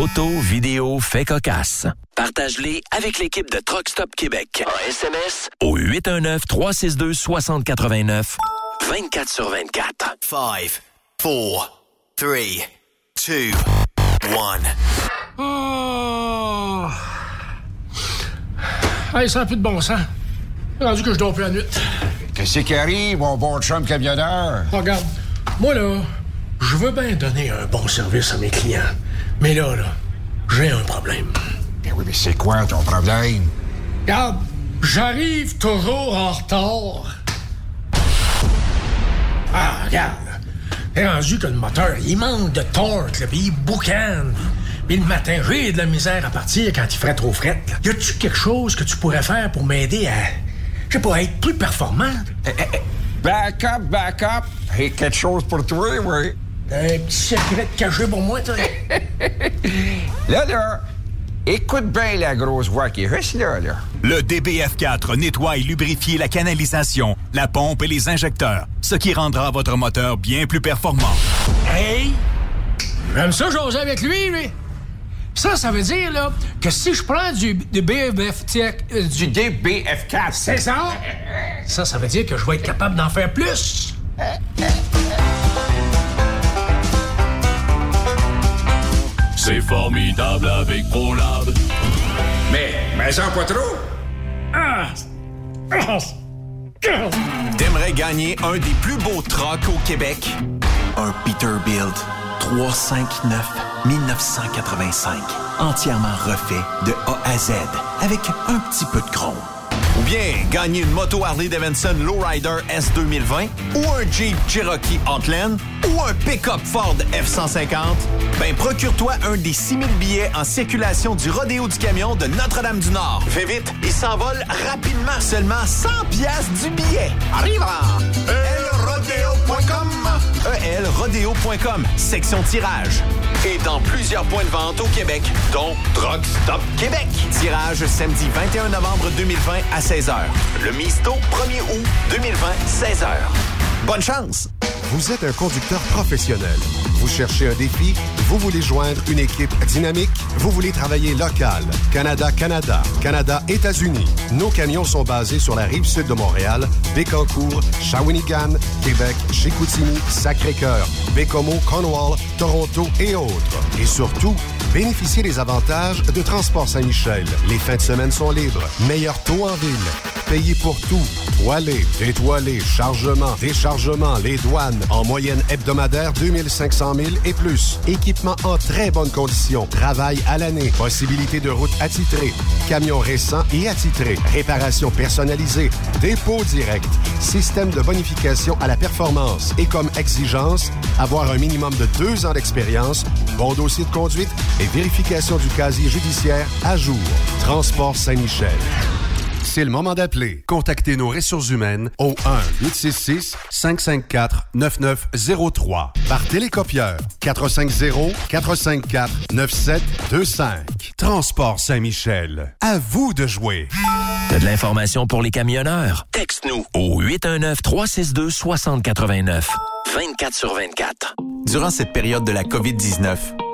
Photos, vidéos, faits cocasse. Partage-les avec l'équipe de Truck Stop Québec. En SMS au 819 362 6089 24 sur 24. 5 4 3 2 1 Oh! Hey, ça n'a plus de bon sens. Rendu que je dors plus la nuit. Qu'est-ce qui arrive, mon bon chum camionneur? Regarde, moi là, je veux bien donner un bon service à mes clients. Mais là, là, j'ai un problème. Ben oui, mais c'est quoi ton problème? Regarde, j'arrive toujours en retard. Ah, regarde. T'es rendu que le moteur, il manque de torque, là, puis il boucane. Puis le matin, j'ai de la misère à partir quand il ferait trop fret. là. Y a-tu quelque chose que tu pourrais faire pour m'aider à, je sais pas, être plus performant? Back up, back up. Hey, quelque chose pour toi, oui. Un petit secret caché pour moi, toi? Là, là, écoute bien la grosse voix qui reste là, là. Le DBF4 nettoie et lubrifie la canalisation, la pompe et les injecteurs, ce qui rendra votre moteur bien plus performant. Hey! J'aime ça jaser avec lui, lui. Ça, ça veut dire, là, que si je prends du, du BF... euh, du DBF4. C'est ça? Ça, ça veut dire que je vais être capable d'en faire plus. C'est formidable avec ProLab. Mais, mais en pas trop. Ah! Ah! Ah! T'aimerais gagner un des plus beaux trucks au Québec? Un Peterbilt 359 1985. Entièrement refait de A à Z avec un petit peu de chrome. Ou bien gagner une moto Harley Davidson Lowrider S 2020 ou un Jeep Cherokee Outland ou un pick-up Ford F-150? Ben procure-toi un des 6000 billets en circulation du Rodéo du Camion de Notre-Dame-du-Nord. Fais vite, il s'envole rapidement. Seulement 100 piastres du billet. Arrive elrodeo.com elrodeo.com, section tirage. Et dans plusieurs points de vente au Québec, dont Drug Stop Québec. Tirage samedi 21 novembre 2020 à 16h. Le Misto 1er août 2020, 16h. Bonne chance! Vous êtes un conducteur professionnel. Vous cherchez un défi? Vous voulez joindre une équipe dynamique? Vous voulez travailler local? Canada-Canada, Canada-États-Unis. Nos camions sont basés sur la rive sud de Montréal, Bécancour, Shawinigan, Québec, Chicoutimi, Sacré-Cœur, Bécomo, Cornwall, Toronto et autres. Et surtout, bénéficiez des avantages de Transport Saint-Michel. Les fins de semaine sont libres. Meilleur taux en ville. Payé pour tout. Toilé, détoilé, chargement, déchargement, les douanes. En moyenne hebdomadaire, 2500 000 et plus. Équipement en très bonne condition. Travail à l'année. Possibilité de route attitrée. Camion récent et attitré. Réparation personnalisée. Dépôt direct. Système de bonification à la performance. Et comme exigence, avoir un minimum de deux ans d'expérience, bon dossier de conduite et vérification du casier judiciaire à jour. Transport Saint-Michel. C'est le moment d'appeler. Contactez nos ressources humaines au 1-866-554-9903 par télécopieur 450-454-9725. Transport Saint-Michel. À vous de jouer. T'as de l'information pour les camionneurs? Texte-nous au 819-362-6089. 24 sur 24. Durant cette période de la COVID-19,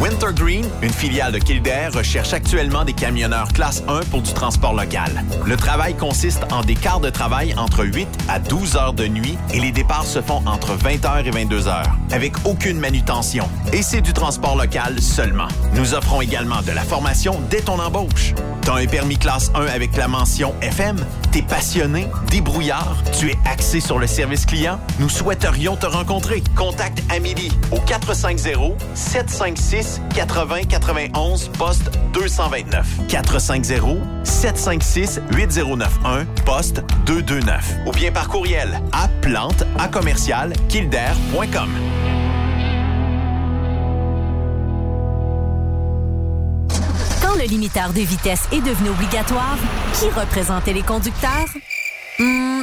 Wintergreen, une filiale de Kildare, recherche actuellement des camionneurs classe 1 pour du transport local. Le travail consiste en des quarts de travail entre 8 à 12 heures de nuit et les départs se font entre 20h et 22h, avec aucune manutention. Et c'est du transport local seulement. Nous offrons également de la formation dès ton embauche. T'as un permis classe 1 avec la mention FM? T'es passionné, débrouillard, tu es axé sur le service client? Nous souhaiterions te rencontrer. Contacte Amélie au 450 756 450 80 91 poste 229. 450 756 8091 poste 229. Ou bien par courriel à plante à commercial kilder.com. Quand le limiteur de vitesse est devenu obligatoire, qui représentait les conducteurs? Hmm,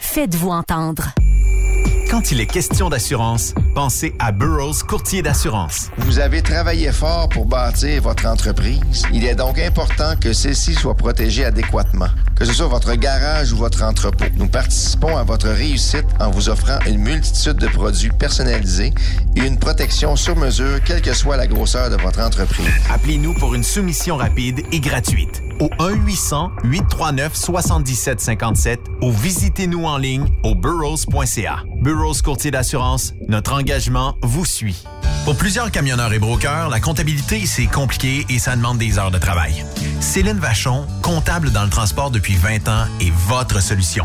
Faites-vous entendre. Quand il est question d'assurance, pensez à Burroughs Courtier d'assurance. Vous avez travaillé fort pour bâtir votre entreprise. Il est donc important que celle-ci soit protégée adéquatement, que ce soit votre garage ou votre entrepôt. Nous participons à votre réussite en vous offrant une multitude de produits personnalisés et une protection sur mesure, quelle que soit la grosseur de votre entreprise. Appelez-nous pour une soumission rapide et gratuite au 1-800-839-7757 ou visitez-nous en ligne au burrows.ca. Burroughs Courtier d'assurance, notre engagement vous suit. Pour plusieurs camionneurs et brokers, la comptabilité, c'est compliqué et ça demande des heures de travail. Céline Vachon, comptable dans le transport depuis 20 ans, est votre solution.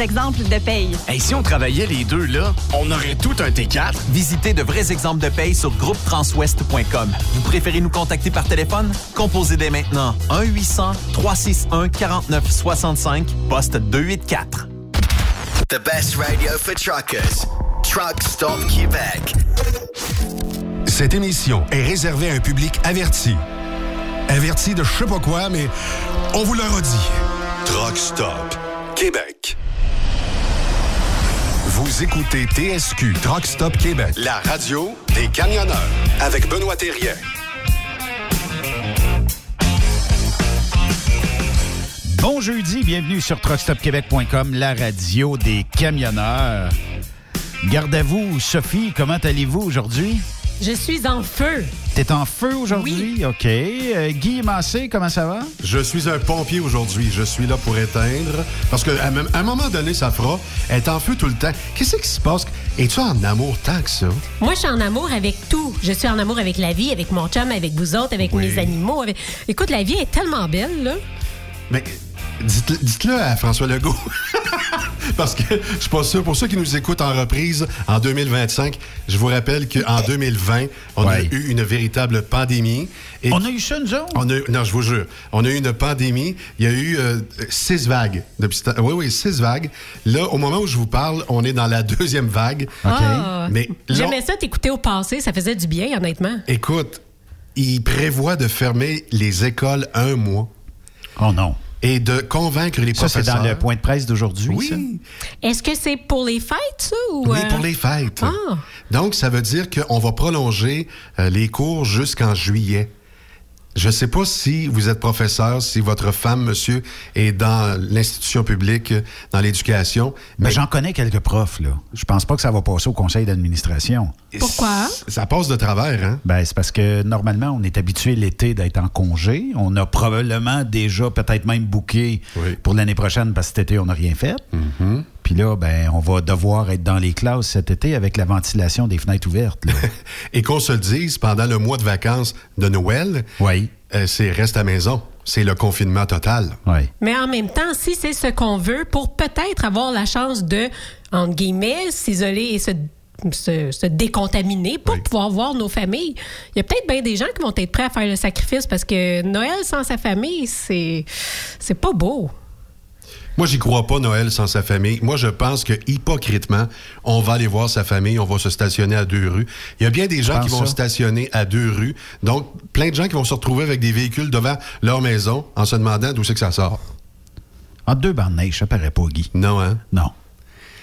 exemples de paye. Et si on travaillait les deux, là, on aurait tout un T4. Visitez de vrais exemples de paye sur groupetranswest.com. Vous préférez nous contacter par téléphone? Composez dès maintenant 1-800-361-4965, poste 284. The best radio for truckers. Truck Stop Québec. Cette émission est réservée à un public averti. Averti de je sais pas quoi, mais on vous le redit. Truck Stop Québec. Vous écoutez TSQ Truck Stop Québec, la radio des camionneurs avec Benoît Thérien. Bon jeudi, bienvenue sur truckstopquebec.com, la radio des camionneurs. Garde à vous, Sophie, comment allez-vous aujourd'hui? Je suis en feu. T'es en feu aujourd'hui? OK. Euh, Guy Massé, comment ça va? Je suis un pompier aujourd'hui. Je suis là pour éteindre. Parce qu'à un moment donné, ça fera. Elle est en feu tout le temps. Qu'est-ce qui se passe? Es-tu en amour tant que ça? Moi, je suis en amour avec tout. Je suis en amour avec la vie, avec mon chum, avec vous autres, avec Oui. mes animaux. avec- Écoute, la vie est tellement belle, là. Mais dites-le à François Legault. Parce que je suis pas sûr, pour ceux qui nous écoutent en reprise en 2025, je vous rappelle qu'en 2020, on a eu une véritable pandémie. Et On a eu ça, nous autres? on a, non, je vous jure. On a eu une pandémie. Il y a eu euh, six vagues. Depuis oui, oui, six vagues. Là, au moment où je vous parle, on est dans la deuxième vague. Ah. Mais J'aimais ça t'écouter au passé. Ça faisait du bien, honnêtement. écoute, il prévoit de fermer les écoles un mois. Oh non. Et de convaincre les Ça, c'est professeurs. dans le point de presse d'aujourd'hui, Oui. ça? Est-ce que c'est pour les fêtes, ça? Ou Oui, euh, pour les fêtes. Ah. Donc, ça veut dire qu'on va prolonger euh, les cours jusqu'en juillet. Je ne sais pas si vous êtes professeur, si votre femme, monsieur, est dans l'institution publique, dans l'éducation. Mais j'en connais quelques profs, là. Je pense pas que ça va passer au conseil d'administration. Pourquoi? Ça passe de travers, hein? Ben, c'est parce que normalement, on est habitué l'été d'être en congé. On a probablement déjà, peut-être même booké Oui. pour l'année prochaine parce que cet été, on n'a rien fait. Puis là, ben, on va devoir être dans les classes cet été avec la ventilation des fenêtres ouvertes. Et qu'on se le dise, pendant le mois de vacances de Noël, oui. euh, c'est reste à maison. c'est le confinement total. Mais en même temps, si c'est ce qu'on veut, pour peut-être avoir la chance de, entre guillemets, s'isoler et se, se, se décontaminer pour pouvoir voir nos familles, il y a peut-être bien des gens qui vont être prêts à faire le sacrifice parce que Noël sans sa famille, c'est, c'est pas beau. Moi, j'y crois pas, Noël sans sa famille. Moi, je pense que, hypocritement, on va aller voir sa famille, on va se stationner à deux rues. Il y a bien des gens qui vont ça. stationner à deux rues. Donc, plein de gens qui vont se retrouver avec des véhicules devant leur maison en se demandant d'où c'est que ça sort. Entre deux bandes de neige, ça paraît pas, Guy. Non, hein? Non.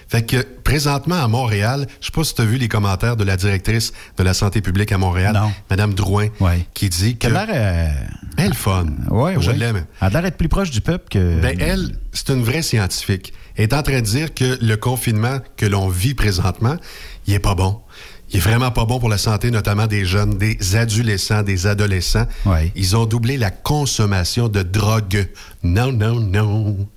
Fait que, présentement, à Montréal, je sais pas si tu as vu les commentaires de la directrice de la santé publique à Montréal, Mme Drouin, qui dit que... L'air, euh, Elle, fun. Ouais, Moi, je ouais. l'aime. Elle a l'air d'être plus proche du peuple que. Ben, elle, c'est une vraie scientifique. Elle est en train de dire que le confinement que l'on vit présentement, il est pas bon. Il est vraiment pas bon pour la santé, notamment des jeunes, des adolescents, des adolescents. Ils ont doublé la consommation de drogue. Non, non, non.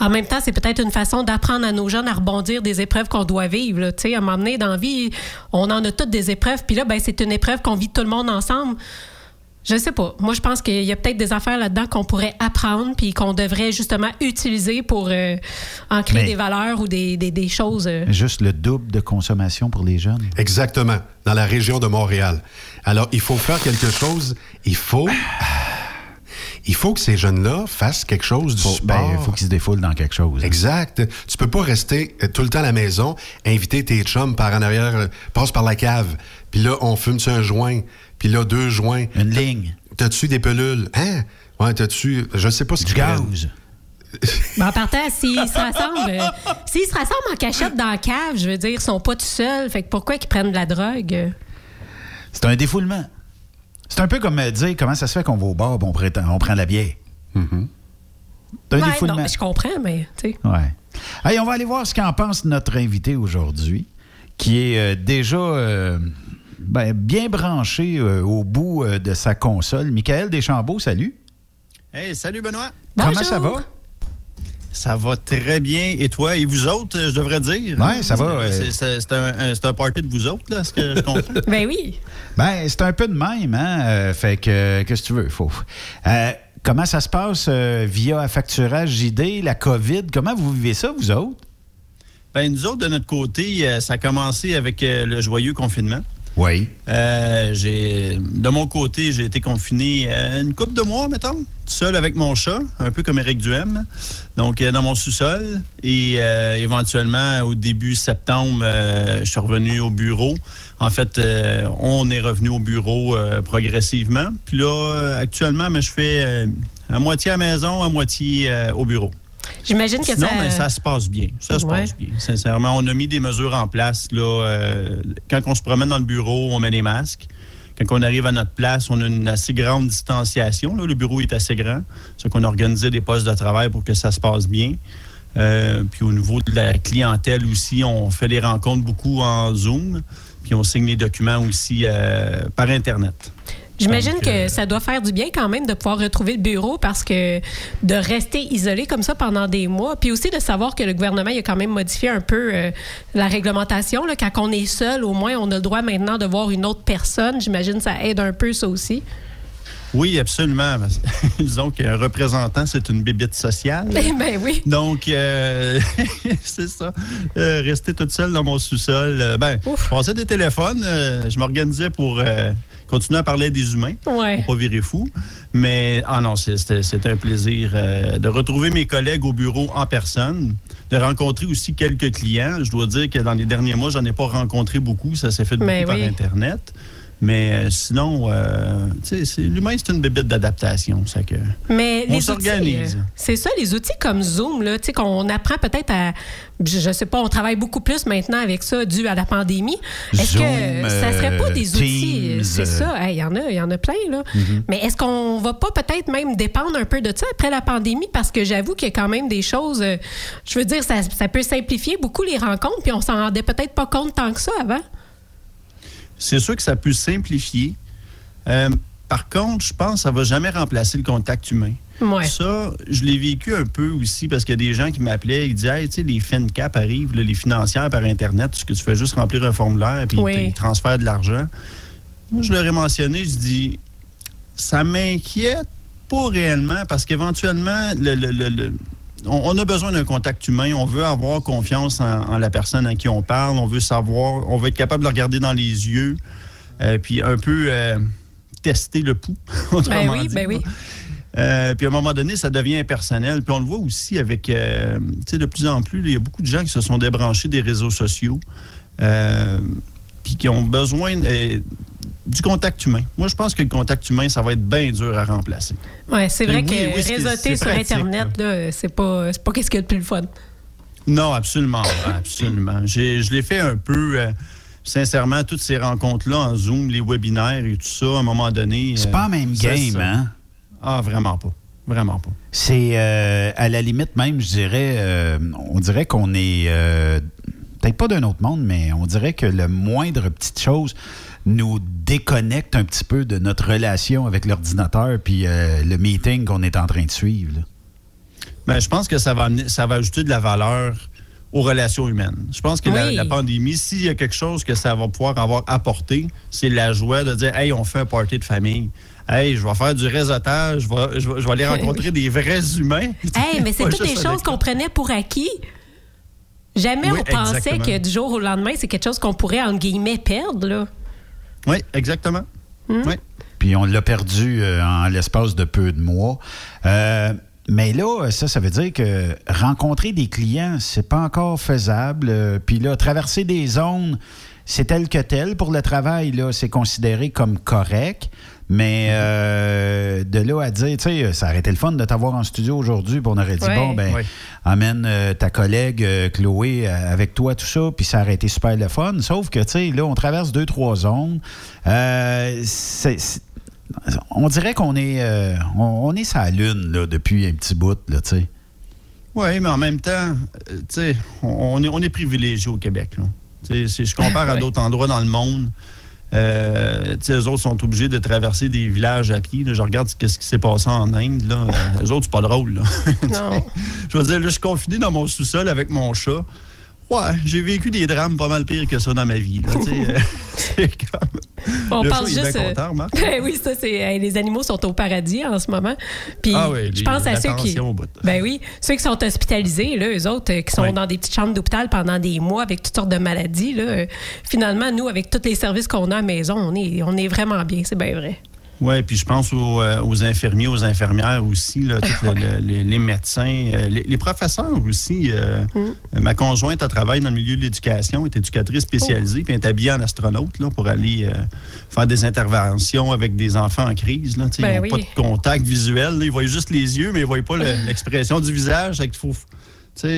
En même temps, c'est peut-être une façon d'apprendre à nos jeunes à rebondir des épreuves qu'on doit vivre. là. Tu sais, à un moment donné, dans la vie, on en a toutes des épreuves. Puis là, ben, c'est une épreuve qu'on vit tout le monde ensemble. Je sais pas. Moi, je pense qu'il y a peut-être des affaires là-dedans qu'on pourrait apprendre puis qu'on devrait justement utiliser pour euh, en créer Mais- des valeurs ou des, des- des choses. euh. Juste le double de consommation pour les jeunes. Exactement, dans la région de Montréal. Alors, il faut faire quelque chose. Il faut... Il faut que ces jeunes-là fassent quelque chose du Faut- sport. ben, faut qu'ils se défoulent dans quelque chose. Exact. Tu peux pas rester euh, tout le temps à la maison, inviter tes chums par en arrière, euh, passe par la cave, puis là, on fume-tu un joint, puis là, deux joints. Une ligne. T'as-tu des pelules? Hein? Ouais, t'as-tu... Je sais pas ce Du qu'ils gaz. Ben, en partant, s'ils se rassemblent, euh, s'ils se rassemblent en cachette dans la cave, je veux dire, ils sont pas tout seuls. Fait que pourquoi qu'ils prennent de la drogue? C'est un défoulement. C'est un peu comme euh, dire comment ça se fait qu'on va au bar on, prétend- on prend de la bière. Ouais, défoulement. non, je comprends, mais tu sais. Ouais. Allez, on va aller voir ce qu'en pense notre invité aujourd'hui, qui est euh, déjà euh, ben, bien branché euh, au bout euh, de sa console. Michael Deschambault, salut. Hey, salut Benoît. Comment ça va? Ça va très bien. Et toi et vous autres, je devrais dire? Ouais, ça va, C'est- euh, C'est un, un- c'est un party de vous autres, là, ce que je comprends. Ben oui. Ben, c'est un peu de même, hein? Euh, fait que, euh, qu'est-ce que tu veux? Faut. Euh, comment ça se passe euh, via facturage JD, la COVID? Comment vous vivez ça, vous autres? Ben, nous autres, de notre côté, euh, ça a commencé avec euh, le joyeux confinement. Oui. Euh, j'ai, de mon côté, j'ai été confiné euh, une couple de mois, mettons, seul avec mon chat, un peu comme Eric Duhem. Donc, euh, dans mon sous-sol. Et éventuellement, au début septembre, je suis revenu au bureau. En fait, on est revenu au bureau progressivement. Puis là, actuellement, mais je fais à moitié à la maison, à moitié au bureau. J'imagine que Sinon, ça. ben, ça se passe bien. Ça se Ouais. passe bien. Sincèrement, on a mis des mesures en place. Là, euh, quand on se promène dans le bureau, on met des masques. Quand on arrive à notre place, on a une assez grande distanciation. là. Le bureau est assez grand. C'est qu'on a organisé des postes de travail pour que ça se passe bien. Euh, puis au niveau de la clientèle aussi, on fait des rencontres beaucoup en Zoom. Puis on signe les documents aussi euh, par Internet. J'imagine Donc, que euh, ça doit faire du bien quand même de pouvoir retrouver le bureau parce que de rester isolé comme ça pendant des mois, puis aussi de savoir que le gouvernement il a quand même modifié un peu euh, la réglementation. Là, quand on est seul, au moins, on a le droit maintenant de voir une autre personne. J'imagine que ça aide un peu ça aussi. Oui, absolument. Disons qu'un représentant, c'est une bébite sociale. ben oui. Donc, euh, c'est ça. Euh, rester toute seule dans mon sous-sol. ben, je passais des téléphones. je m'organisais pour continuer à parler des humains. Ouais. Pour pas virer fou. Mais, ah non, c'était un plaisir euh, de retrouver mes collègues au bureau en personne, de rencontrer aussi quelques clients. Je dois dire que dans les derniers mois, j'en ai pas rencontré beaucoup. Ça s'est fait beaucoup Mais par. Internet. Mais euh, sinon, euh, l'humain, c'est une bébête d'adaptation. ça que Mais on les s'organise. outils, euh, c'est ça, les outils comme Zoom, qu'on apprend peut-être à. Je, sais pas, on travaille beaucoup plus maintenant avec ça dû à la pandémie. Est-ce que ça serait pas euh, des outils? Teams, C'est euh, ça, il y en a, il y en a plein, là. Mhm. Mais est-ce qu'on va pas peut-être même dépendre un peu de ça après la pandémie? Parce que j'avoue qu'il y a quand même des choses. euh, je veux dire, ça, ça peut simplifier beaucoup les rencontres, puis on s'en rendait peut-être pas compte tant que ça avant. C'est sûr que ça peut simplifier. Euh, par contre, je pense que ça va jamais remplacer le contact humain. Ouais. Ça, je l'ai vécu un peu aussi parce qu'il y a des gens qui m'appelaient, ils disaient, hey, tu sais, les FinCap arrivent, là, les financières par Internet, ce que tu fais juste remplir un formulaire puis Oui. ils te- ils transfèrent de l'argent. Moi, je leur ai mentionné, je dis, ça m'inquiète pas réellement, parce qu'éventuellement, le, le- le- le- on, on a besoin d'un contact humain. On veut avoir confiance en, en la personne à qui on parle. On veut savoir, on veut être capable de le regarder dans les yeux, euh, puis un peu euh, tester le pouls. Ben oui, dit. ben oui. Euh, puis à un moment donné, ça devient impersonnel. Puis on le voit aussi avec, tu sais, de plus en plus, il y a beaucoup de gens qui se sont débranchés des réseaux sociaux, puis qui ont besoin du contact humain. Moi, je pense que le contact humain, ça va être bien dur à remplacer. Ouais, c'est vrai oui, que oui, c'est- réseauter c'est sur pratique, Internet, là, c'est pas, c'est pas qu'est-ce qu'il y a de plus le fun. Non, absolument, absolument. J'ai- Je l'ai fait un peu. euh, sincèrement, toutes ces rencontres-là en Zoom, les webinaires et tout ça, à un moment donné. C'est euh, pas la même ça, game, ça- hein? Ah, vraiment pas. Vraiment pas. C'est euh, à la limite même, je dirais, euh, on dirait qu'on est euh, peut-être pas d'un autre monde, mais on dirait que le moindre petite chose nous déconnecte un petit peu de notre relation avec l'ordinateur puis euh, le meeting qu'on est en train de suivre. là. Ben, je pense que ça va, amener- ça va ajouter de la valeur aux relations humaines. Je pense que la, Oui. la pandémie, s'il y a quelque chose que ça va pouvoir avoir apporté, c'est la joie de dire Hey, on fait un party de famille. Hey, je vais faire du réseautage, je vais, je vais- je vais aller rencontrer des vrais humains. Hey, mais c'est Pas toutes des choses qu'on prenait pour acquis. Jamais Oui, on pensait exactement. que du jour au lendemain, c'est quelque chose qu'on pourrait, entre guillemets, perdre. Là. Oui, exactement. Oui. Puis on l'a perdu euh, en l'espace de peu de mois. Euh, mais là, ça, ça veut dire que rencontrer des clients, c'est pas encore faisable. Euh, Puis là, traverser des zones, c'est tel que tel. Pour le travail, là, c'est considéré comme correct. Mais euh, de là à dire, tu sais, ça aurait été le fun de t'avoir en studio aujourd'hui, puis on aurait dit, Ouais. bon, ben, Ouais. amène euh, ta collègue euh, Chloé euh, avec toi, tout ça, puis ça aurait été super le fun. Sauf que, tu sais, là, on traverse deux, trois zones. Euh, c'est- on dirait qu'on est, euh, on, on est la lune, là, depuis un petit bout, là, tu sais. Oui, mais en même temps, euh, tu sais, on, on est, on est privilégié au Québec. là. Tu sais, si je compare à d'autres endroits dans le monde, euh, eux autres sont obligés de traverser des villages à pied. là. Je regarde ce qui s'est passé en Inde. Là. Euh, eux autres, c'est pas drôle. Là. Non. je veux dire, là, je suis confiné dans mon sous-sol avec mon chat. Ouais, j'ai vécu des drames pas mal pires que ça dans ma vie. là. Euh, comme... On Le est juste. bien euh, content, remarque. Ben oui, ça, c'est. hey, les animaux sont au paradis en ce moment. Puis Ah oui, je les- pense à ceux qui. Ben oui, ceux qui sont hospitalisés, là, eux autres, euh, qui sont Oui. dans des petites chambres d'hôpital pendant des mois avec toutes sortes de maladies, là, euh, finalement, nous, avec tous les services qu'on a à la maison, on est, on est vraiment bien, c'est bien vrai. Oui, puis je pense aux, euh, aux infirmiers, aux infirmières aussi, là, tous le- le- les, les médecins, euh, les, les professeurs aussi. euh, Mm. Ma conjointe, elle travaille dans le milieu de l'éducation, est éducatrice spécialisée, puis elle est habillée en astronaute là, pour aller euh, faire des interventions avec des enfants en crise. Là, Ben ils n'ont oui. pas de contact visuel, là, ils voient juste les yeux, mais ils ne voient pas le- l'expression du visage. Fait faut, ça-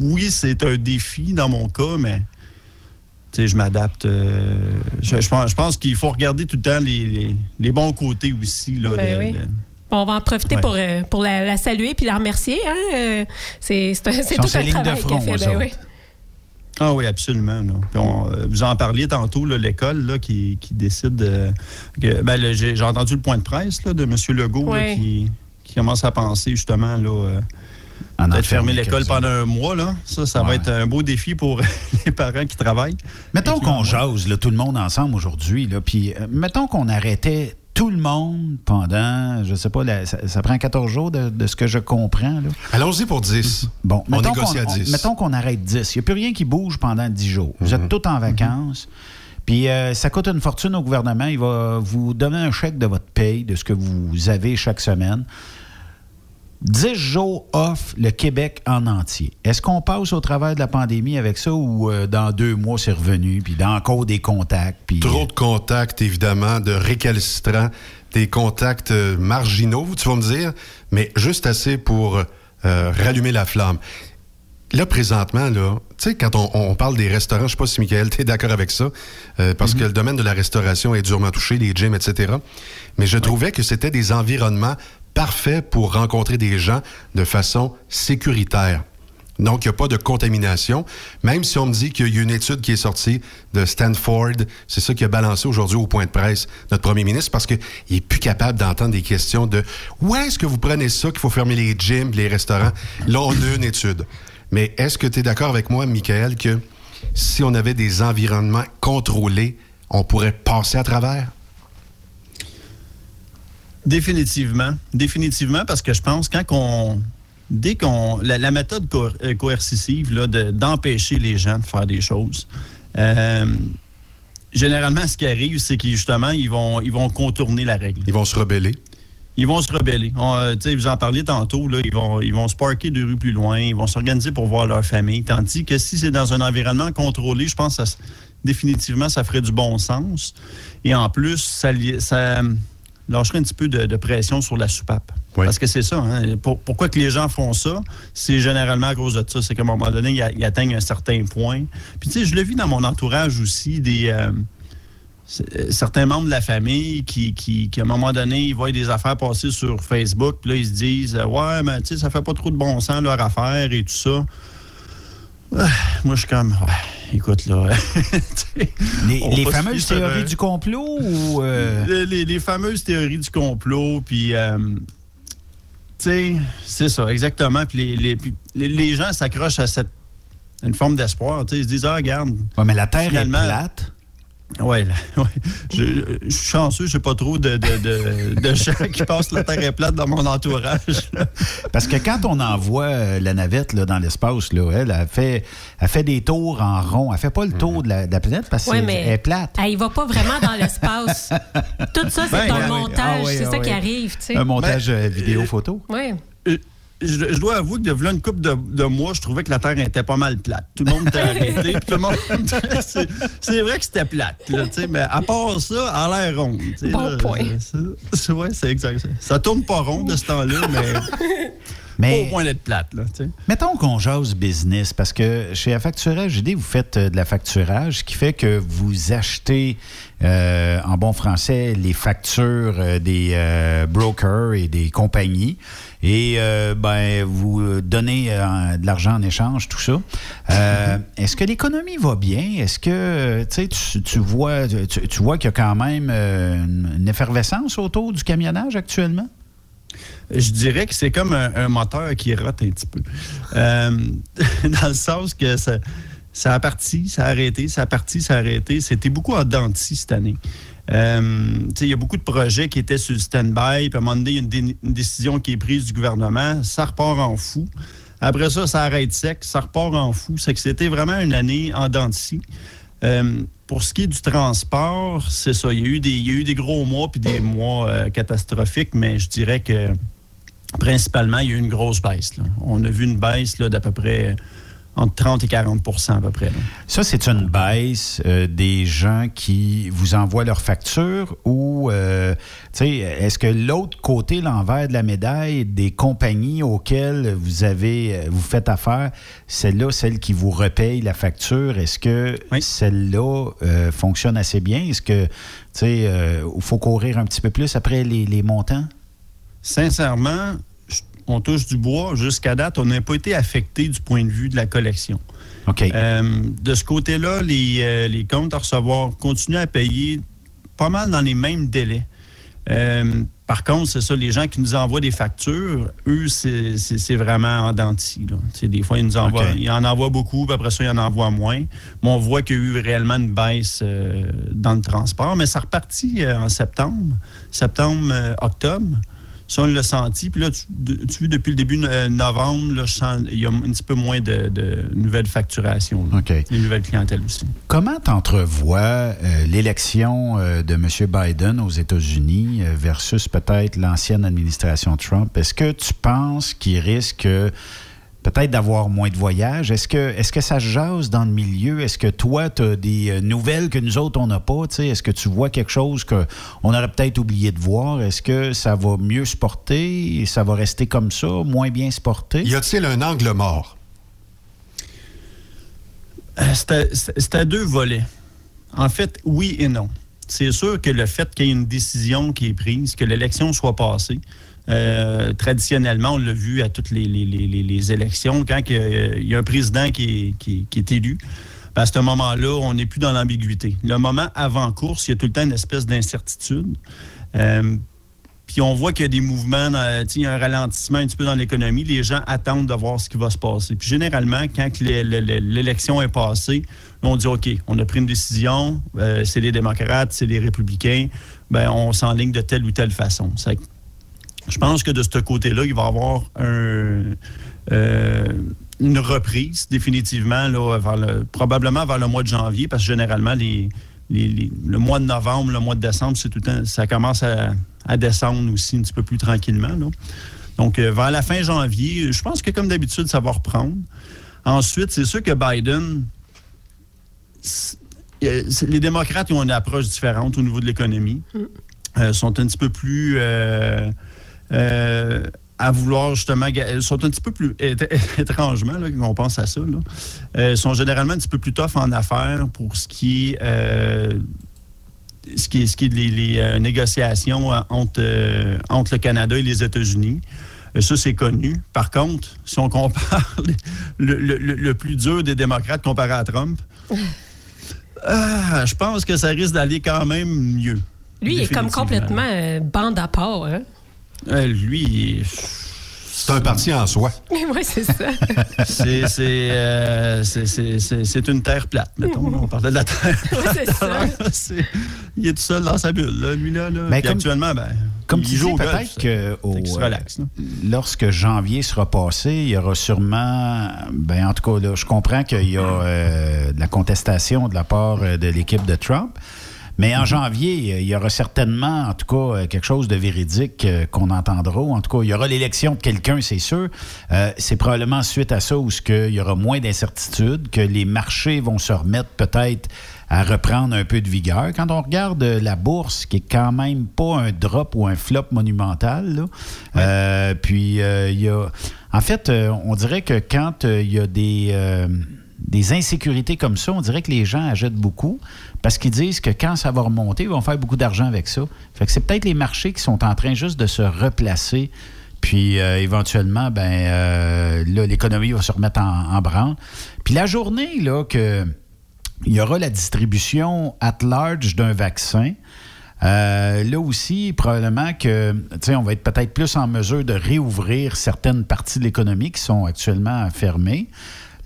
oui, c'est un défi dans mon cas, mais je m'adapte. euh, je, je pense, qu'il faut regarder tout le temps les, les- les bons côtés aussi. Là, Ben de- oui. de- Bon, on va en profiter Ouais. pour, euh, pour la, la saluer puis la remercier. Hein? euh, c'est tout un travail front, qu'elle fait. Ben oui. Ah oui, absolument. Puis on, vous en parliez tantôt, l'école là, qui, qui décide. euh, ben, J'ai entendu le point de presse là, de M. Legault là, qui, qui commence à penser justement là, euh, peut-être fermer l'école pendant un mois. Là. Ça, ça va être un beau défi pour les parents qui travaillent. Mettons qu'on jase, là, tout le monde ensemble aujourd'hui, là, puis euh, mettons qu'on arrêtait tout le monde pendant, je sais pas, la- ça, ça prend 14 jours de, de ce que je comprends. Là. Allons-y pour 10. Bon, On mettons négocie qu'on- à on- 10. mettons qu'on arrête 10. Il n'y a plus rien qui bouge pendant 10 jours. Vous êtes tous en vacances. Puis euh, ça coûte une fortune au gouvernement. Il va vous donner un chèque de votre paye, de ce que vous avez chaque semaine. 10 jours off le Québec en entier. Est-ce qu'on passe au travers de la pandémie avec ça ou euh, dans deux mois c'est revenu, puis dans encore des contacts? Puis, Trop de contacts, évidemment, de récalcitrants, des contacts euh, marginaux, tu vas me dire, mais juste assez pour euh, rallumer la flamme. Là, présentement, là, tu sais, quand on, on parle des restaurants, je sais pas si, Michael, tu es d'accord avec ça, euh, parce que le domaine de la restauration est durement touché, les gyms, etc. Mais je trouvais que c'était des environnements parfaits pour rencontrer des gens de façon sécuritaire. Donc, il n'y a pas de contamination. Même si on me dit qu'il y a une étude qui est sortie de Stanford, c'est ça qui a balancé aujourd'hui au point de presse notre premier ministre, parce qu'il est plus capable d'entendre des questions de où est-ce que vous prenez ça qu'il faut fermer les gyms, les restaurants. Là, on a une étude. Mais est-ce que tu es d'accord avec moi, Michael, que si on avait des environnements contrôlés, on pourrait passer à travers? Définitivement. Définitivement, parce que je pense quand qu'on. Dès qu'on. La, méthode euh, coercitive, là, d'empêcher les gens de faire des choses, euh, généralement, ce qui arrive, c'est qu'ils justement, ils vont, ils vont contourner la règle. Ils vont se rebeller. Ils vont se rebeller. Euh, vous en parliez tantôt, là, ils, vont, ils vont se parker deux rues plus loin, ils vont s'organiser pour voir leur famille. Tandis que si c'est dans un environnement contrôlé, je pense que définitivement, ça ferait du bon sens. Et en plus, ça, ça lâcherait un petit peu de, pression sur la soupape. Parce que c'est ça. Hein. pourquoi que les gens font ça? C'est généralement à cause de ça. C'est qu'à un moment donné, ils, atteignent un certain point. Puis, tu sais, je le vis dans mon entourage aussi, des... Euh, euh, certains membres de la famille qui, qui, à un moment donné, ils voient des affaires passer sur Facebook, puis là, ils se disent Ouais, mais tu sais, ça fait pas trop de bon sens leur affaire et tout ça. Moi, je suis comme écoute, là. les, fameuses théories du complot ou. Euh? Les, fameuses théories du complot, puis. Euh, tu sais, c'est ça, exactement. Puis les, les gens s'accrochent à cette une forme d'espoir. Ils se disent, ah, regarde. Ouais, mais la Terre est plate. Oui, ouais. je, je, suis chanceux, je n'ai pas trop de, de, gens qui passent la terre est plate dans mon entourage. Parce que quand on envoie euh, la navette là, dans l'espace, là, elle, a fait, elle fait des tours en rond. Elle fait pas le tour de, la, planète parce qu'elle est plate. Elle ne va pas vraiment dans l'espace. Tout ça, c'est ben, un montage. Ah c'est ça ah qui arrive. Un montage ben, euh, vidéo-photo. Oui. Euh, je, dois avouer que de une couple de, mois, je trouvais que la Terre était pas mal plate. Tout le monde était arrêté. tout le monde... c'est vrai que c'était plate, là, mais à part ça, elle a l'air ronde. Bon point. Ouais, c'est exact. Ça tourne pas rond de ce temps-là, mais... Mais, au point d'être plate. Là, mettons qu'on jase business, parce que chez Affacturage dit vous faites euh, de la facturage, ce qui fait que vous achetez, euh, en bon français, les factures euh, des brokers et des compagnies et ben, vous donnez de l'argent en échange, tout ça. Est-ce que l'économie va bien? Est-ce que tu, tu vois, tu, vois qu'il y a quand même une effervescence autour du camionnage actuellement? je dirais que c'est comme un, moteur qui rate un petit peu. Euh, dans le sens que ça, ça a parti, ça a arrêté, ça a parti, ça a arrêté. C'était beaucoup en denti cette année. Euh, il y a beaucoup de projets qui étaient sur le stand-by, puis à un moment donné, il y a une, décision qui est prise du gouvernement, ça repart en fou. Après ça, ça arrête sec, ça repart en fou. C'est que c'était vraiment une année en denti. Euh, pour ce qui est du transport, c'est ça. Il y, a eu des, il y a eu des gros mois puis des mois catastrophiques, mais je dirais que principalement, il y a eu une grosse baisse. On a vu une baisse d'à peu près entre 30 et 40% à peu près. Ça, c'est une baisse euh, des gens qui vous envoient leurs factures ou, euh, est-ce que l'autre côté, l'envers de la médaille, des compagnies auxquelles vous avez, euh, vous faites affaire, celle-là, celle qui vous repaye la facture, est-ce que celle-là fonctionne assez bien? Est-ce que, tu sais, il faut courir un petit peu plus après les montants? sincèrement, on touche du bois. Jusqu'à date, on n'a pas été affecté du point de vue de la collection. OK. Euh, de ce côté-là, euh, les, comptes à recevoir continuent à payer pas mal dans les mêmes délais. Euh, par contre, c'est ça, les gens qui nous envoient des factures, eux, c'est vraiment en denti. Des fois, ils, nous envoient, ils en envoient beaucoup, puis après ça, ils en envoient moins. Mais on voit qu'il y a eu réellement une baisse dans le transport. Mais ça repartit en septembre, septembre, octobre. Ça, on l'a senti. Puis là, tu, vois, depuis le début de euh, novembre, là, il y a un petit peu moins de, nouvelles facturations. OK. Une nouvelle clientèle aussi. Comment t'entrevois euh, l'élection euh, de M. Biden aux États-Unis versus peut-être l'ancienne administration Trump? Est-ce que tu penses qu'il risque peut-être d'avoir moins de voyages. Est-ce que, est que ça jase dans le milieu? Est-ce que toi, tu as des euh, nouvelles que nous autres, on n'a pas? Est-ce que tu vois quelque chose qu'on aurait peut-être oublié de voir? Est-ce que ça va mieux se porter? Ça va rester comme ça, moins bien se porter? Y a-t-il un angle mort? Euh, c'est à deux volets. En fait, oui et non. C'est sûr que le fait qu'il y ait une décision qui est prise, que l'élection soit passée, euh, traditionnellement, on l'a vu à toutes les, élections, quand il y a un président qui est, élu, ben, à ce moment-là, on n'est plus dans l'ambiguïté. Le moment avant course, il y a tout le temps une espèce d'incertitude. Euh, puis on voit qu'il y a des mouvements, il y a un ralentissement un petit peu dans l'économie. Les gens attendent de voir ce qui va se passer. Puis généralement, quand l'élection est passée, on dit OK, on a pris une décision, euh, c'est les démocrates, c'est les républicains, ben on s'enligne de telle ou telle façon Je pense que de ce côté-là, il va y avoir un, euh, une reprise définitivement, là, vers le- probablement vers le mois de janvier, parce que généralement, les, les- les- le mois de novembre, le mois de décembre, c'est tout ça commence à, à descendre aussi un petit peu plus tranquillement. là. Donc, euh, vers la fin janvier, je pense que comme d'habitude, ça va reprendre. Ensuite, c'est sûr que Biden, euh, les démocrates ils ont une approche différente au niveau de l'économie. Euh, sont un petit peu plus euh, euh, à vouloir justement ga- sont un petit peu plus étrangement là, quand on pense à ça là, euh, sont généralement un petit peu plus tough en affaires pour ce qui est euh, ce qui est, ce qui est les, les, euh, négociations entre, entre le Canada et les États-Unis. Ça, c'est connu. Par contre, si on compare le, le- le- plus dur des démocrates comparé à Trump, ah, je pense que ça risque d'aller quand même mieux. Lui, il est comme complètement euh, bande à part. Hein? Euh, lui, C'est un parti en soi. oui, c'est ça. c'est c'est, euh, c'est- une terre plate, mettons. On parlait de la terre. c'est ça. C'est- il est tout seul dans sa bulle, là, lui, là. là. Ben, Puis comme- actuellement, ben, Comme il tu joue dis, au golf, peut-être ça. que au, euh, relaxe, là. lorsque janvier sera passé, il y aura sûrement, ben en tout cas, là, je comprends qu'il y a euh, de la contestation de la part euh, de l'équipe de Trump. Mais en janvier, euh, il y aura certainement, en tout cas, euh, quelque chose de véridique euh, qu'on entendra. En tout cas, il y aura l'élection de quelqu'un, c'est sûr. Euh, c'est probablement suite à ça où ce que il y aura moins d'incertitudes, que les marchés vont se remettre peut-être à reprendre un peu de vigueur. Quand on regarde euh, la bourse, qui est quand même pas un drop ou un flop monumental, là, euh, puis euh, il y a... En fait, euh, on dirait que quand euh, il y a des, euh, des insécurités comme ça, on dirait que les gens achètent beaucoup parce qu'ils disent que quand ça va remonter, ils vont faire beaucoup d'argent avec ça. Fait que c'est peut-être les marchés qui sont en train juste de se replacer. Puis euh, éventuellement, ben euh, là, l'économie va se remettre en, branle. Puis la journée, là, que il y aura la distribution at large d'un vaccin. Euh, là aussi, probablement que, on va être peut-être plus en mesure de réouvrir certaines parties de l'économie qui sont actuellement fermées.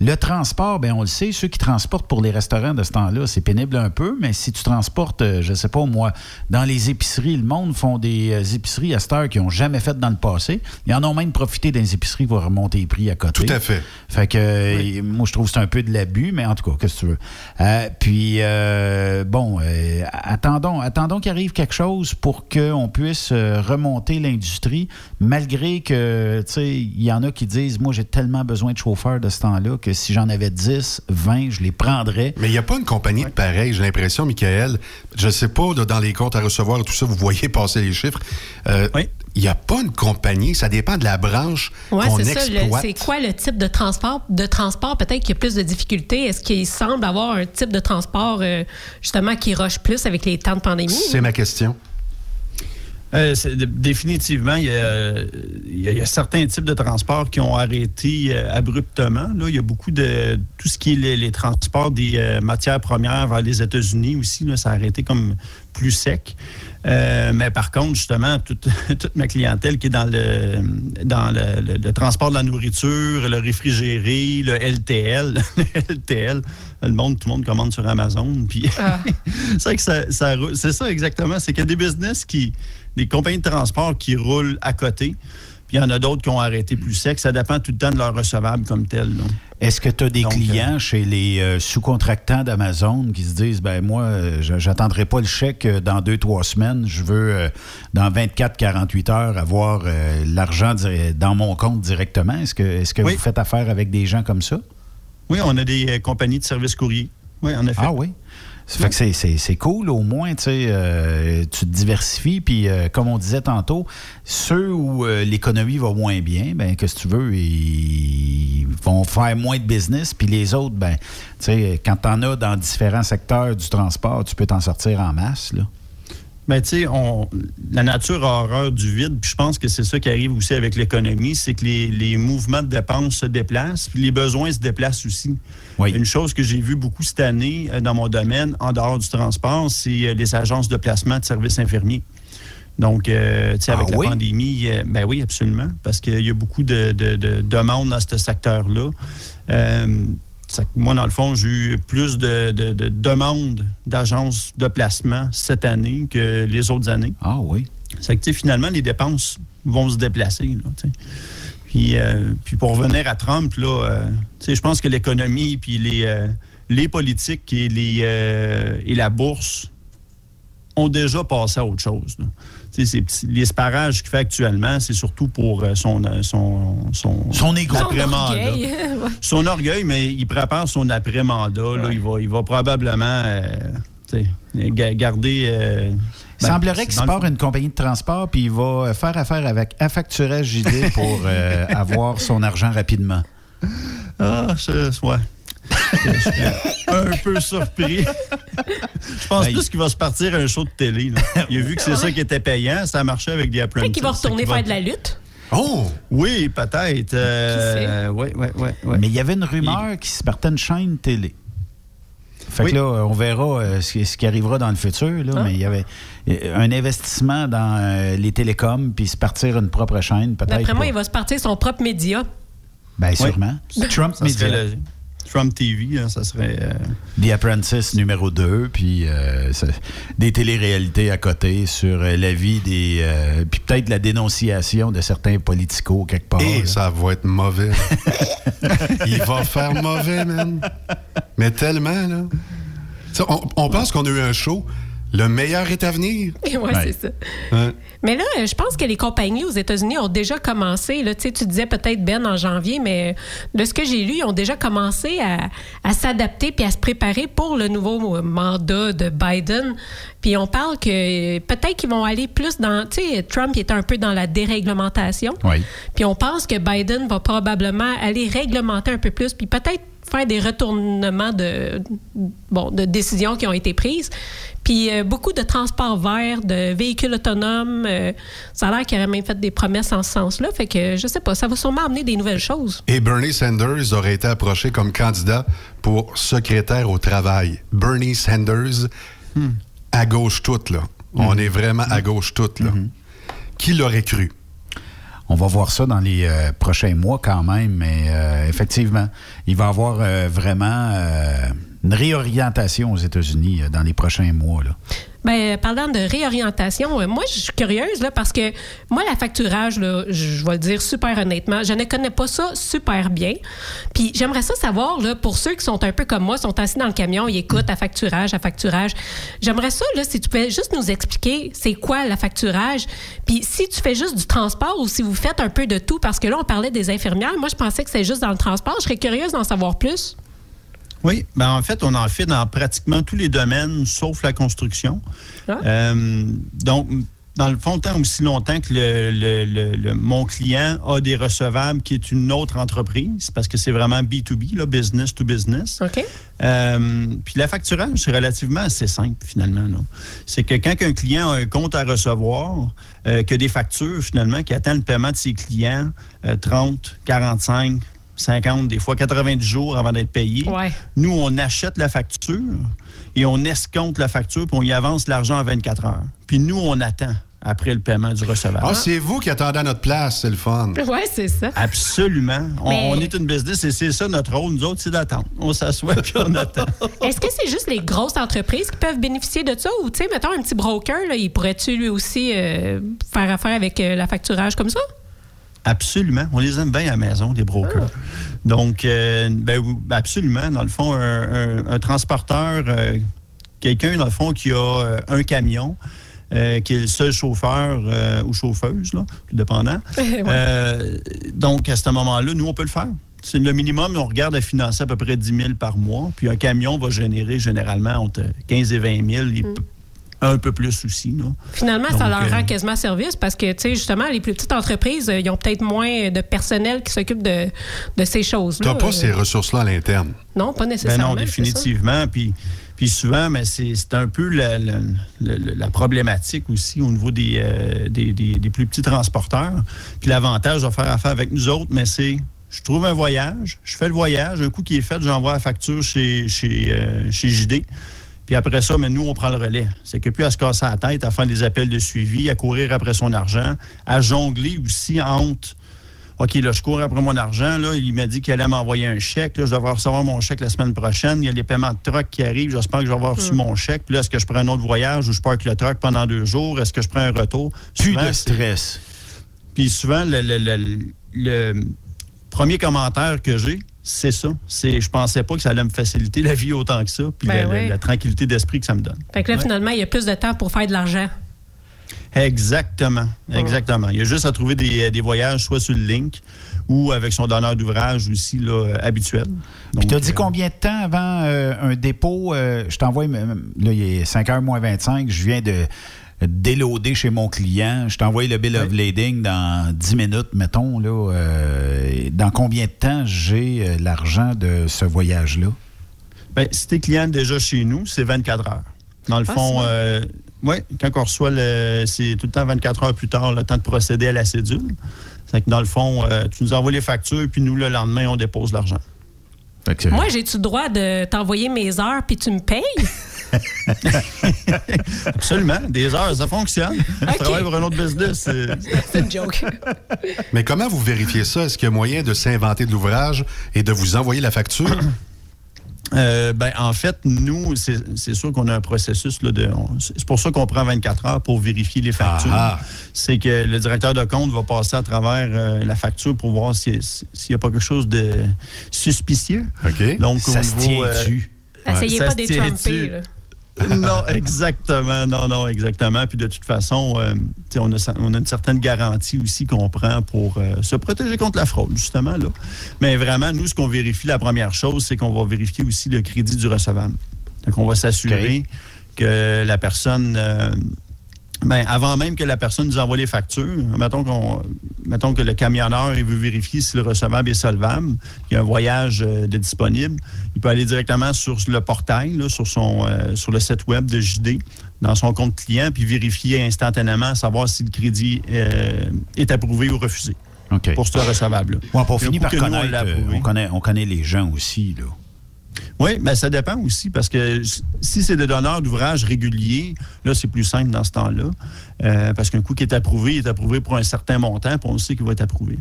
Le transport, ben on le sait, ceux qui transportent pour les restaurants de ce temps-là, c'est pénible un peu, mais si tu transportes, euh, je sais pas moi, dans les épiceries, le monde font des euh, épiceries à cette heure qu'ils n'ont jamais faites dans le passé. Ils en ont même profité des épiceries pour remonter les prix à côté. Tout à fait. Fait que euh, moi, je trouve que c'est un peu de l'abus, mais en tout cas, qu'est-ce que tu veux. Euh, puis, euh, bon, euh, attendons, attendons qu'il arrive quelque chose pour qu'on puisse remonter l'industrie, malgré que, tu sais, il y en a qui disent, moi, j'ai tellement besoin de chauffeurs de ce temps-là que si j'en avais 10, 20, je les prendrais. Mais il n'y a pas une compagnie de pareil, j'ai l'impression, Michael. Je ne sais pas, dans les comptes à recevoir et tout ça, vous voyez passer les chiffres. Euh, Il n'y a pas une compagnie, ça dépend de la branche Oui, qu'on c'est ça. le- exploite. C'est quoi le type de transport? De transport, peut-être qu'il y a plus de difficultés. Est-ce qu'il semble avoir un type de transport, euh, justement, qui roche plus avec les temps de pandémie? C'est ma question. Euh, c'est- dé- définitivement, il y, a, il y a- il y a certains types de transports qui ont arrêté euh, abruptement. Là, il y a beaucoup de tout ce qui est les, les transports des euh, matières premières vers les États-Unis aussi. Là, ça a arrêté comme plus sec. Euh, mais par contre, justement, toute, toute ma clientèle qui est dans le dans le, le- le transport de la nourriture, le réfrigéré, le LTL, le LTL, le monde, tout le monde commande sur Amazon. Puis c'est vrai que ça, ça c'est ça exactement. C'est qu'il y a des business qui, des compagnies de transport qui roulent à côté. Puis il y en a d'autres qui ont arrêté plus sec. Ça dépend tout le temps de leur recevable comme tel. Est-ce que tu as des Donc, clients chez les euh, sous-contractants d'Amazon qui se disent ben moi, euh, je- j'attendrai pas le chèque euh, dans deux, trois semaines. Je veux, euh, dans 24, 48 heures, avoir euh, l'argent dans mon compte directement. Est-ce que, est-ce que Oui. vous faites affaire avec des gens comme ça? Oui, on a des euh, compagnies de services courriers. Oui, en effet. Ah oui? Fait que c'est- cool, au moins, tu euh, te diversifies, puis euh, comme on disait tantôt, ceux où euh, l'économie va moins bien, ben que tu veux, ils vont faire moins de business, puis les autres, ben, tu sais, quand t'en as dans différents secteurs du transport, tu peux t'en sortir en masse, là. Mais tu sais, la nature a horreur du vide, puis je pense que c'est ça qui arrive aussi avec l'économie, c'est que les, les mouvements de dépenses se déplacent, puis les besoins se déplacent aussi. Une chose que j'ai vue beaucoup cette année euh, dans mon domaine, en dehors du transport, c'est euh, les agences de placement de services infirmiers. Donc, euh, tu sais, avec Ah la oui? pandémie, euh, ben oui, absolument, parce qu'il y a beaucoup de, de- de demandes dans ce secteur-là. Euh, moi, dans le fond, j'ai eu plus de, de- de demandes d'agences de placement cette année que les autres années. Ah oui. C'est que, finalement, les dépenses vont se déplacer. là. Puis, euh, puis pour revenir à Trump, là, euh, je pense que l'économie, puis les, euh, les politiques et, les, et la bourse ont déjà passé à autre chose. là. Ces petits- les sparages qu'il fait actuellement, c'est surtout pour euh, son, euh, son, son, Son égo. après-mandat. Son orgueil. Son orgueil, mais il prépare son après-mandat. là. Il, va, il va probablement euh, garder. euh, Il ben, semblerait qu'il se le part une compagnie de transport puis il va faire affaire avec Affacturage JD pour euh, avoir son argent rapidement. Ah, je, ouais. Je suis un peu surpris. Je pense Ben, plus qu'il va se partir à un show de télé. là. Il a vu que c'est ça qui était payant. Ça marchait avec des. Peut-être qu'il va retourner faire de la lutte. Oh! Oui, peut-être. Euh, oui, oui, oui. oui. Mais il y avait une rumeur qui se partait une chaîne télé. Fait que là, on verra euh, ce, qui- ce qui arrivera dans le futur. Là, Ah. Mais il y avait euh, un investissement dans euh, les télécoms puis se partir une propre chaîne, peut-être. D'après moi, pas. il va se partir son propre média. Ben, sûrement. Trump Ça serait Media. le- Trump TV, hein, ça serait. euh, The Apprentice numéro 2, puis euh, des téléréalités à côté sur euh, la vie des... euh, puis peut-être la dénonciation de certains politicos quelque part. Et là. ça va être mauvais. Il va faire mauvais, man. Mais tellement, là. On pense qu'on a eu un show. Le meilleur est à venir. ouais, c'est ça. Mais là, je pense que les compagnies aux États-Unis ont déjà commencé. Là, tu sais, tu disais peut-être Ben en janvier, mais de ce que j'ai lu, ils ont déjà commencé à, à s'adapter puis à se préparer pour le nouveau mandat de Biden. Puis on parle que peut-être qu'ils vont aller plus dans. Tu sais, Trump il était un peu dans la déréglementation. Oui. Puis on pense que Biden va probablement aller réglementer un peu plus, puis peut-être faire des retournements de, bon, de décisions qui ont été prises. Puis euh, beaucoup de transports verts, de véhicules autonomes. euh, ça a l'air qu'il aurait même fait des promesses en ce sens-là. Fait que je sais pas, ça va sûrement amener des nouvelles choses. Et Bernie Sanders aurait été approché comme candidat pour secrétaire au travail. Bernie Sanders, à gauche toute, là. On est vraiment à gauche toute, là. Qui l'aurait cru? On va voir ça dans les euh, prochains mois quand même, mais euh, effectivement, il va y avoir euh, vraiment une réorientation aux États-Unis euh, dans les prochains mois. Là. Ben, parlant de réorientation, euh, moi, je suis curieuse, là, parce que moi, la facturage, je vais le dire super honnêtement, je ne connais pas ça super bien. Puis j'aimerais ça savoir, là, pour ceux qui sont un peu comme moi, sont assis dans le camion, ils écoutent à facturage, à facturage. J'aimerais ça, là, si tu pouvais juste nous expliquer c'est quoi la facturage. Puis si tu fais juste du transport ou si vous faites un peu de tout, parce que là, on parlait des infirmières. Moi, je pensais que c'est juste dans le transport. Je serais curieuse d'en savoir plus. Oui, ben en fait, on en fait dans pratiquement tous les domaines, sauf la construction. Euh, donc, dans le fond, tant aussi longtemps que le, le- le- le- mon client a des recevables qui est une autre entreprise, parce que c'est vraiment B2B, là, business to business. OK. Euh, puis la facturage, c'est relativement assez simple, finalement. C'est que quand un client a un compte à recevoir, euh, que des factures, finalement, qui attendent le paiement de ses clients, euh, 30, 45, 50, des fois 90 jours avant d'être payé. Ouais. Nous, on achète la facture et on escompte la facture, puis on y avance l'argent en 24 heures. Puis nous, on attend après le paiement du recevable. Ah, c'est vous qui attendez à notre place, c'est le fun. Ouais, c'est ça. Absolument. On, Mais- on est une business et c'est ça notre rôle. Nous autres, c'est d'attendre. On s'assoit puis on attend. Est-ce que c'est juste les grosses entreprises qui peuvent bénéficier de ça? Ou, tu sais, mettons un petit broker, là, il pourrait-tu lui aussi euh, faire affaire avec euh, la facturage comme ça? Absolument. On les aime bien à la maison, les brokers. Donc, euh, ben, absolument. Dans le fond, un, un- un transporteur, euh, quelqu'un, dans le fond, qui a euh, un camion, qui est le seul chauffeur ou chauffeuse, là, tout dépendant. Ouais. Donc, à ce moment-là, nous, on peut le faire. C'est le minimum. On regarde à financer à peu près 10 000 par mois. Puis un camion va générer généralement entre 15 et 20 000. Il peut- Un peu plus aussi. Là. Finalement, ça leur euh, rend quasiment service parce que, tu sais, justement, les plus petites entreprises, euh, ils ont peut-être moins de personnel qui s'occupe de, de ces choses-là. T'as pas Euh, ces ressources-là à l'interne? Non, pas Ben nécessairement. non, définitivement. Puis, puis souvent, mais c'est c'est un peu la, la- la- la problématique aussi au niveau des, euh, des, des- des plus petits transporteurs. Puis l'avantage de faire affaire avec nous autres, mais c'est je trouve un voyage, je fais le voyage, un coup qui est fait, j'envoie la facture chez, chez, euh, chez JD. Puis après ça, mais nous, on prend le relais. C'est que plus à se casser la tête, à faire des appels de suivi, à courir après son argent, à jongler aussi entre OK, là, je cours après mon argent. Là, il m'a dit qu'il allait m'envoyer un chèque. Là, je devrais recevoir mon chèque la semaine prochaine. Il y a les paiements de truck qui arrivent. J'espère que je vais avoir reçu Mm. mon chèque. Puis là, est-ce que je prends un autre voyage ou je pars avec le truck pendant deux jours? Est-ce que je prends un retour? Plus Souvent, de stress. Puis souvent, le, le- le- le premier commentaire que j'ai, c'est ça. C'est je pensais pas que ça allait me faciliter la vie autant que ça. Puis Ben la, la- ouais. la tranquillité d'esprit que ça me donne. Fait que là, Ouais. finalement, il y a plus de temps pour faire de l'argent. Exactement. Exactement. Il y a juste à trouver des, des voyages soit sur le link ou avec son donneur d'ouvrage aussi là, euh, habituel. Puis tu as euh, dit combien de temps avant euh, un dépôt? euh, je t'envoie, là, il est 5h moins 25, je viens de déloader chez mon client. Je t'envoie le bill of lading dans 10 minutes, mettons. Là, euh, dans combien de temps j'ai euh, l'argent de ce voyage-là? Ben, si t'es client déjà chez nous, c'est 24 heures. Dans le Ah, fond, euh, oui, quand on reçoit le. C'est tout le temps 24 heures plus tard, le temps de procéder à la cédule. C'est que dans le fond, euh, tu nous envoies les factures, puis nous, le lendemain, on dépose l'argent. Moi, j'ai-tu le droit de t'envoyer mes heures puis tu me payes? Absolument. Des heures, ça fonctionne. Je travaille pour un autre business. c'est- une joke. Mais comment vous vérifiez ça? Est-ce qu'il y a moyen de s'inventer de l'ouvrage et de vous envoyer la facture? Euh, ben, en fait, nous, c'est sûr qu'on a un processus. Là, de, c'est pour ça qu'on prend 24 heures pour vérifier les factures. Ah, C'est que le directeur de compte va passer à travers euh, la facture pour voir si- si- s'il n'y a pas quelque chose de suspicieux. OK. Donc, Ça au se niveau, euh? Essayez Ça pas non, exactement. Non, non, exactement. Puis de toute façon, euh, on, a, on a une certaine garantie aussi qu'on prend pour euh, se protéger contre la fraude, justement. Là. Mais vraiment, nous, ce qu'on vérifie, la première chose, c'est qu'on va vérifier aussi le crédit du recevable. Donc, on va s'assurer que la personne. Ben, avant même que la personne nous envoie les factures, mettons, qu'on, mettons que le camionneur il veut vérifier si le recevable est solvable, qu'il y a un voyage euh, de disponible, il peut aller directement sur le portail, là, sur, son, euh, sur le site web de JD, dans son compte client, puis vérifier instantanément, savoir si le crédit euh, est approuvé ou refusé pour ce recevable-là. Ouais, finit coup par connaître. on, connaît, on connaît les gens aussi. Là. Oui, mais ça dépend aussi parce que si c'est des donneurs d'ouvrages réguliers, là, c'est plus simple dans ce temps-là. Euh, parce qu'un coup qui est approuvé, il est approuvé pour un certain montant, puis on sait qu'il va être approuvé.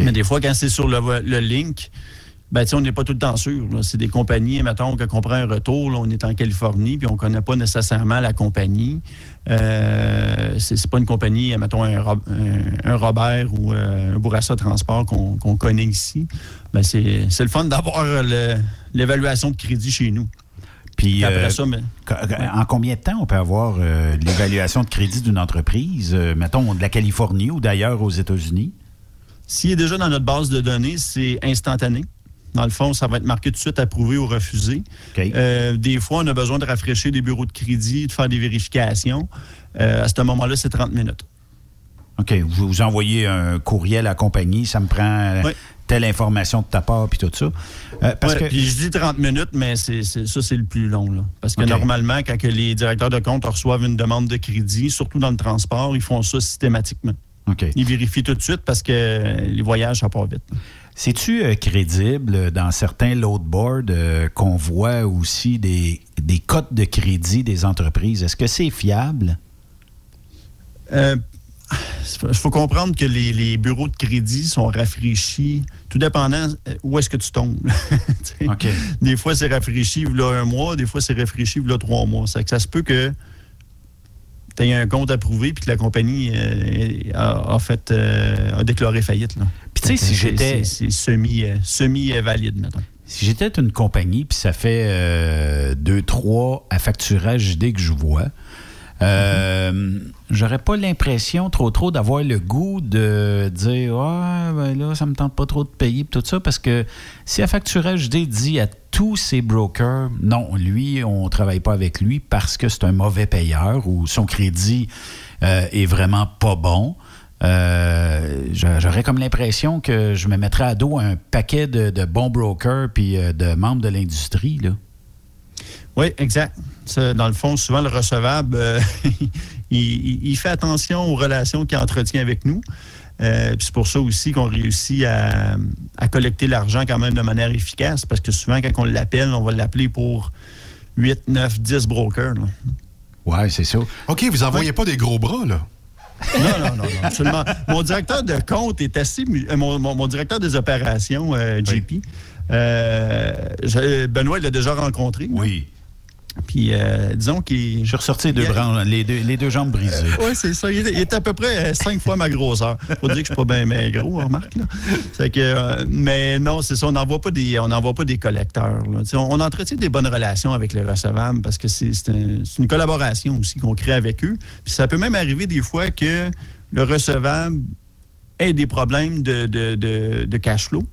Mais des fois, quand c'est sur le, le link, ben, on n'est pas tout le temps sûr. C'est des compagnies, mettons, quand on prend un retour, là, on est en Californie, puis on ne connaît pas nécessairement la compagnie. Euh, c'est pas une compagnie, mettons, un, un- un Robert ou euh, un Bourassa Transport qu'on qu'on connaît ici. Ben, c'est le fun d'avoir le- l'évaluation de crédit chez nous. Puis, après euh, ça, mais- co- en combien de temps on peut avoir euh, l'évaluation de crédit d'une entreprise, euh, mettons, de la Californie ou d'ailleurs aux États-Unis? S'il est déjà dans notre base de données, c'est instantané. Dans le fond, ça va être marqué tout de suite approuvé ou refusé. Euh, des fois, on a besoin de rafraîchir des bureaux de crédit, de faire des vérifications. Euh, à ce moment-là, c'est 30 minutes. OK. Vous, vous envoyez un courriel à la compagnie, ça me prend euh, telle information de ta part, puis tout ça. Euh, parce Ouais, que. Puis je dis 30 minutes, mais c'est, c'est- ça, c'est le plus long. Là. Parce que normalement, quand que les directeurs de compte reçoivent une demande de crédit, surtout dans le transport, ils font ça systématiquement. Ils vérifient tout de suite parce que les voyages, ça part vite. C'est-tu euh, crédible dans certains loadboards euh, qu'on voit aussi des, des cotes de crédit des entreprises? Est-ce que c'est fiable? Euh, Il faut comprendre que les, les bureaux de crédit sont rafraîchis, tout dépendant où est-ce que tu tombes. Des fois, c'est rafraîchi là un mois, des fois, c'est rafraîchi là trois mois. Ça, ça se peut que tu aies un compte approuvé puis que la compagnie euh, a, a fait, euh, a déclaré faillite. là. Puis tu sais, si j'étais- semi, euh, semi-valide, maintenant. Si j'étais une compagnie, puis ça fait euh, deux, trois à facturage JD que je vois, euh, j'aurais pas l'impression trop trop d'avoir le goût de dire Ah, ben là, ça me tente pas trop de payer tout ça, parce que si à facturage JD dit à tous ses brokers non, lui, on travaille pas avec lui parce que c'est un mauvais payeur ou son crédit euh, est vraiment pas bon. Euh, j'a- J'aurais comme l'impression que je me mettrais à dos un paquet de, de bons brokers puis euh, de membres de l'industrie. là. Oui, exact. Dans le fond, souvent, le recevable, euh, il, fait attention aux relations qu'il entretient avec nous. Euh, puis c'est pour ça aussi qu'on réussit à, à collecter l'argent quand même de manière efficace, parce que souvent, quand on l'appelle, on va l'appeler pour 8, 9, 10 brokers. Ouais, c'est ça. OK, vous envoyez pas des gros bras, là? Non, non, non, non, absolument. Mon directeur de compte est assez. euh, Mon, mon- mon directeur des opérations, euh, JP, euh, je- Benoît, il l'a déjà rencontré. Oui. Puis, euh, disons qu'il. Je suis ressorti les deux, bras- les deux, les deux jambes brisées. Oui, c'est ça. Il est, il est à peu près euh, cinq fois ma grosseur. Faut dire que je suis pas bien on remarque. Là. Que, euh, mais non, c'est ça. On n'envoie pas des, on pas des collecteurs. On, on entretient des bonnes relations avec les recevables parce que c'est, c'est un- c'est une collaboration aussi qu'on crée avec eux. Puis ça peut même arriver des fois que le recevable ait des problèmes de, de, de- de cash flow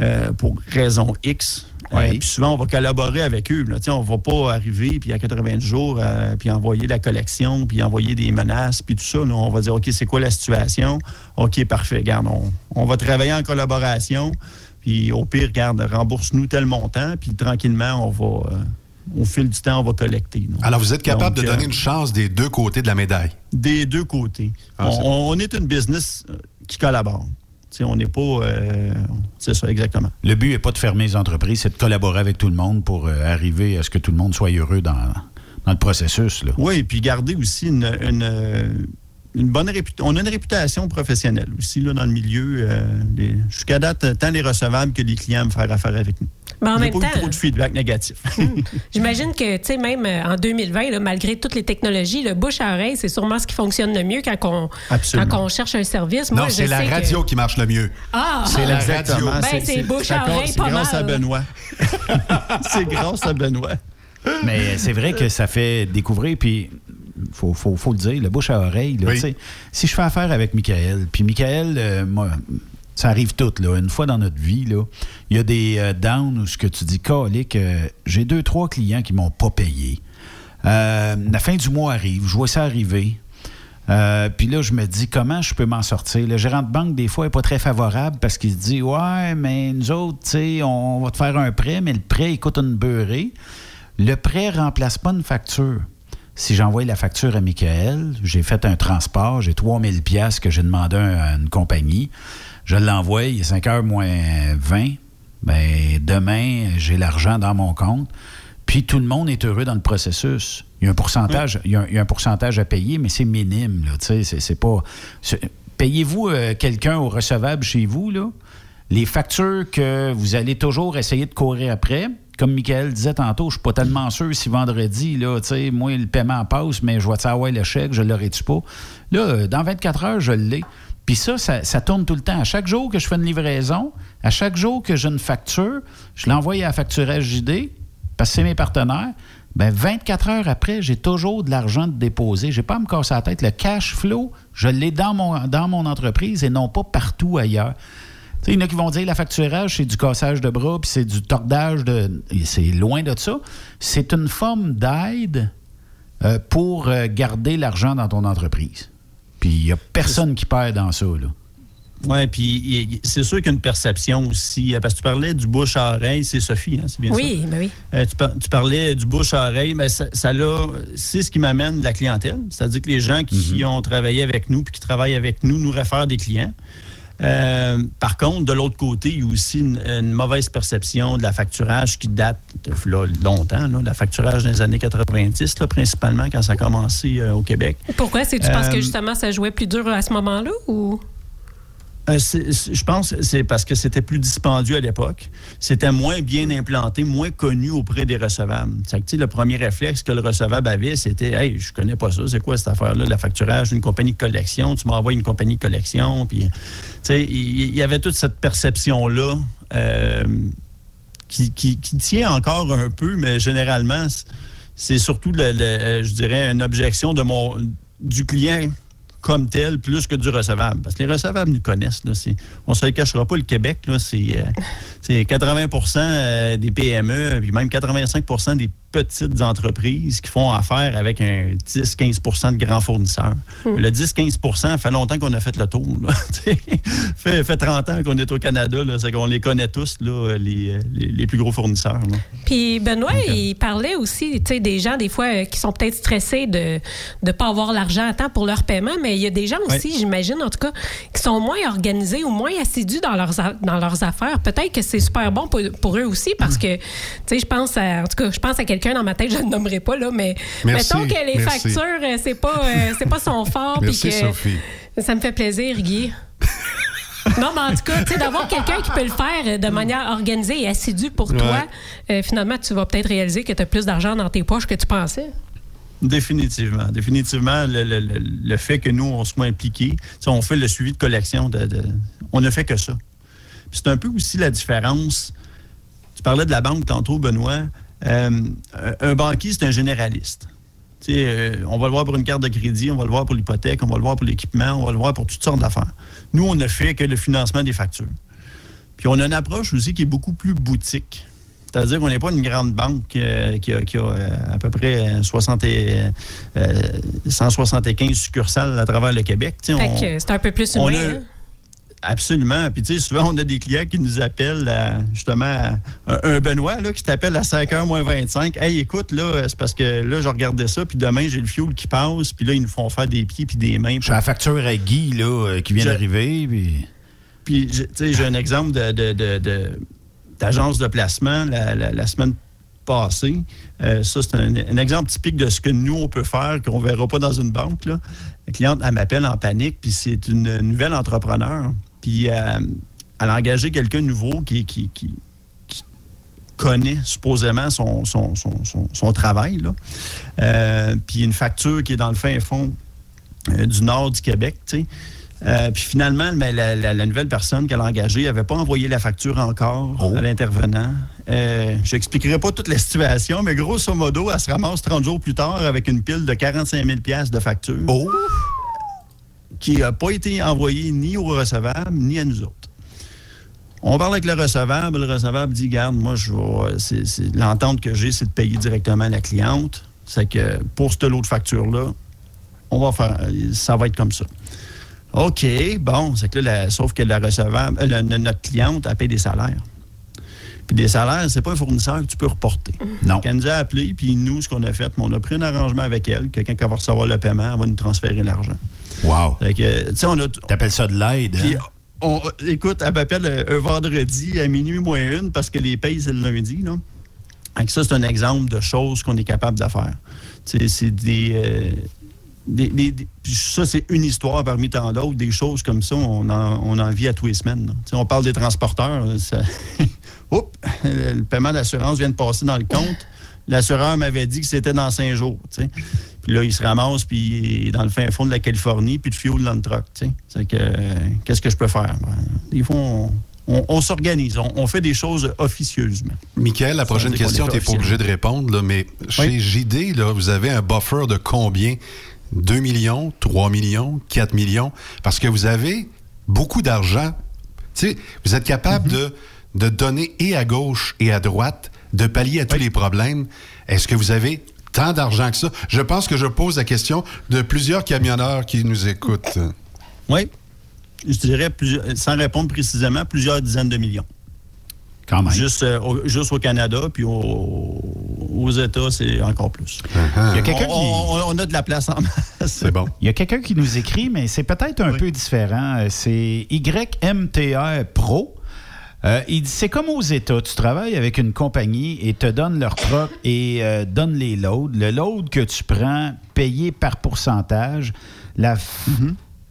euh, pour raison X. Euh, puis souvent, on va collaborer avec eux. Là. On ne va pas arriver puis à 80 jours, euh, puis envoyer la collection, puis envoyer des menaces, puis tout ça. là. on va dire, OK, c'est quoi la situation? OK, parfait. Garde, on, on va travailler en collaboration. Puis au pire, garde, rembourse-nous tel montant, puis tranquillement, on va, euh, au fil du temps, on va collecter. Alors, vous êtes capable Donc, de donner une chance des deux côtés de la médaille? des deux côtés. Ah, on, c'est on- est une business qui collabore. On n'est pas. euh, c'est ça, exactement. Le but n'est pas de fermer les entreprises, c'est de collaborer avec tout le monde pour euh, arriver à ce que tout le monde soit heureux dans, dans le processus. Là. Oui, et puis garder aussi une, une, une bonne réputation. On a une réputation professionnelle aussi là, dans le milieu. euh, les- Jusqu'à date, tant les recevables que les clients me faire affaire avec nous. Mais en même pas eu temps- trop de feedback négatif. J'imagine que, tu sais, même euh, en 2020, là, malgré toutes les technologies, le bouche à oreille, c'est sûrement ce qui fonctionne le mieux quand on, quand on cherche un service. Moi, non, c'est la sais que- radio qui marche le mieux. Ah! C'est la radio. Exactement. Ben, c'est bouche à oreille, C'est pas grâce mal. à Benoît. c'est grâce à Benoît. Mais c'est vrai que ça fait découvrir, puis faut, faut, faut le dire, le bouche à oreille. là, Oui. tu sais, Si je fais affaire avec Michael, puis Michael, euh, moi, ça arrive tout, là, une fois dans notre vie, là, il y a des euh, downs où ce que tu dis, calique, euh, j'ai deux, trois clients qui m'ont pas payé. Euh, la fin du mois arrive, je vois ça arriver. Euh, puis là, je me dis comment je peux m'en sortir? Le gérant de banque, des fois, n'est pas très favorable parce qu'il se dit Ouais, mais nous autres, tu on va te faire un prêt, mais le prêt, il coûte une beurrée. Le prêt remplace pas une facture. Si j'envoie la facture à Michael, j'ai fait un transport, j'ai 3000 pièces que j'ai demandé à une compagnie. Je l'envoie, il est 5 heures moins 20. Ben, demain, j'ai l'argent dans mon compte. Puis tout le monde est heureux dans le processus. Il y a un pourcentage, il y a un, il y a un pourcentage à payer, mais c'est minime. C'est, c'est pas. Payez-vous euh, quelqu'un au recevable chez vous, là? Les factures que vous allez toujours essayer de courir après, comme Michael disait tantôt, je suis pas tellement sûr si vendredi, là, moi, le paiement passe, mais je vais savoir le chèque, je l'aurai-tu pas? Là, dans 24 heures, je l'ai. Puis ça, ça, tourne tout le temps. À chaque jour que je fais une livraison, à chaque jour que j'ai une facture, je l'envoie à la facturage JD, parce que c'est mes partenaires. Ben 24 heures après, j'ai toujours de l'argent de déposer. J'ai pas à me casser la tête. Le cash flow, je l'ai dans mon, dans mon entreprise et non pas partout ailleurs. Il y en a qui vont dire la facturage, c'est du cassage de bras, puis c'est du tordage de. C'est loin de ça. C'est une forme d'aide euh, pour euh, garder l'argent dans ton entreprise. Puis il n'y a personne qui perd dans ça. Là. Oui, puis c'est sûr qu'il y a une perception aussi. euh, Parce que tu parlais du bouche à oreille, c'est Sophie, hein, c'est bien Oui, ça? ben oui. Euh, tu, par- tu parlais du bouche à oreille, mais ça, ça l'a- c'est ce qui m'amène de la clientèle. C'est-à-dire que les gens qui ont travaillé avec nous puis qui travaillent avec nous nous réfèrent des clients. Euh, par contre, de l'autre côté, il y a aussi une, une mauvaise perception de la facturage qui date de là, longtemps, là, la facturage des années 90, là, principalement quand ça a commencé euh, au Québec. Pourquoi? C'est tu penses que Euh, justement ça jouait plus dur à ce moment-là ou? Euh, je pense que c'est parce que c'était plus dispendieux à l'époque. C'était moins bien implanté, moins connu auprès des recevables. Le premier réflexe que le recevable avait, c'était Hey, je connais pas ça, c'est quoi cette affaire-là, la facturage d'une compagnie de collection, tu m'envoies une compagnie de collection. Puis, il y, avait toute cette perception-là euh, qui, tient encore un peu, mais généralement, c'est- surtout, le- euh, je dirais, une objection de mon, du client comme tel plus que du recevable. Parce que les recevables nous connaissent. Là, C'est- on ne se le cachera pas, le Québec, là, c'est, euh, c'est 80% euh, des PME, puis même 85% des petites entreprises qui font affaire avec un 10-15% de grands fournisseurs. Le 10-15% fait longtemps qu'on a fait le tour. là. fait, fait 30 ans qu'on est au Canada, là, c'est qu'on les connaît tous, là, les, les- les plus gros fournisseurs. là. Puis Benoît, il parlait aussi, des gens des fois euh, qui sont peut-être stressés de ne pas avoir l'argent à temps pour leur paiement, mais mais il y a des gens aussi, j'imagine, en tout cas, qui sont moins organisés ou moins assidus dans leurs, dans leurs affaires. Peut-être que c'est super bon pour, pour eux aussi parce que, tu sais, je pense à, en tout cas, je pense à quelqu'un dans ma tête, je ne le nommerai pas, là, mais Merci, mettons que les merci. factures, euh, c'est pas, euh, c'est pas son fort. Merci, que Sophie. Ça me fait plaisir, Guy. Non, mais en tout cas, tu sais, d'avoir quelqu'un qui peut le faire de manière organisée et assidue pour toi, euh, finalement, tu vas peut-être réaliser que tu as plus d'argent dans tes poches que tu pensais. Définitivement. Définitivement, le, le- le- fait que nous, on soit impliqués, on fait le suivi de collection, de, de- on ne fait que ça. C'est un peu aussi la différence. Tu parlais de la banque tantôt, Benoît. Euh, un- banquier, c'est un généraliste. Euh, on va le voir pour une carte de crédit, on va le voir pour l'hypothèque, on va le voir pour l'équipement, on va le voir pour toutes sortes d'affaires. Nous, on ne fait que le financement des factures. Puis on a une approche aussi qui est beaucoup plus boutique. C'est-à-dire qu'on n'est pas une grande banque euh, qui a, qui a, euh, à peu près euh, 60 et, euh, 175 succursales à travers le Québec. Tu sais, Fait on- que c'est un peu plus humain. a- hein? Absolument. Puis, tu sais, souvent, on a des clients qui nous appellent, à, justement, à- un, Benoît, là, qui t'appelle à 5h moins 25. Hey, écoute, là, c'est parce que là, je regardais ça, puis demain, j'ai le fioul qui passe, puis là, ils nous font faire des pieds puis des mains. J'ai la facture à Guy là, qui vient d'arriver. Puis... Tu sais, j'ai un exemple de, de- de- de- d'agence de placement la, semaine passée. Euh, ça, c'est un, exemple typique de ce que nous, on peut faire, qu'on ne verra pas dans une banque. Là. La cliente, elle m'appelle en panique, puis c'est une nouvelle entrepreneur. Puis, euh, elle a engagé quelqu'un nouveau qui, qui, qui- connaît supposément son, son, son- travail. Euh, puis, une facture qui est dans le fin fond du nord du Québec, sais. Euh, puis finalement, la, la- la nouvelle personne qu'elle a engagée n'avait pas envoyé la facture encore à l'intervenant. Euh, je n'expliquerai pas toute la situation, mais grosso modo, elle se ramasse 30 jours plus tard avec une pile de 45 000 piastres de facture qui n'a pas été envoyée ni au recevable ni à nous autres. On parle avec le recevable. Le recevable dit Garde, moi, je vais- l'entente que j'ai, c'est de payer directement la cliente. C'est que pour ce lot de facture-là, on va faire, ça va être comme ça. OK, bon, c'est que là, la- sauf que la recevable, euh, notre cliente, elle paye des salaires. Puis des salaires, c'est pas un fournisseur que tu peux reporter. Non. Elle nous a appelé, puis nous, ce qu'on a fait, on a pris un arrangement avec elle, que quand elle va recevoir le paiement, elle va nous transférer l'argent. Wow. Fait que, tu sais, on a. T'appelles ça de l'aide, hein? on- écoute, elle m'appelle euh, un vendredi à minuit moins une parce que les payes, c'est le lundi. Là. Que ça, c'est un exemple de choses qu'on est capable de faire. Tu sais, C'est des. euh, des- des- ça, c'est une histoire parmi tant d'autres. Des choses comme ça, on en, on en vit à tous les semaines. on parle des transporteurs. là, ça- Oups, le paiement d'assurance vient de passer dans le compte. L'assureur m'avait dit que c'était dans cinq jours. Puis là, il se ramasse, puis il est dans le fin fond de la Californie, puis de fioul dans le truck. C'est que, euh, qu'est-ce que je peux faire? Ben, des fois, on, on- on s'organise. On, on fait des choses officieusement. Michael, la prochaine question, est tu n'es pas obligé de répondre, là, mais chez JD, là, vous avez un buffer de combien? 2 millions, 3 millions, 4 millions? Parce que vous avez beaucoup d'argent. Tu sais, vous êtes capable Mhm. de, de donner et à gauche et à droite, de pallier à tous les problèmes. Est-ce que vous avez tant d'argent que ça? Je pense que je pose la question de plusieurs camionneurs qui nous écoutent. Oui. Je dirais, sans répondre précisément, plusieurs dizaines de millions. Quand même. Juste, euh, au, juste au Canada, puis au- aux États, c'est encore plus. Il y a quelqu'un on, qui- on- on a de la place en masse. C'est bon. Il y a quelqu'un qui nous écrit, mais c'est peut-être un peu différent. Euh, C'est YMTR Pro. Euh, il dit c'est comme aux États, tu travailles avec une compagnie et te donne leur truck et euh, donne les loads. Le load que tu prends, payé par pourcentage. La f-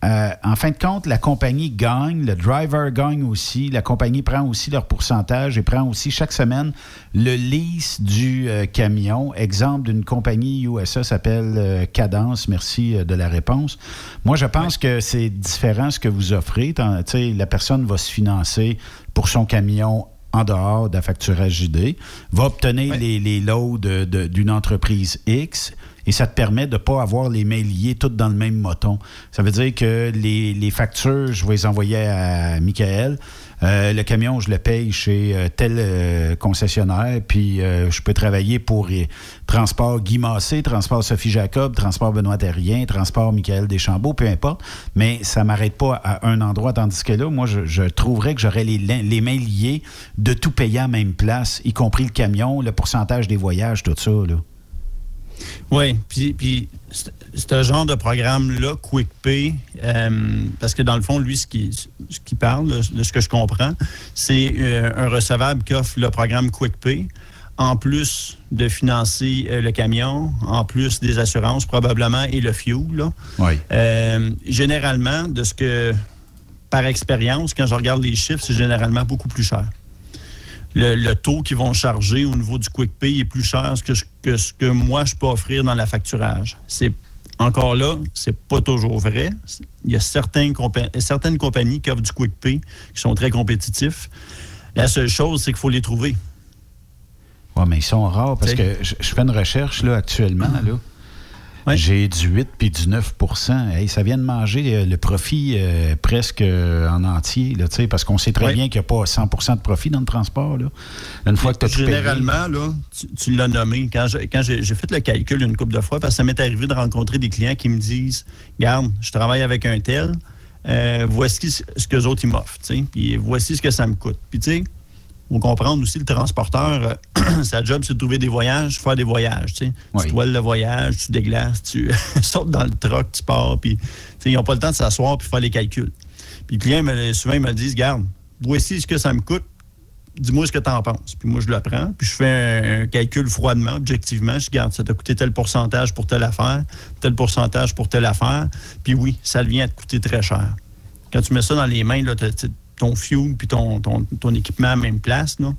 euh, en fin de compte, la compagnie gagne, le driver gagne aussi, la compagnie prend aussi leur pourcentage et prend aussi chaque semaine le lease du euh, camion. Exemple d'une compagnie USA s'appelle euh, Cadence. Merci de la réponse. Moi, je pense que c'est différent ce que vous offrez. Tant- La personne va se financer pour son camion en dehors de la facturage JD, va obtenir les, les de- d'une entreprise X et ça te permet de ne pas avoir les mains liées toutes dans le même moton. Ça veut dire que les, factures, je vais les envoyer à Michael. Euh, le camion, je le paye chez euh, tel euh, concessionnaire, puis je peux travailler pour Transport Guy Massé, Transport Sophie Jacob, Transport Benoît Terrien, Transport Michael Deschambault, peu importe. Mais ça ne m'arrête pas à un endroit, tandis que là, moi, je, trouverais que j'aurais les, les mains liées de tout payer à même place, y compris le camion, le pourcentage des voyages, tout ça. Là. Oui, puis, puis un genre de programme-là, QuickPay, euh, parce que dans le fond, lui, ce qui, ce qui parle, de ce que je comprends, c'est euh, un recevable qui offre le programme QuickPay, en plus de financer euh, le camion, en plus des assurances probablement et le fuel. là. Oui. Euh, généralement, de ce que, par expérience, quand je regarde les chiffres, c'est généralement beaucoup plus cher. Le, le taux qu'ils vont charger au niveau du Quick Pay est plus cher que, ce que moi je peux offrir dans la facturage. C'est encore là, c'est pas toujours vrai. Il y a certaines, compa- certaines compagnies qui offrent du Quick Pay qui sont très compétitifs. La seule chose, c'est qu'il faut les trouver. Oui, mais ils sont rares parce que je, je fais une recherche là, actuellement. Là. J'ai du 8 puis du 9 hey, Ça vient de manger euh, le profit euh, presque euh, en entier, là, parce qu'on sait très Ouais. bien qu'il n'y a pas 100% de profit dans le transport. Là. Une fois que tu as payé. Généralement, là, tu, tu l'as nommé. Quand j'ai fait le calcul une couple de fois, parce que ça m'est arrivé de rencontrer des clients qui me disent Garde, je travaille avec un tel, euh, voici ce que les autres ils m'offrent, puis voici ce que ça me coûte. Puis, tu sais, faut comprendre aussi, le transporteur, euh, sa job, c'est de trouver des voyages, faire des voyages, tu toiles le voyage, tu déglaces, tu sautes dans le truck, tu pars, puis, ils n'ont pas le temps de s'asseoir puis faire les calculs. Puis, le client, me- souvent, ils me disent Garde, voici ce que ça me coûte, dis-moi ce que tu en penses. Puis moi, je le prends, puis je fais un, un calcul froidement, objectivement. Je garde, ça t'a coûté tel pourcentage pour telle affaire, tel pourcentage pour telle affaire. Puis oui, ça vient à te coûter très cher. Quand tu mets ça dans les mains, là, ton fuel puis ton, ton, ton équipement à la même place, là.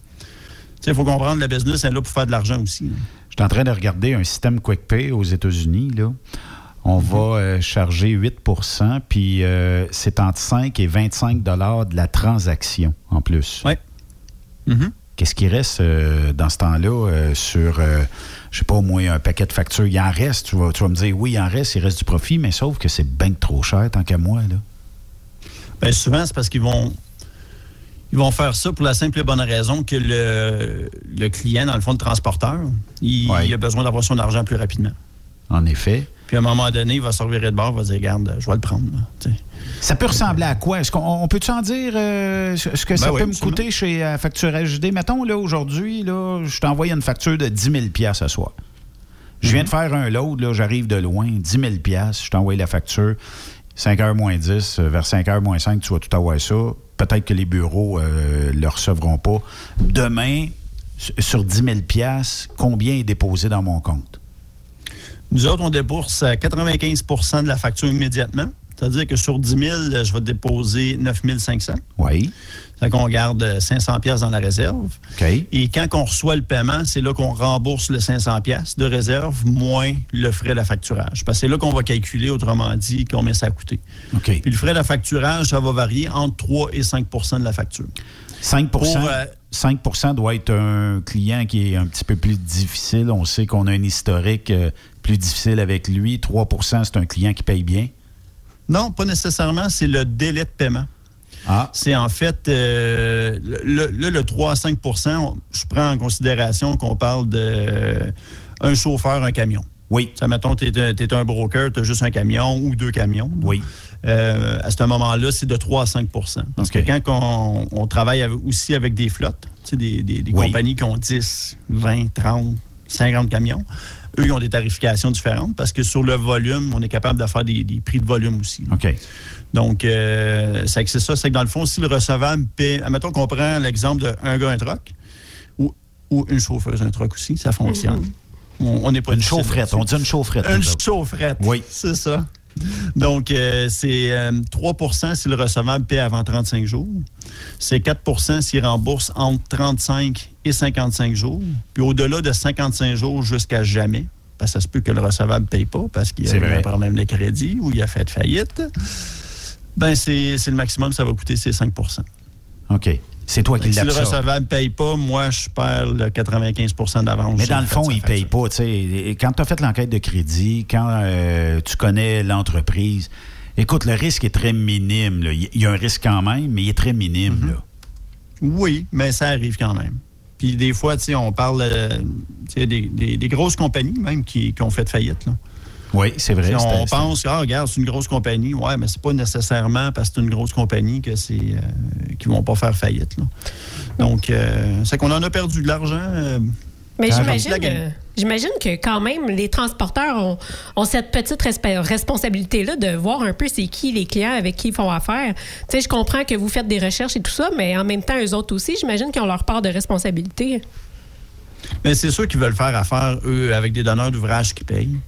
Tu sais, il faut comprendre, le business est là pour faire de l'argent aussi. Je suis en train de regarder un système QuickPay aux États-Unis. Là. On va euh, charger 8% puis euh, c'est entre 5 et 25 dollars de la transaction en plus. Oui. Qu'est-ce qui reste euh, dans ce temps-là sur, je sais pas, au moins un paquet de factures? Il en reste, tu vas, tu vas me dire, oui, il en reste, il reste du profit, mais sauf que c'est bien trop cher tant qu'à moi. Là. Bien, souvent, c'est parce qu'ils vont. Ils vont faire ça pour la simple et bonne raison que le, le client, dans le fond, le transporteur, il, il a besoin d'avoir son argent plus rapidement. En effet. Puis à un moment donné, il va se revirer de bord, il va dire Regarde, je vais le prendre. Ça peut ressembler à quoi? Est-ce qu'on on peut-tu en dire euh, ce que ça Ben oui, peut me coûter chez euh, Facture HD? Mettons, là, aujourd'hui, là, je t'envoie une facture de 10 000 ce soir. Je viens de faire un load, là, j'arrive de loin, 10 000 je t'envoie la facture. 5h moins 10, euh, vers 5h moins 5, tu vas tout avoir ça. Peut-être que les bureaux ne le recevront pas. Demain, sur 10 000 combien est déposé dans mon compte? Nous autres, on débourse à 95% de la facture immédiatement. C'est-à-dire que sur 10 000, je vais déposer 9 500. Oui. Fait qu'on garde euh, 500 pièces dans la réserve. OK. Et quand on reçoit le paiement, c'est là qu'on rembourse le 500 pièces de réserve moins le frais de facturage. Parce que c'est là qu'on va calculer, autrement dit, combien ça a coûté. OK. Puis le frais de facturage, ça va varier entre 3 et 5% de la facture. 5 Pour, euh, 5% doit être un client qui est un petit peu plus difficile. On sait qu'on a un historique euh, plus difficile avec lui. 3% c'est un client qui paye bien. Non, pas nécessairement. C'est le délai de paiement. Ah. C'est en fait, euh, le, le- le 3 à 5 on- je prends en considération qu'on parle de euh, un chauffeur, un camion. Oui. Ça, mettons, tu es, un broker, tu as juste un camion ou deux camions. Oui. Euh, à ce moment-là, c'est de 3 à 5% Parce que quand on, on travaille avec- aussi avec des flottes, tu sais, des, des- des Oui. compagnies qui ont 10, 20, 30, 50 camions, eux, ils ont des tarifications différentes parce que sur le volume, on est capable de faire des, des prix de volume aussi. OK. Donc, euh, c'est que c'est ça. C'est que dans le fond, si le recevable paie, admettons qu'on prend l'exemple d'un gars, un troc, ou, ou une chauffeuse, un troc aussi, ça fonctionne. On on n'est pas Une chaufferette. On dit une chaufferette. Une chaufferette. Oui. C'est ça. Donc, euh, c'est euh, 3% si le recevable paie avant 35 jours. C'est 4% s'il rembourse entre 35 et 55 jours. Puis au-delà de 55 jours jusqu'à jamais, parce que ça se peut que le recevable ne paye pas parce qu'il y a eu un problème de crédit ou il a fait faillite. Ben, c'est le maximum ça va coûter, c'est 5% OK. C'est toi qui Si le l'absorbes. recevable ne paye pas, moi, je perds le 95% d'avance. Mais dans le fond, il ne paye pas. Quand tu as fait l'enquête de crédit, quand euh, tu connais l'entreprise, écoute, le risque est très minime. là. Il y a un risque quand même, mais il est très minime. Mhm. là. Oui, mais ça arrive quand même. Puis des fois, tu sais, on parle euh, des- des grosses compagnies même qui, qui ont fait faillite. là. Oui, c'est vrai. C'était- on pense, ah, regarde, c'est une grosse compagnie. Ouais, mais c'est pas nécessairement parce que c'est une grosse compagnie que c'est euh, qu'ils vont pas faire faillite. là. Donc, euh, c'est qu'on en a perdu de l'argent. euh, Mais j'imagine, j'imagine que quand même, les transporteurs ont, ont cette petite responsabilité-là de voir un peu c'est qui les clients avec qui ils font affaire. Tu sais, je comprends que vous faites des recherches et tout ça, mais en même temps, eux autres aussi, j'imagine qu'ils ont leur part de responsabilité. Mais c'est sûr qu'ils veulent faire affaire, eux, avec des donneurs d'ouvrages qui payent.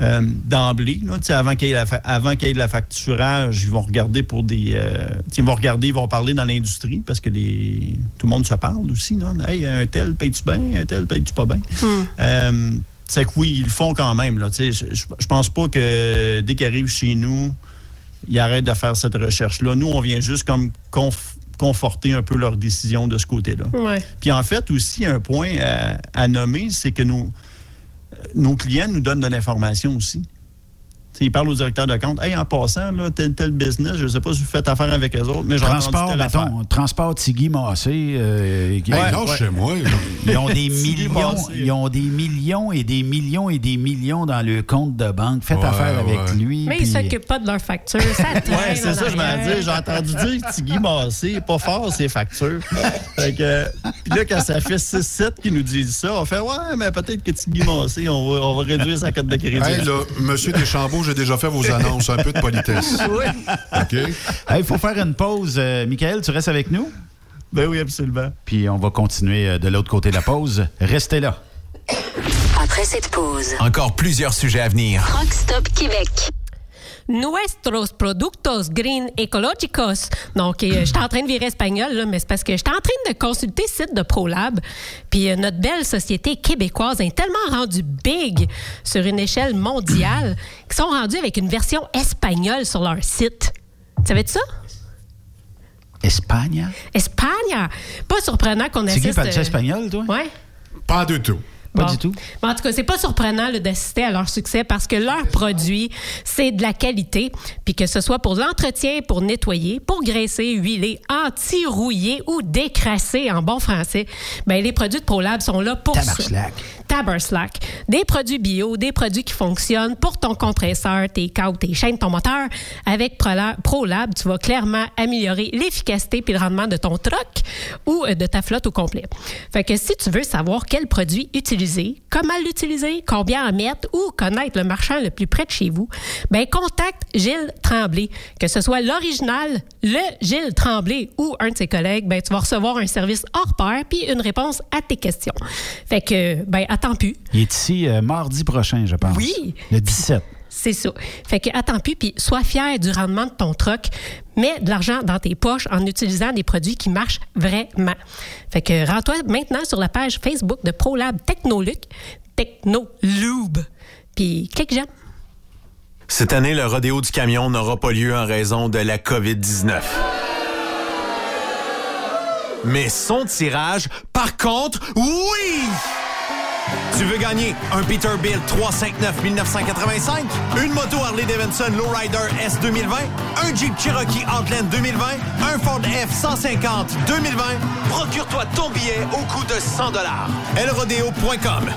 Euh, D'emblée, avant qu'il y, ait y de la facturage, ils vont regarder pour des. euh, ils vont regarder, ils vont parler dans l'industrie parce que les, tout le monde se parle aussi. Là. Hey, un tel, paye-tu bien? Un tel, paye-tu pas bien? Euh, c'est que oui, ils le font quand même. Là, je, pense pas que dès qu'ils arrivent chez nous, ils arrêtent de faire cette recherche-là. Nous, on vient juste comme conf- conforter un peu leur décision de ce côté-là. Ouais. Puis en fait, aussi, un point à, à nommer, c'est que nos, nos clients nous donnent de l'information aussi. T'sais, ils parlent au directeur de compte. Hey, en passant, là, tel, tel business, je ne sais pas si vous faites affaire avec eux autres, mais j'ai entendu Transport, mettons, transport Tigui Massé. euh, chez moi. Ils ont des millions, ils ont des millions et des millions et des millions dans le compte de banque. Faites Ouais, affaire avec lui. Mais ils s'occupent pas de leurs factures. Ça Ouais, c'est ça, je m'en dis. J'ai entendu dire que Tigui Massé, pas fort, ses factures. fait que, euh, puis là, quand ça fait 6-7 qui nous disent ça, on fait Ouais, mais peut-être que Tigui Massé, on va, on va réduire sa cote de crédit. Hey, là, Monsieur Deschambault, j'ai déjà fait vos annonces. Un peu de politesse. Oui. OK? Il faut faire une pause. Euh, Michael, tu restes avec nous? Ben oui, absolument. Puis on va continuer euh, de l'autre côté de la pause. Restez là. Après cette pause, Encore plusieurs sujets à venir. Truck Stop Québec. Nuestros productos green ecológicos. Donc, euh, j'étais en train de virer espagnol, là, mais c'est parce que j'étais en train de consulter le site de ProLab. Puis euh, notre belle société québécoise est tellement rendue big sur une échelle mondiale qu'ils sont rendus avec une version espagnole sur leur site. Tu savais ça? Espagne? Espagne! Pas surprenant qu'on assiste... parles-tu euh, espagnol, toi? Ouais. Pas du tout. Pas Bon. du tout. Mais en tout cas, c'est pas surprenant là, d'assister à leur succès parce que leur produit, c'est de la qualité. Puis que ce soit pour l'entretien, pour nettoyer, pour graisser, huiler, anti-rouiller ou décrasser en bon français, ben les produits de ProLab sont là pour ça. Tabarcelac. Des produits bio, des produits qui fonctionnent pour ton compresseur, tes câbles, tes chaînes, ton moteur. Avec Prola- ProLab, tu vas clairement améliorer l'efficacité puis le rendement de ton truck ou euh, de ta flotte au complet. Fait que si tu veux savoir quel produit utiliser, comment l'utiliser, combien en mettre ou connaître le marchand le plus près de chez vous, ben contacte Gilles Tremblay. Que ce soit l'original, le Gilles Tremblay ou un de ses collègues, ben tu vas recevoir un service hors pair puis une réponse à tes questions. Fait que ben attends plus. Il est ici euh, mardi prochain, je pense. Oui. Le 17. C'est ça. Fait que attends plus, puis sois fier du rendement de ton truck. Mets de l'argent dans tes poches en utilisant des produits qui marchent vraiment. Fait que rends-toi maintenant sur la page Facebook de ProLab Technoluc, Technolube, puis clique j'aime. Cette année, le rodéo du camion n'aura pas lieu en raison de la COVID-19. Mais son tirage, par contre, oui! Tu veux gagner un Peterbilt 359 1985, une moto Harley Davidson Lowrider S 2020, un Jeep Cherokee Outland 2020, un Ford F-150 2020? Procure-toi ton billet au coût de 100 elrodeo.com.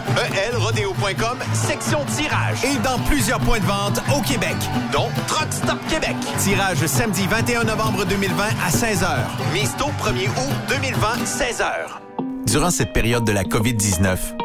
elrodeo.com, section tirage. Et dans plusieurs points de vente au Québec, dont Truck Stop Québec. Tirage samedi 21 novembre 2020 à 16h. Mise tôt 1er août 2020, 16h. Durant cette période de la COVID-19,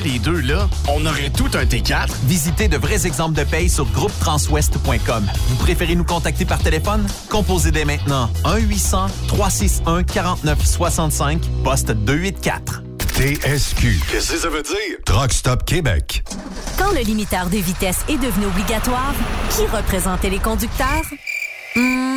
les deux, là, on aurait tout un T4. Visitez de vrais exemples de paye sur groupetranswest.com. Vous préférez nous contacter par téléphone? Composez dès maintenant 1-800-361-4965, poste 284. TSQ. Qu'est-ce que ça veut dire? Truck Stop Québec. Quand le limiteur de vitesse est devenu obligatoire, qui représentait les conducteurs? Hmm,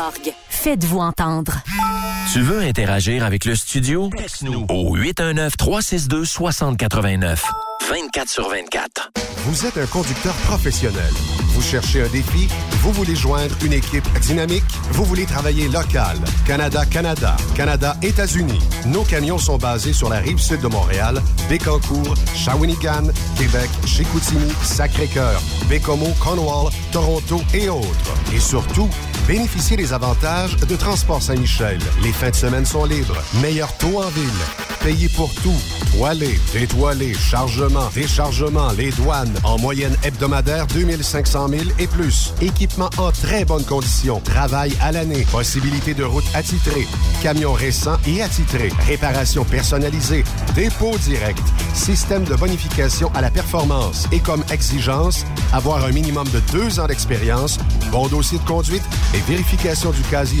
org. Faites-vous entendre. Tu veux interagir avec le studio? Texte-nous au 819-362-6089. 24 sur 24. Vous êtes un conducteur professionnel. Vous cherchez un défi? Vous voulez joindre une équipe dynamique? Vous voulez travailler local? Canada-Canada, Canada-États-Unis. Nos camions sont basés sur la rive sud de Montréal, Bécancour, Shawinigan, Québec, Chicoutimi, Sacré-Cœur, Bécomo, Cornwall, Toronto et autres. Et surtout, bénéficiez des avantages de Transport Saint-Michel. Les fins de semaine sont libres. Meilleur taux en ville. Payez pour tout. Toilé, détoilé, chargement, déchargement, les douanes. En moyenne hebdomadaire, 2500 000 et plus. Équipement en très bonne condition. Travail à l'année. Possibilité de route attitrée. Camions récents et attitrés. Réparation personnalisée. Dépôt direct. Système de bonification à la performance. Et comme exigence, avoir un minimum de deux ans d'expérience, bon dossier de conduite et vérification du casier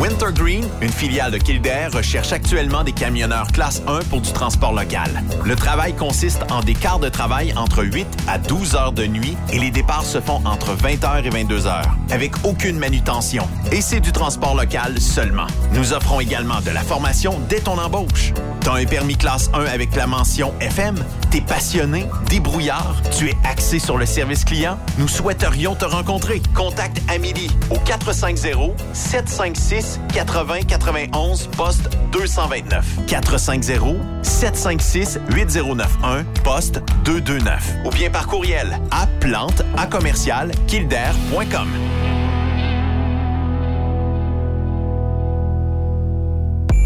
Wintergreen, une filiale de Kildare, recherche actuellement des camionneurs classe 1 pour du transport local. Le travail consiste en des quarts de travail entre 8 à 12 heures de nuit et les départs se font entre 20h et 22h, avec aucune manutention. Et c'est du transport local seulement. Nous offrons également de la formation dès ton embauche. T'as un permis classe 1 avec la mention FM? T'es passionné, débrouillard, tu es axé sur le service client? Nous souhaiterions te rencontrer. Contacte Amélie au 450 756 80 91 poste 229. 450 756 8091 poste 229. Ou bien par courriel à plante à commercial.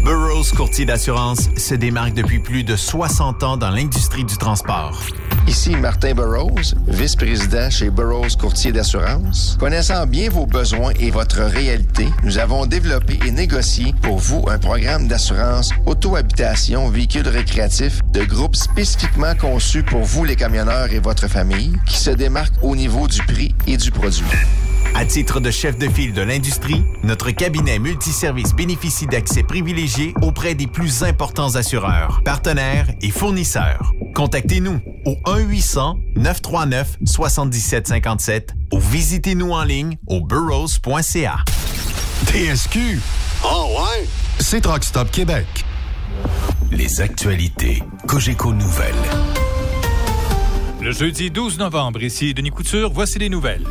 Burroughs Courtier d'assurance se démarque depuis plus de 60 ans dans l'industrie du transport. Ici Martin Burroughs, vice-président chez Burroughs Courtier d'assurance. Connaissant bien vos besoins et votre réalité, nous avons développé et négocié pour vous un programme d'assurance auto-habitation véhicule récréatif de groupe spécifiquement conçu pour vous les camionneurs et votre famille qui se démarque au niveau du prix et du produit. À titre de chef de file de l'industrie, notre cabinet multiservice bénéficie d'accès privilégié auprès des plus importants assureurs, partenaires et fournisseurs. Contactez-nous au 1-800-939-7757 ou visitez-nous en ligne au burrows.ca. TSQ. Oh ouais? C'est Truck Stop Québec. Les actualités Cogeco Nouvelles. Le jeudi 12 novembre, ici Denis Couture, voici les nouvelles.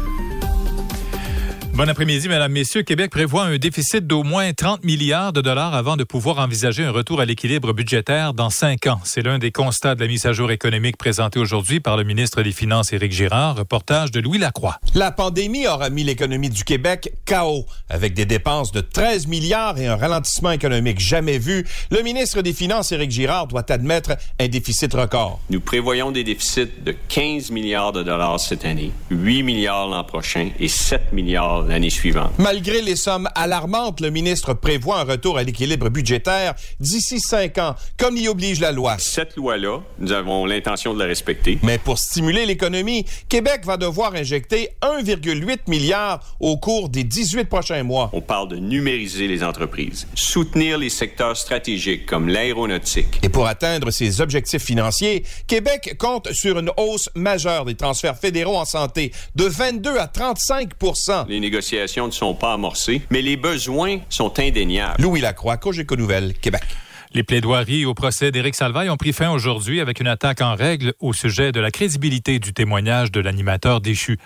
Bon après-midi, Mesdames, Messieurs. Québec prévoit un déficit d'au moins 30 milliards de dollars avant de pouvoir envisager un retour à l'équilibre budgétaire dans cinq ans. C'est l'un des constats de la mise à jour économique présentée aujourd'hui par le ministre des Finances, Éric Girard. Reportage de Louis Lacroix. La pandémie aura mis l'économie du Québec KO. Avec des dépenses de 13 milliards et un ralentissement économique jamais vu, le ministre des Finances, Éric Girard, doit admettre un déficit record. Nous prévoyons des déficits de 15 milliards de dollars cette année, 8 milliards l'an prochain et 7 milliards l'année suivante. Malgré les sommes alarmantes, le ministre prévoit un retour à l'équilibre budgétaire d'ici cinq ans, comme y oblige la loi. Cette loi-là, nous avons l'intention de la respecter. Mais pour stimuler l'économie, Québec va devoir injecter 1,8 milliard au cours des 18 prochains mois. On parle de numériser les entreprises, soutenir les secteurs stratégiques comme l'aéronautique. Et pour atteindre ses objectifs financiers, Québec compte sur une hausse majeure des transferts fédéraux en santé de 22 à 35 Les négociations ne sont pas amorcées, mais les besoins sont indéniables. Louis Lacroix, Cogeco Nouvelles, Québec. Les plaidoiries au procès d'Éric Salvaille ont pris fin aujourd'hui avec une attaque en règle au sujet de la crédibilité du témoignage de l'animateur déchu.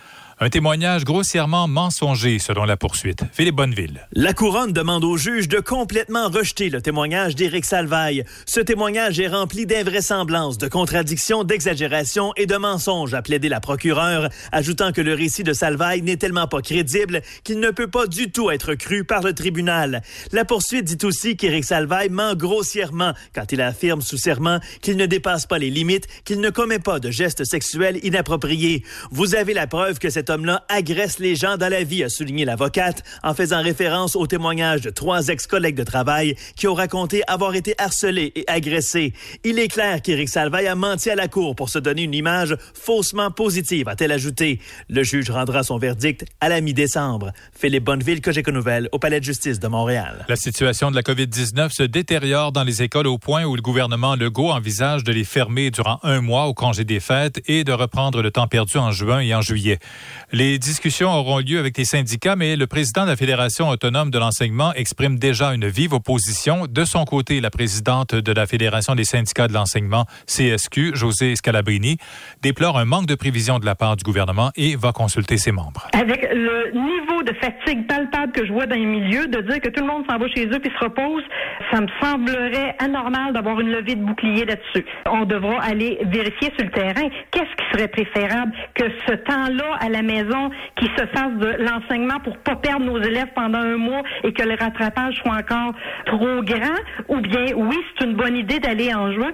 Un témoignage grossièrement mensonger selon la poursuite. Philippe Bonneville. La couronne demande au juge de complètement rejeter le témoignage d'Éric Salvaille. Ce témoignage est rempli d'invraisemblances, de contradictions, d'exagérations et de mensonges, a plaidé la procureure, ajoutant que le récit de Salvaille n'est tellement pas crédible qu'il ne peut pas du tout être cru par le tribunal. La poursuite dit aussi qu'Éric Salvaille ment grossièrement quand il affirme sous serment qu'il ne dépasse pas les limites, qu'il ne commet pas de gestes sexuels inappropriés. Vous avez la preuve que cet homme-là agresse les gens dans la vie, a souligné l'avocate, en faisant référence au témoignage de trois ex-collègues de travail qui ont raconté avoir été harcelés et agressés. Il est clair qu'Éric Salvaille a menti à la cour pour se donner une image faussement positive, a-t-elle ajouté. Le juge rendra son verdict à la mi-décembre. Philippe Bonneville, Cogeco Nouvelle, au Palais de justice de Montréal. La situation de la COVID-19 se détériore dans les écoles au point où le gouvernement Legault envisage de les fermer durant un mois au congé des fêtes et de reprendre le temps perdu en juin et en juillet. Les discussions auront lieu avec les syndicats, mais le président de la Fédération autonome de l'enseignement exprime déjà une vive opposition. De son côté, la présidente de la Fédération des syndicats de l'enseignement, CSQ, José Scalabrini, déplore un manque de prévision de la part du gouvernement et va consulter ses membres. Avec le niveau de fatigue palpable que je vois dans les milieux, de dire que tout le monde s'en va chez eux puis se repose, ça me semblerait anormal d'avoir une levée de bouclier là-dessus. On devra aller vérifier sur le terrain qu'est-ce qui serait préférable que ce temps-là à la maison qui se fasse de l'enseignement pour pas perdre nos élèves pendant un mois et que le rattrapage soit encore trop grand, ou bien oui, c'est une bonne idée d'aller en juin.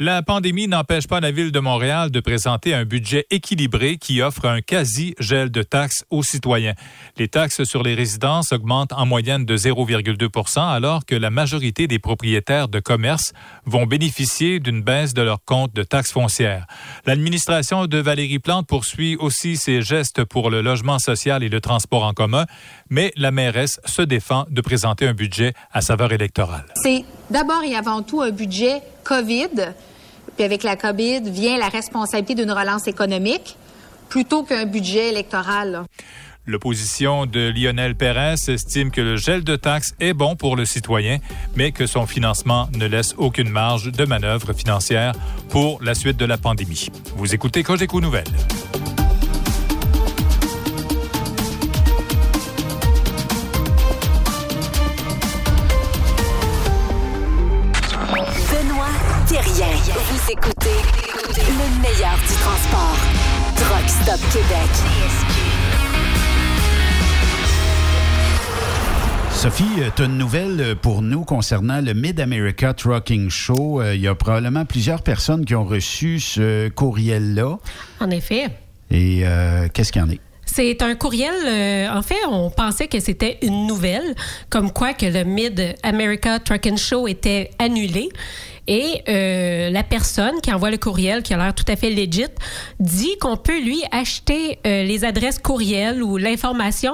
La pandémie n'empêche pas la ville de Montréal de présenter un budget équilibré qui offre un quasi-gel de taxes aux citoyens. Les taxes sur les résidences augmentent en moyenne de 0,2% alors que la majorité des propriétaires de commerce vont bénéficier d'une baisse de leur compte de taxes foncières. L'administration de Valérie Plante poursuit aussi ses gestes pour le logement social et le transport en commun, mais la mairesse se défend de présenter un budget à saveur électorale. C'est d'abord et avant tout un budget COVID puis avec la COVID vient la responsabilité d'une relance économique plutôt qu'un budget électoral. L'opposition de Lionel Pérez estime que le gel de taxes est bon pour le citoyen, mais que son financement ne laisse aucune marge de manœuvre financière pour la suite de la pandémie. Vous écoutez Cogeco Nouvelles. Québec. Sophie, tu as une nouvelle pour nous concernant le Mid-America Trucking Show. Euh, Il y a probablement plusieurs personnes qui ont reçu ce courriel-là. En effet. Et euh, qu'est-ce qu'il y en est? C'est un courriel. euh, en fait, on pensait que c'était une nouvelle, comme quoi que le Mid America Truck and Show était annulé. Et euh, la personne qui envoie le courriel, qui a l'air tout à fait legit, dit qu'on peut lui acheter euh, les adresses courriel ou l'information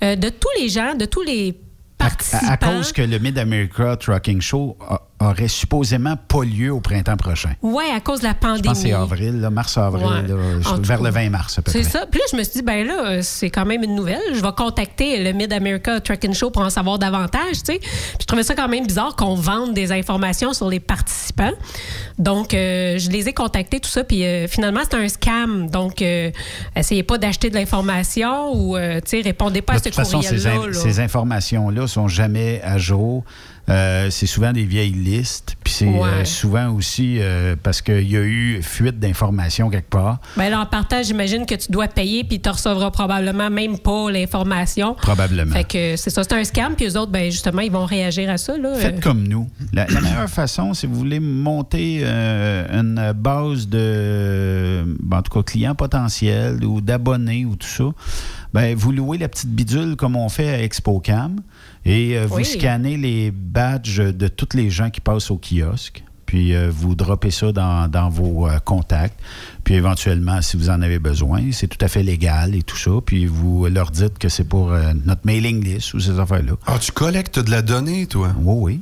de tous les gens, de tous les participants. À, à cause que le Mid-America Trucking Show a- aurait supposément pas lieu au printemps prochain. Ouais, à cause de la pandémie. Je pense que c'est avril, mars-avril, Ouais. vers le 20 mars à peu C'est ça. Puis là, je me suis dit, ben là, euh, c'est quand même une nouvelle. Je vais contacter le Mid-America Truck and Show pour en savoir davantage, tu sais. Puis je trouvais ça quand même bizarre qu'on vende des informations sur les participants. Donc, euh, je les ai contactés, tout ça. Puis euh, finalement, c'est un scam. Donc, euh, essayez pas d'acheter de l'information ou, tu sais, répondez pas De à ce toute façon, ces, courriel-là. in- ces informations-là sont jamais à jour. Euh, c'est souvent des vieilles listes. Puis c'est Ouais. euh, souvent aussi euh, parce qu'il y a eu fuite d'informations quelque part. Ben là, en partage, j'imagine que tu dois payer, puis tu recevras probablement même pas l'information. Probablement. Fait que c'est ça, c'est un scam, puis eux autres, ben justement, ils vont réagir à ça. Là. Faites comme nous. La, la meilleure façon, si vous voulez monter une base de, ben, en tout cas, clients potentiels ou d'abonnés ou tout ça, ben, vous louez la petite bidule comme on fait à ExpoCam et euh, vous Oui. scannez les badges de tous les gens qui passent au kiosque. Puis euh, vous droppez ça dans, dans vos euh, contacts. Puis éventuellement, si vous en avez besoin, c'est tout à fait légal et tout ça. Puis vous leur dites que c'est pour euh, notre mailing list ou ces affaires-là. Ah, tu collectes de la donnée, toi? Oui, oui.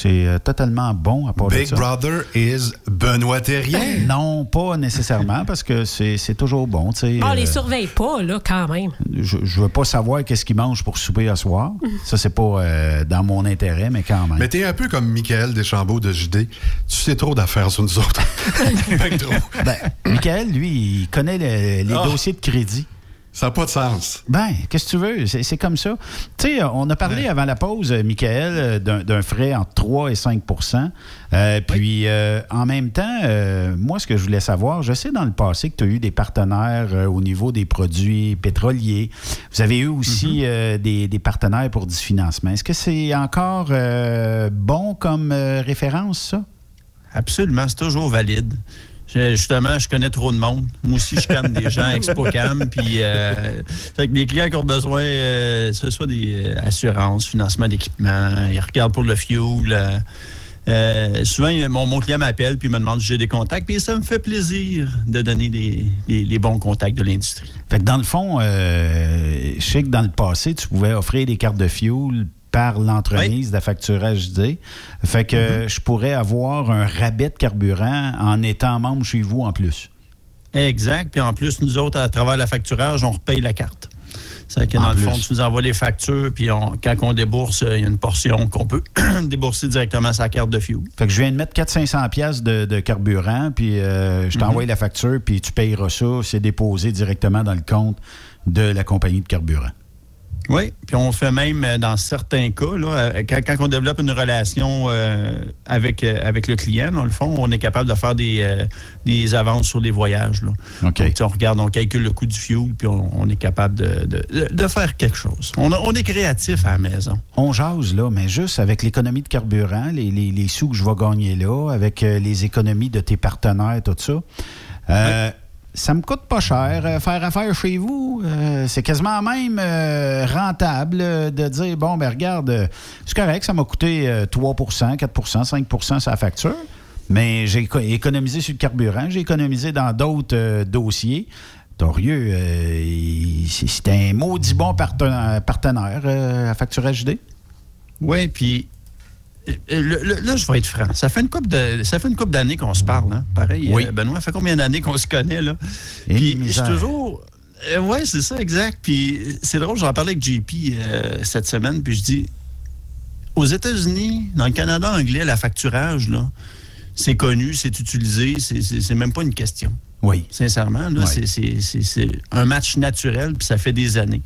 C'est euh, totalement bon à part de Big ça. Brother is Benoît Thérien. Non, pas nécessairement, parce que c'est c'est toujours bon. tu sais, Ah, on euh, les surveille pas, là, quand même. je, je veux pas savoir qu'est-ce qu'ils mangent pour souper à soir. Ça, c'est pas euh, dans mon intérêt, mais quand même. Mais t'es un peu comme Michael Deschambault de JD. Tu sais trop d'affaires sur nous autres. Ben, Michael, lui, il connaît le- les Ah. dossiers de crédit. Ça n'a pas de sens. Ben, qu'est-ce que tu veux? C'est comme ça. Tu sais, on a parlé avant la pause, euh, Michael, euh, d'un frais entre 3 et 5% Euh, Puis, euh, en même temps, euh, moi, ce que je voulais savoir, je sais dans le passé que tu as eu des partenaires euh, au niveau des produits pétroliers. Vous avez eu aussi euh, des, des partenaires pour du financement. Est-ce que c'est encore euh, bon comme euh, référence, ça? Absolument, c'est toujours valide. Justement, je connais trop de monde. Moi aussi, je connais des gens ExpoCam. Puis, euh, fait que les clients qui ont besoin, euh, ce soit des euh, assurances, financement d'équipement, ils regardent pour le fuel. euh, euh, souvent, mon, mon client m'appelle puis me demande si j'ai des contacts. Puis ça me fait plaisir de donner des, des- les bons contacts de l'industrie. Fait que dans le fond, euh, je sais que dans le passé, tu pouvais offrir des cartes de fuel par l'entremise de la facturage D. Fait que Mm-hmm. je pourrais avoir un rabais de carburant en étant membre chez vous en plus. Exact. Puis en plus, nous autres, à travers la facturage, on repaye la carte. C'est que En dans le fond, tu nous envoies les factures, puis on- quand on débourse, il y a une portion qu'on peut débourser directement sa carte de fuel. Fait que je viens de mettre 400-500 pièces de, de carburant, puis euh, je t'envoie Mhm. la facture, puis tu payeras ça. C'est déposé directement dans le compte de la compagnie de carburant. Oui, puis on fait même euh, dans certains cas, là, euh, quand, quand on développe une relation euh, avec, euh, avec le client, dans le fond, on est capable de faire des, euh, des avances sur les voyages. Là. Donc, sais, on regarde, on calcule le coût du fuel, puis on, on est capable de, de- de faire quelque chose. On, a- on est créatif à la maison. On jase, là, mais juste avec l'économie de carburant, les, les- les sous que je vais gagner là, avec les économies de tes partenaires, tout ça. euh, Ça me coûte pas cher euh, faire affaire chez vous. Euh, c'est quasiment même euh, rentable de dire bon, ben regarde, c'est correct, ça m'a coûté euh, 3 4 5% sur la facture. Mais j'ai éco- économisé sur le carburant, j'ai économisé dans d'autres dossiers. Torieux, c'est un maudit bon partenaire, à Facturage D. Oui, puis le- le- là, je vais être franc. Ça fait une couple de, ça fait une couple d'années qu'on se parle, hein? Pareil, Oui. euh, Benoît, ça fait combien d'années qu'on se connaît, là? Et Puis, je suis misère. toujours. oui, c'est ça, exact. Puis, c'est drôle, j'en parlais avec JP euh, cette semaine, puis je dis aux États-Unis, dans le Canada anglais, la facturage, là, c'est connu, c'est utilisé, c'est- même pas une question. Oui. Sincèrement, là, c'est- un match naturel, puis ça fait des années.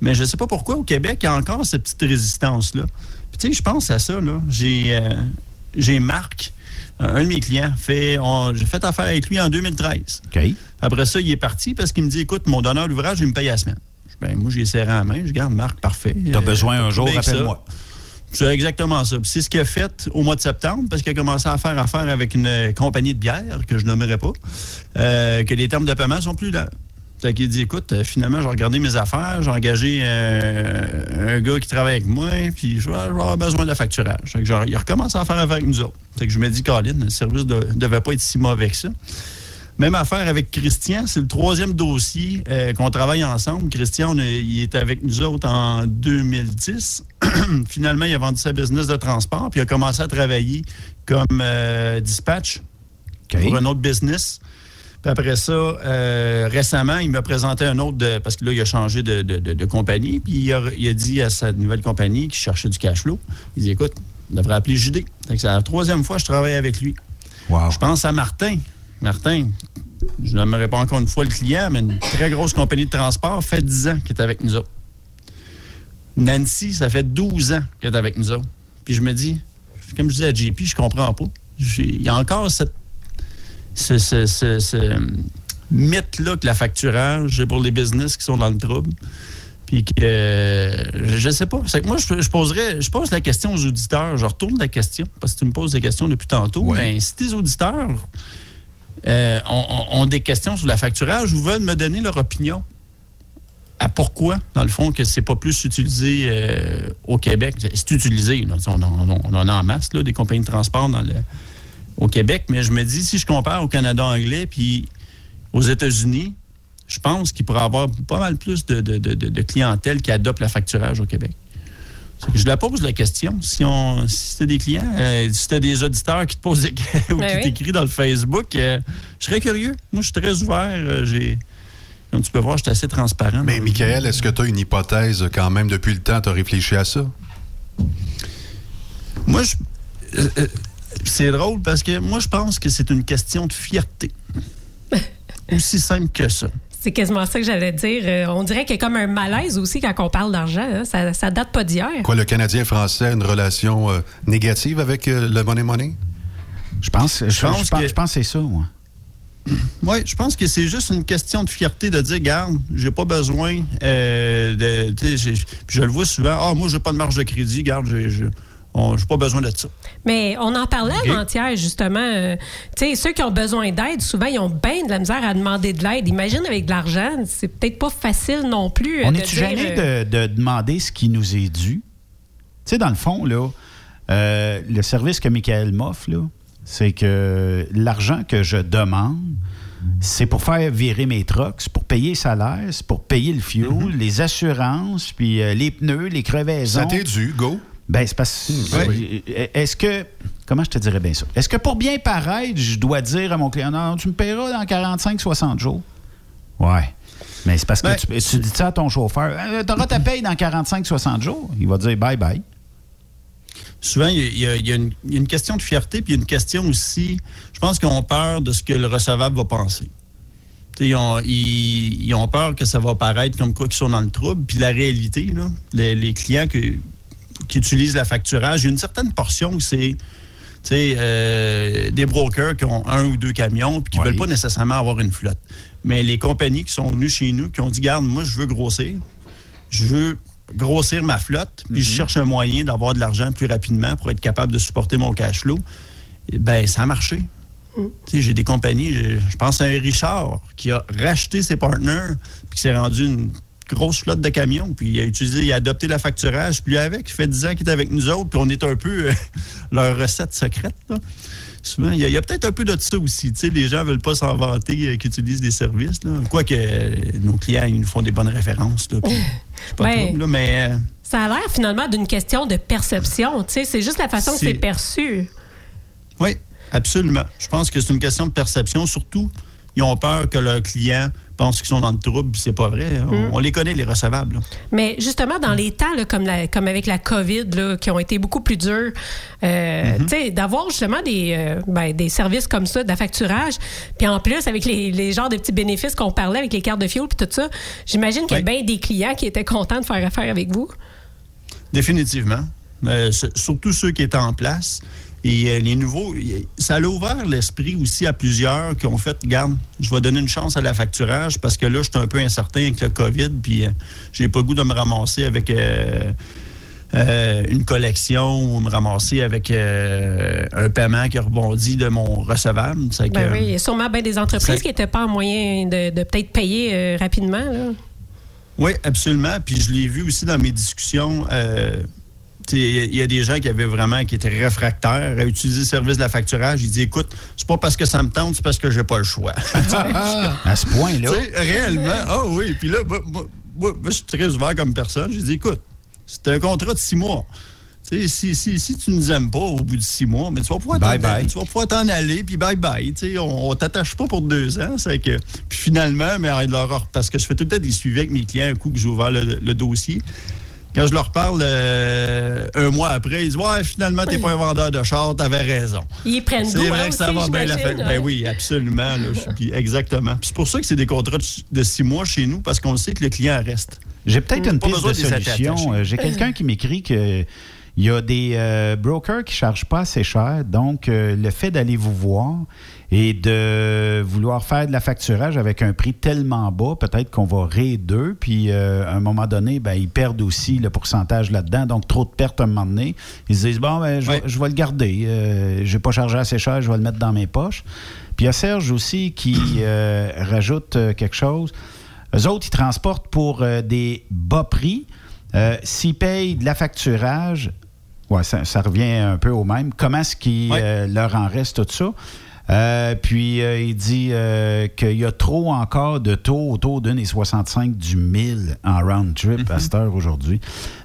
Mais je sais pas pourquoi au Québec, il y a encore cette petite résistance-là. Tu sais, je pense à ça, là. J'ai euh, j'ai Marc, un de mes clients, fait, j'ai fait affaire avec lui en 2013. OK. Après ça, il est parti parce qu'il me dit, écoute, mon donneur d'ouvrage, il me paye à la semaine. Ben, moi, j'ai serré la main. Je garde Marc, parfait. T'as Euh, besoin un jour, que ça. rappelle-moi. C'est exactement ça. C'est ce qu'il a fait au mois de septembre, parce qu'il a commencé à faire affaire avec une euh, compagnie de bière, que je nommerai pas, euh, que les termes de paiement sont plus là. Fait qu'il dit, écoute, euh, finalement, j'ai regardé mes affaires, j'ai engagé euh, un gars qui travaille avec moi, puis je vais, avoir besoin de la facturage. Fait que genre, il a recommencé à faire affaire avec nous autres. Fait que je me dis, Colin, le service ne devait pas être si mauvais que ça. Même affaire avec Christian, c'est le troisième dossier euh, qu'on travaille ensemble. Christian, on a- il est avec nous autres en 2010. Finalement, il a vendu sa business de transport, puis il a commencé à travailler comme euh, dispatch pour un autre business. Puis après ça, euh, récemment, il m'a présenté un autre, de- parce que là, il a changé de, de- de- de compagnie, puis il a, il a dit à sa nouvelle compagnie qui cherchait du cash flow, il dit, écoute, on devrait appeler que C'est la troisième fois que je travaille avec lui. Je pense à Martin. Martin, je n'aimerais pas encore une fois le client, mais une très grosse compagnie de transport, fait 10 ans qu'il est avec nous autres. Nancy, ça fait 12 ans qu'elle est avec nous autres. Puis je me dis, comme je disais à JP, je comprends pas. Il y a encore cette, ce, ce- ce- ce mythe-là que la facturage, pour les business qui sont dans le trouble. Puis que, euh, je, sais pas. C'est que moi, je, je poserais, je pose la question aux auditeurs. Je retourne la question, parce que tu me poses des questions depuis tantôt. Ben, si tes auditeurs euh, ont, des questions sur la facturage ou veulent me donner leur opinion à pourquoi, dans le fond, que c'est pas plus utilisé euh, au Québec. C'est utilisé. là. On, en- on en a en masse, là, des compagnies de transport dans le, au Québec, mais je me dis, si je compare au Canada anglais puis aux États-Unis, je pense qu'il pourrait y avoir pas mal plus de, de- de- clientèle qui adopte la facturage au Québec. Je la pose la question. Si on, si c'était des clients, euh, si c'était des auditeurs qui te posent des ou Ben qui oui. t'écrivent dans le Facebook, euh, je serais curieux. Moi, je suis très ouvert. euh, j'ai, comme tu peux voir, je suis assez transparent. Mais Michael, est-ce que tu as une hypothèse quand même depuis le temps? Tu as réfléchi à ça? Moi, je, euh, euh, c'est drôle parce que moi, je pense que c'est une question de fierté. Aussi simple que ça. C'est quasiment ça que j'allais dire. Euh, on dirait qu'il y a comme un malaise aussi quand on parle d'argent. hein. Ça, ça date pas d'hier. Quoi, le Canadien français a une relation euh, négative avec euh, le money money? Je pense, je, Je pense je pense- que- je pense que c'est ça, moi. Oui, je pense que c'est juste une question de fierté de dire, garde, j'ai pas besoin euh, de. tu sais, j'ai- puis Je le vois souvent, ah, moi, j'ai pas de marge de crédit, garde, j'ai j'ai- on- j'ai pas besoin de ça. Mais on en parlait avant-hier, justement. euh, tu sais, ceux qui ont besoin d'aide, souvent, ils ont bien de la misère à demander de l'aide. Imagine avec de l'argent, c'est peut-être pas facile non plus. euh, On est-tu gêné euh, de, de demander ce qui nous est dû? Tu sais, dans le fond, là, euh, le service que Michael m'offre, là, c'est que l'argent que je demande, c'est pour faire virer mes trucks, c'est pour payer les salaires, c'est pour payer le fuel, les assurances, puis euh, les pneus, les crevaisons. Ça t'est dû, go. Ben, c'est parce Oui. Est-ce que. Comment je te dirais bien ça? Est-ce que pour bien paraître, je dois dire à mon client, non, tu me paieras dans 45-60 jours? Ouais. Mais c'est parce que Ben, tu, tu dis ça à ton chauffeur. Euh, T'auras ta paye dans 45-60 jours. Il va dire bye bye. Souvent, il y a, il y une, il y a une question de fierté, puis il y a une question aussi, je pense qu'ils ont peur de ce que le recevable va penser. Ils ont, ils, ils ont peur que ça va paraître comme quoi qu'ils sont dans le trouble. Puis la réalité, là, les, les clients que- qui utilisent la facturage, il y a une certaine portion où c'est tu sais, euh, des brokers qui ont un ou deux camions puis qui ne veulent pas nécessairement avoir une flotte. Mais les compagnies qui sont venues chez nous, qui ont dit, garde, moi, je veux grossir, je veux grossir ma flotte, puis je cherche un moyen d'avoir de l'argent plus rapidement pour être capable de supporter mon cash flow, ben ça a marché. Tu sais, J'ai des compagnies, je, je pense à un Richard qui a racheté ses partners, puis qui s'est rendu une grosse flotte de camions, puis il a utilisé, il a adopté la facturage, puis avec, il fait 10 ans qu'il est avec nous autres, puis on est un peu euh, leur recette secrète. là. Souvent, il y a, peut-être un peu de ça aussi. Tu sais, les gens ne veulent pas s'en vanter euh, qu'ils utilisent des services. Quoique euh, nos clients, ils nous font des bonnes références. Là, puis c'est pas Ouais. trop, là, mais Ça a l'air finalement d'une question de perception. tu sais, C'est juste la façon que c'est perçu. Oui, absolument. Je pense que c'est une question de perception. Surtout, ils ont peur que leurs clients pensent qu'ils sont dans le trouble, c'est pas vrai. On, Mm. on les connaît, les recevables. là. Mais justement, dans les temps, là, comme, la- comme avec la COVID, là, qui ont été beaucoup plus durs, euh, sais, d'avoir justement des, euh, ben, des services comme ça, d'affacturage, puis en plus, avec les, les genres de petits bénéfices qu'on parlait avec les cartes de fuel puis tout ça, j'imagine qu'il y a bien des clients qui étaient contents de faire affaire avec vous. Définitivement. Euh, surtout ceux qui étaient en place. Euh, les nouveaux, ça a ouvert l'esprit aussi à plusieurs qui ont fait, regarde, je vais donner une chance à la facturage parce que là, je suis un peu incertain avec le COVID, puis euh, j'ai pas le goût de me ramasser avec euh, euh, une collection ou me ramasser avec un paiement qui rebondit de mon recevable. Ben que- oui, il y a sûrement bien des entreprises qui n'étaient pas en moyen de, de peut-être payer rapidement. Là. Oui, absolument. Puis je l'ai vu aussi dans mes discussions. euh, Il y a des gens qui avaient vraiment, qui étaient réfractaires à utiliser le service de la facturage. Ils disent, écoute, c'est pas parce que ça me tente, c'est parce que j'ai pas le choix. à ce point-là. Réellement. Ah oui. Puis là, moi, moi- moi, moi, je suis très ouvert comme personne. J'ai dit, écoute, c'est un contrat de six mois. Si, si, si tu nous aimes pas au bout de six mois, mais tu vas pouvoir t'en aller, tu vas pouvoir t'en aller, puis bye bye. Tu sais, on, on t'attache pas pour deux ans. C'est que, puis finalement, mais leur parce que je fais tout le temps des suivis avec mes clients un coup que j'ai ouvert le, le dossier. Quand je leur parle euh, un mois après, ils disent Ouais, finalement, t'es pas un vendeur de char, t'avais raison. Ils prennent. C'est vrai hein, que ça aussi, va bien la fête. hein. Ben oui, absolument. là, je- puis exactement. Puis c'est pour ça que c'est des contrats de, six mois chez nous, parce qu'on sait que le client reste. J'ai peut-être une Pas piste de solution. Euh, J'ai quelqu'un qui m'écrit que il y a des euh, brokers qui ne chargent pas assez cher. Donc, euh, le fait d'aller vous voir et de vouloir faire de la facturage avec un prix tellement bas, peut-être qu'on va rayer deux. Puis, euh, à un moment donné, ben, ils perdent aussi le pourcentage là-dedans. Donc, trop de pertes à un moment donné. Ils se disent, bon, ben, je, vais, je vais le garder. Euh, je n'ai pas chargé assez cher, je vais le mettre dans mes poches. Puis, il y a Serge aussi qui euh, rajoute quelque chose. Eux autres, ils transportent pour des bas prix. S'ils payent de la facturage, ouais, ça, ça revient un peu au même. Comment est-ce qu'il leur en reste tout ça? Euh, puis euh, il dit euh, qu'il y a trop encore de taux autour d'une et 65 du 1000 en round trip à cette heure aujourd'hui.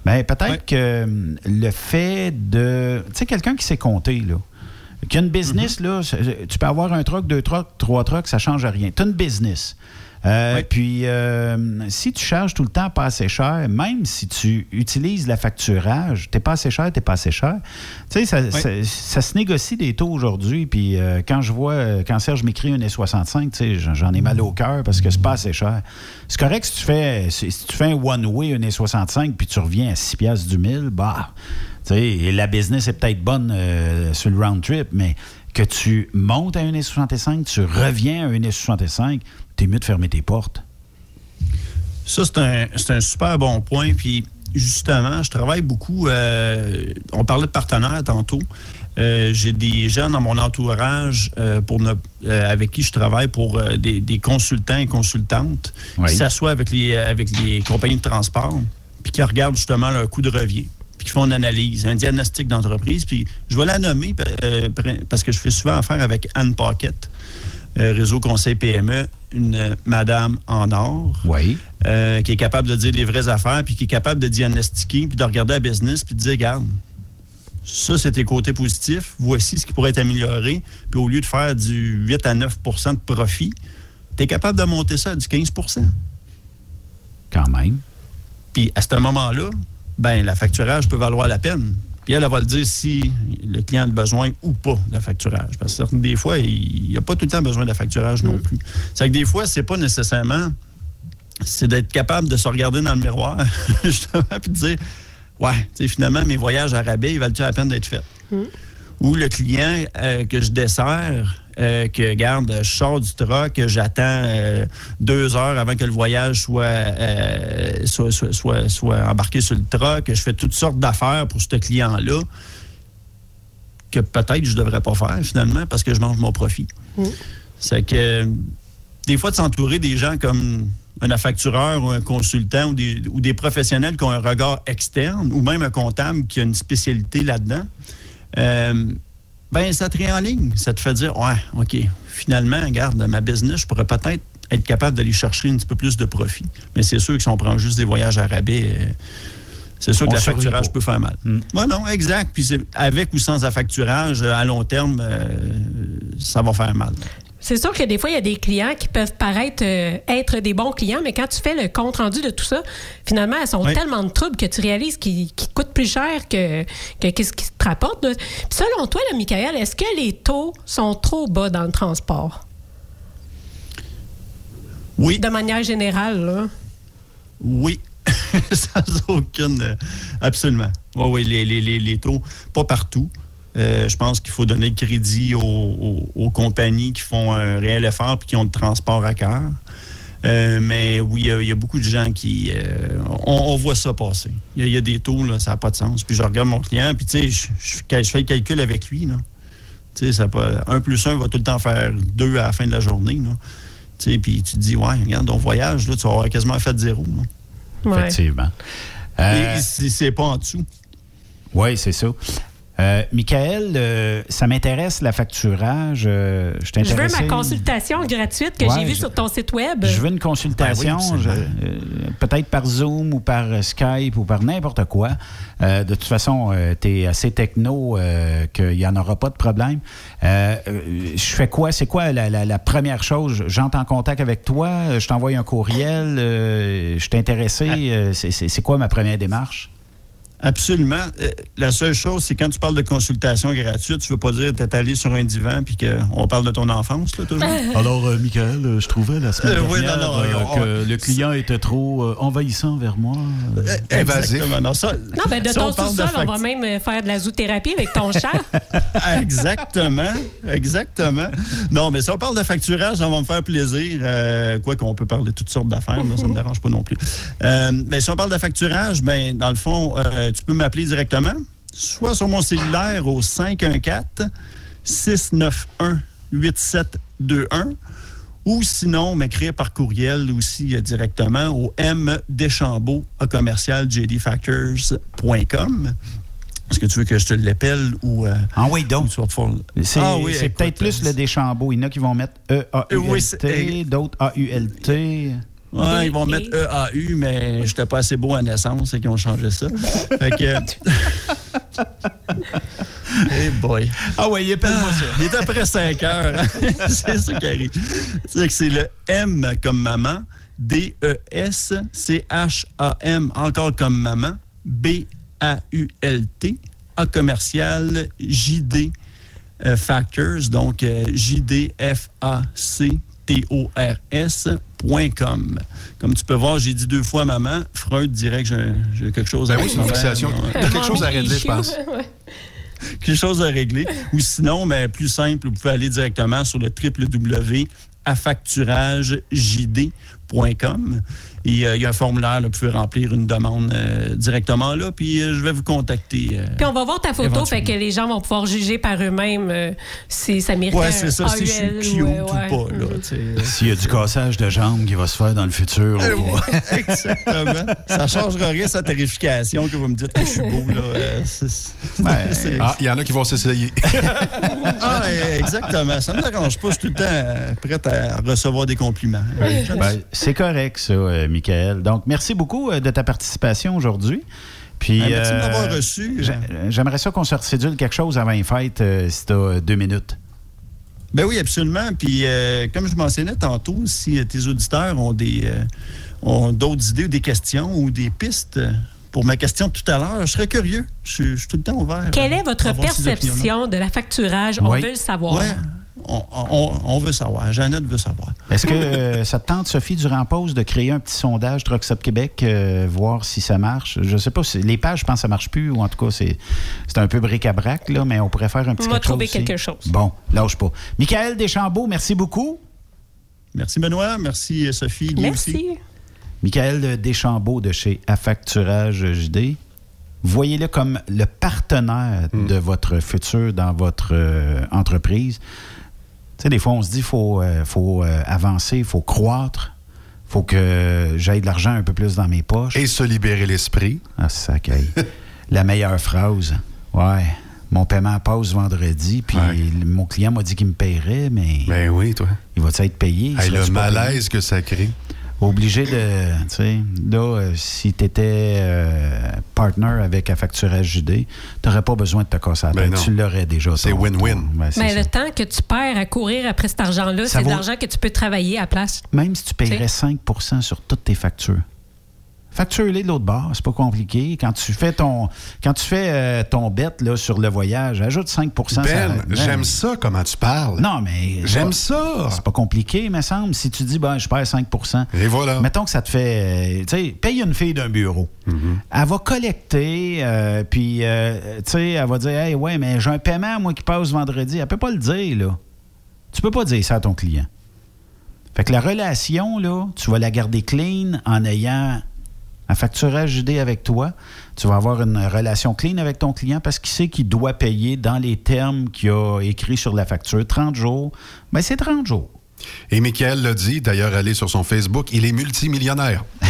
Mais peut-être que le fait de. Tu sais, quelqu'un qui sait compter, là. Qui a une business, là, tu peux avoir un truck, deux trucks, trois trucks, ça change rien. Tu as une business. Euh, Puis, euh, si tu charges tout le temps pas assez cher, même si tu utilises la facturage, t'es pas assez cher, t'es pas assez cher. Tu sais, ça, ça- ça se négocie des taux aujourd'hui. Puis, euh, quand je vois, quand Serge m'écrit un S65, tu sais, j'en- ai mal au cœur parce que c'est pas assez cher. C'est correct si tu fais, si, si tu fais un one-way, un S65, puis tu reviens à 6 piastres du 1000, bah, tu sais, et la business est peut-être bonne sur le round trip, mais que tu montes à un S65, tu reviens à un S65, t'es mieux de fermer tes portes. Ça, c'est un, c'est un super bon point. Puis, justement, je travaille beaucoup. euh, on parlait de partenaires tantôt. Euh, J'ai des gens dans mon entourage euh, pour ne- euh, avec qui je travaille pour des, des consultants et consultantes Oui. qui s'assoient avec les, avec les compagnies de transport puis qui regardent justement leur coût de revient puis qui font une analyse, un diagnostic d'entreprise. Puis je vais la nommer parce que je fais souvent affaire avec Anne Paquette, euh, Réseau Conseil PME, une madame en or. Oui. euh, qui est capable de dire les vraies affaires, puis qui est capable de diagnostiquer, puis de regarder la business, puis de dire, regarde, ça, c'est tes côtés positifs, voici ce qui pourrait être amélioré, puis au lieu de faire du 8 à 9% de profit, tu es capable de monter ça à du 15% Quand même. Puis à ce moment-là, ben la facturage peut valoir la peine. Puis elle, elle va le dire si le client a besoin ou pas de la facturage. Parce que des fois, il n'y a pas tout le temps besoin de la facturage non plus. C'est que des fois, c'est pas nécessairement. C'est d'être capable de se regarder dans le miroir, justement, puis de dire Ouais, tu sais, finalement, mes voyages à rabais, ils valent-tu la peine d'être faits? Ou le client euh, que je desserre, euh, que garde, je sors du truck, que j'attends euh, deux heures avant que le voyage soit, euh, soit, soit, soit- soit embarqué sur le truck, que je fais toutes sortes d'affaires pour ce client-là que peut-être je devrais pas faire finalement parce que je mange mon profit. C'est que des fois de s'entourer des gens comme un factureur ou un consultant ou des, ou des professionnels qui ont un regard externe ou même un comptable qui a une spécialité là-dedans, euh, ben ça te réenligne. Ça te fait dire, ouais, OK, finalement, regarde, ma business, je pourrais peut-être être capable d'aller chercher un petit peu plus de profit. Mais c'est sûr que si on prend juste des voyages à rabais, euh, c'est sûr que la survit facturage pas. peut faire mal. Ouais, non, exact. Puis c'est- avec ou sans affacturage, euh, à long terme, euh, ça va faire mal. C'est sûr que des fois, il y a des clients qui peuvent paraître euh, être des bons clients, mais quand tu fais le compte rendu de tout ça, finalement, elles sont Oui. tellement de troubles que tu réalises qu'ils qu'ils coûtent plus cher que, que qu'est-ce qui te rapporte. là. Puis selon toi, là, Michael, est-ce que les taux sont trop bas dans le transport? Oui. De manière générale, là. Oui, sans aucune. euh, absolument. Oui, oui, les, les- les- les taux, pas partout. Euh, je pense qu'il faut donner le crédit aux, aux- aux compagnies qui font un réel effort et qui ont le transport à cœur. Euh, mais oui, il y a- il y, a beaucoup de gens qui. euh, on, on voit ça passer. Il y, a- il y a des taux, là, ça n'a pas de sens. Puis je regarde mon client, puis tu sais, je, je- je fais le calcul avec lui. Là. Tu sais, ça pas, un plus un va tout le temps faire deux à la fin de la journée. Là. Tu sais, puis tu te dis, ouais, regarde, ton voyage, là, tu vas avoir quasiment fait zéro. là. Ouais. Effectivement. Euh, Et si c'est pas en dessous. Oui, c'est ça. Euh, Michael, euh, ça m'intéresse, la facturage. euh, je Je veux ma consultation gratuite que Ouais, j'ai vue je- sur ton site web. Je veux une consultation, Ben oui, euh, peut-être par Zoom ou par Skype ou par n'importe quoi. Euh, de toute façon, tu es assez techno euh, qu'il n'y en aura pas de problème. Je fais quoi? C'est quoi la, la- la première chose? J'entre en contact avec toi, je t'envoie un courriel, euh, je t'ai intéressé. euh, c'est c'est quoi ma première démarche? Absolument. Euh, la seule chose, c'est quand tu parles de consultation gratuite, tu veux pas dire que tu es allé sur un divan puis qu'on parle de ton enfance, là, toujours? Alors, euh, Michael, je trouvais la semaine Euh, oui, dernière non, non, euh, on- que le client était trop euh, envahissant vers moi. euh, Exactement. Non, ça- Non, ben de si on ton sous-sol, on va même faire de la zoothérapie avec ton chat. Exactement. Exactement. Non, mais si on parle de facturage, ça va me faire plaisir. Euh, quoi qu'on peut parler de toutes sortes d'affaires, ça ne me dérange pas non plus. Euh, mais si on parle de facturage, ben, dans le fond, euh, tu peux m'appeler directement, soit sur mon cellulaire au 514 691 8721 ou sinon m'écrire par courriel aussi euh, directement au m deschambault à commercial jdfactors.com. Est-ce que tu veux que je te l'épelle ou. Euh, ah oui, donc. C'est Ah oui, peut-être plus le Deschambault. Il y en a qui vont mettre Oui, E-A-U-L-T, d'autres A-U-L-T. Ouais, ils vont mettre EAU, mais j'étais pas assez beau à naissance et qu'ils ont changé ça. fait que. hey boy. Ah ouais, épelle-moi ça. Il est après 5 heures. hein. c'est ça qui arrive. C'est que c'est le M comme maman, D-E-S, C-H-A-M, encore comme maman, B-A-U-L-T, A commercial, J-D euh, Factors, donc euh, J-D-F-A-C-T-O-R-S.com. Comme tu peux voir, j'ai dit deux fois maman. Freud dirait que j'ai- quelque chose à Ben oui, c'est une régler. fixation. Ouais. T'as quelque chose à régler, je pense. quelque chose à régler. Ou sinon, ben, plus simple, vous pouvez aller directement sur le www.affacturagejd.com. Il y a un formulaire, là, vous pouvez remplir une demande euh, directement là, puis euh, je vais vous contacter. euh, Puis on va voir ta photo, fait que les gens vont pouvoir juger par eux-mêmes euh, si ça mérite Ouais, un c'est ça, si je suis cute ou, ou ouais. pas. Là. S'il y a du cassage de jambes qui va se faire dans le futur, Euh, on va- Exactement. ça changera rien, sa tarification, que vous me dites que je suis beau. C'est- Ah, il y en a qui vont s'essayer. Ah, exactement. Ça ne me dérange pas. Je suis tout le temps prête à recevoir des compliments. Ben, ça. c'est correct, ça, Michael. Donc, merci beaucoup euh, de ta participation aujourd'hui. Puis, Ben, merci de euh, m'avoir reçu. j'a- J'aimerais ça qu'on se recédule quelque chose avant les fêtes, euh, si tu as deux minutes. Ben oui, absolument. Puis, euh, comme je mentionnais tantôt, si tes auditeurs ont des euh, ont d'autres idées ou des questions ou des pistes pour ma question de tout à l'heure, je serais curieux. Je suis je suis tout le temps ouvert. Quelle est votre perception de la facturage? On Oui. veut le savoir. Ouais. On, on- on veut savoir. Jeannette veut savoir. Est-ce que euh, ça te tente, Sophie, durant la pause, de créer un petit sondage Trucks Up Québec, euh, voir si ça marche? Je sais pas, si- les pages, je pense que ça marche plus, ou en tout cas, c'est c'est un peu bric-à-brac, là, mais on pourrait faire un petit On va quelque chose trouver aussi. quelque chose. Bon, lâche pas. Michael Deschambault, merci beaucoup. Merci, Benoît. Merci, euh, Sophie. Aussi. Merci. Michael Deschambault de chez Affacturage JD. Voyez-le comme le partenaire de votre futur dans votre euh, entreprise. Sais, des fois, on se dit qu'il faut, euh, faut euh, avancer, il faut croître, il faut que j'aille de l'argent un peu plus dans mes poches. Et se libérer l'esprit. Ah, ça caille. La meilleure phrase. Ouais. Mon paiement passe vendredi, puis mon client m'a dit qu'il me paierait, mais. Ben oui, toi. Il va être payé? Il Hey, le payé? malaise que ça crée. Obligé de. Tu sais, là, euh, si tu étais partner avec Affacturage JD, tu n'aurais pas besoin de te casser la Ben tête. tu l'aurais déjà. C'est win-win. ben, Mais ça. le temps que tu perds à courir après cet argent-là, c'est de l'argent que tu peux travailler à la place. Même si tu paierais Tu 5 sur toutes tes factures. Facture-les de l'autre bord, c'est pas compliqué. Quand tu fais ton quand tu fais euh, ton bet là, sur le voyage, ajoute 5% ça- Ben, j'aime ça comment tu parles. Non, mais. J'aime ça. C'est pas compliqué, me semble. Si tu dis, ben, je perds 5% Et voilà. Mettons que ça te fait. euh, tu sais, paye une fille d'un bureau. Elle va collecter, euh, puis, tu sais, elle va dire, hey, ouais, mais j'ai un paiement, moi, qui passe vendredi. Elle peut pas le dire, là. Tu peux pas dire ça à ton client. Fait que la relation, là, tu vas la garder clean en ayant un facturage JD avec toi. Tu vas avoir une relation clean avec ton client parce qu'il sait qu'il doit payer dans les termes qu'il a écrit sur la facture. 30 jours, ben c'est 30 jours. Et Michael l'a dit, d'ailleurs, allez sur son Facebook, il est multimillionnaire.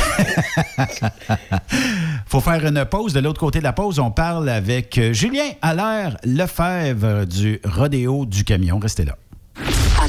faut faire une pause. De l'autre côté de la pause, on parle avec euh, Julien Allaire Lefebvre du Rodéo du Camion. Restez là.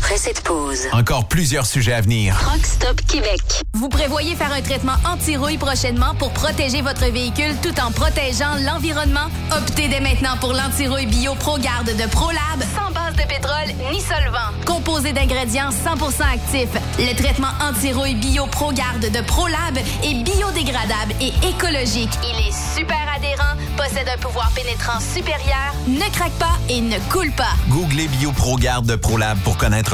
Après cette pause, Encore plusieurs sujets à venir. Truck Stop Québec. Vous prévoyez faire un traitement anti-rouille prochainement pour protéger votre véhicule tout en protégeant l'environnement? Optez dès maintenant pour l'anti-rouille bio ProGarde de ProLab, sans base de pétrole ni solvant. Composé d'ingrédients 100% actifs, le traitement anti-rouille bio ProGarde de ProLab est biodégradable et écologique. Il est super adhérent, possède un pouvoir pénétrant supérieur, ne craque pas et ne coule pas. Googlez BioProGarde de ProLab pour connaître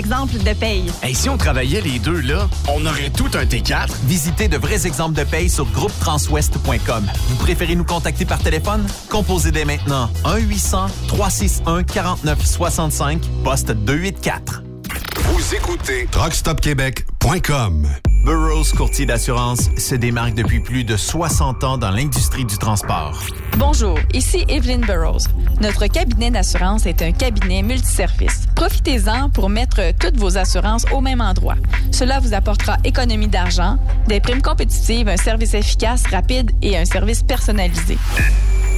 de paye. Et si on travaillait les deux, là, on aurait tout un T4. Visitez de vrais exemples de paye sur groupetranswest.com. Vous préférez nous contacter par téléphone? Composez dès maintenant 1-800-361-4965, poste 284. Vous écoutez TruckStopQuébec.com. Burroughs Courtier d'assurance se démarque depuis plus de 60 ans dans l'industrie du transport. Bonjour, ici Evelyn Burroughs. Notre cabinet d'assurance est un cabinet multiservice. Profitez-en pour mettre toutes vos assurances au même endroit. Cela vous apportera économie d'argent, des primes compétitives, un service efficace, rapide et un service personnalisé.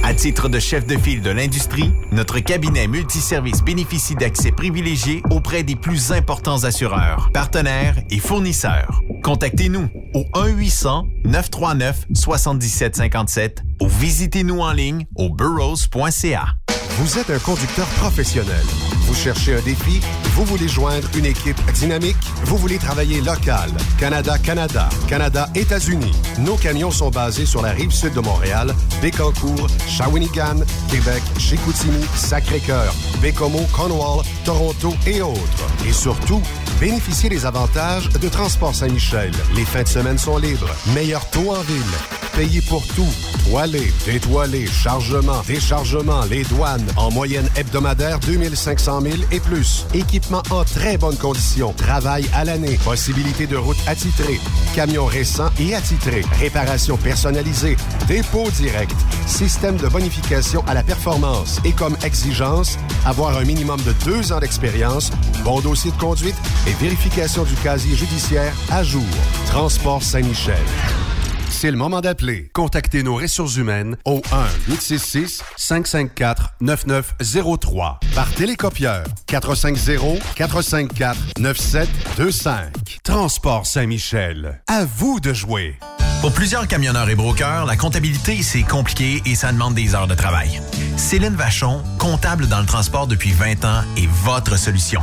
À titre de chef de file de l'industrie, notre cabinet multiservice bénéficie d'accès privilégié auprès des plus importants assureurs, partenaires et fournisseurs. Contactez-nous au 1-800-939-7757 ou visitez-nous en ligne au burrows.ca. Vous êtes un conducteur professionnel. Vous cherchez un défi? Vous voulez joindre une équipe dynamique? Vous voulez travailler local? Canada-Canada, Canada-États-Unis. Nos camions sont basés sur la rive sud de Montréal, Bécancour, Shawinigan, Québec, Chicoutimi, Sacré-Cœur, Bécomo, Cornwall, Toronto et autres. Et surtout, bénéficiez des avantages de Transport Saint-Michel. Les fins de semaine sont libres. Meilleur taux en ville. Payé pour tout. Toilé, détoilé, chargement, déchargement, les douanes. En moyenne hebdomadaire, 2500 000 et plus. Équipement en très bonne condition. Travail à l'année. Possibilité de route attitrée. Camions récents et attitrés. Réparation personnalisée. Dépôt direct. Système de bonification à la performance. Et comme exigence, avoir un minimum de deux ans d'expérience, bon dossier de conduite et vérification du casier judiciaire à jour. Transport Saint-Michel. C'est le moment d'appeler. Contactez nos ressources humaines au 1-866-554-9903 par télécopieur 450-454-9725. Transport Saint-Michel. À vous de jouer. Pour plusieurs camionneurs et brokers, la comptabilité, c'est compliqué et ça demande des heures de travail. Céline Vachon, comptable dans le transport depuis 20 ans, est votre solution.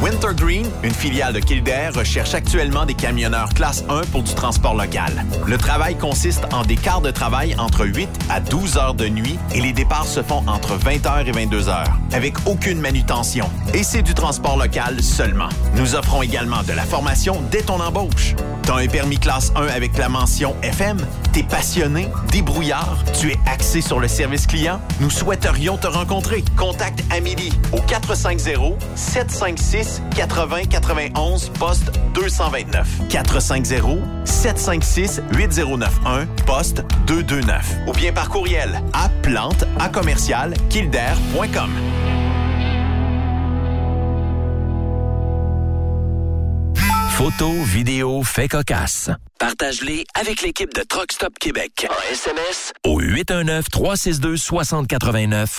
Wintergreen, une filiale de Kildare, recherche actuellement des camionneurs classe 1 pour du transport local. Le travail consiste en des quarts de travail entre 8 à 12 heures de nuit et les départs se font entre 20h et 22h, avec aucune manutention. Et c'est du transport local seulement. Nous offrons également de la formation dès ton embauche. T'as un permis classe 1 avec la mention FM? T'es passionné, débrouillard, tu es axé sur le service client? Nous souhaiterions te rencontrer. Contacte Amélie au 450 756 80 91 poste 229. 450 756 8091 poste 229. Ou bien par courriel à plante à commercial kildare.com. Photos, vidéos, faits cocasse. Partage-les avec l'équipe de Truck Stop Québec. En SMS au 819-362-6089.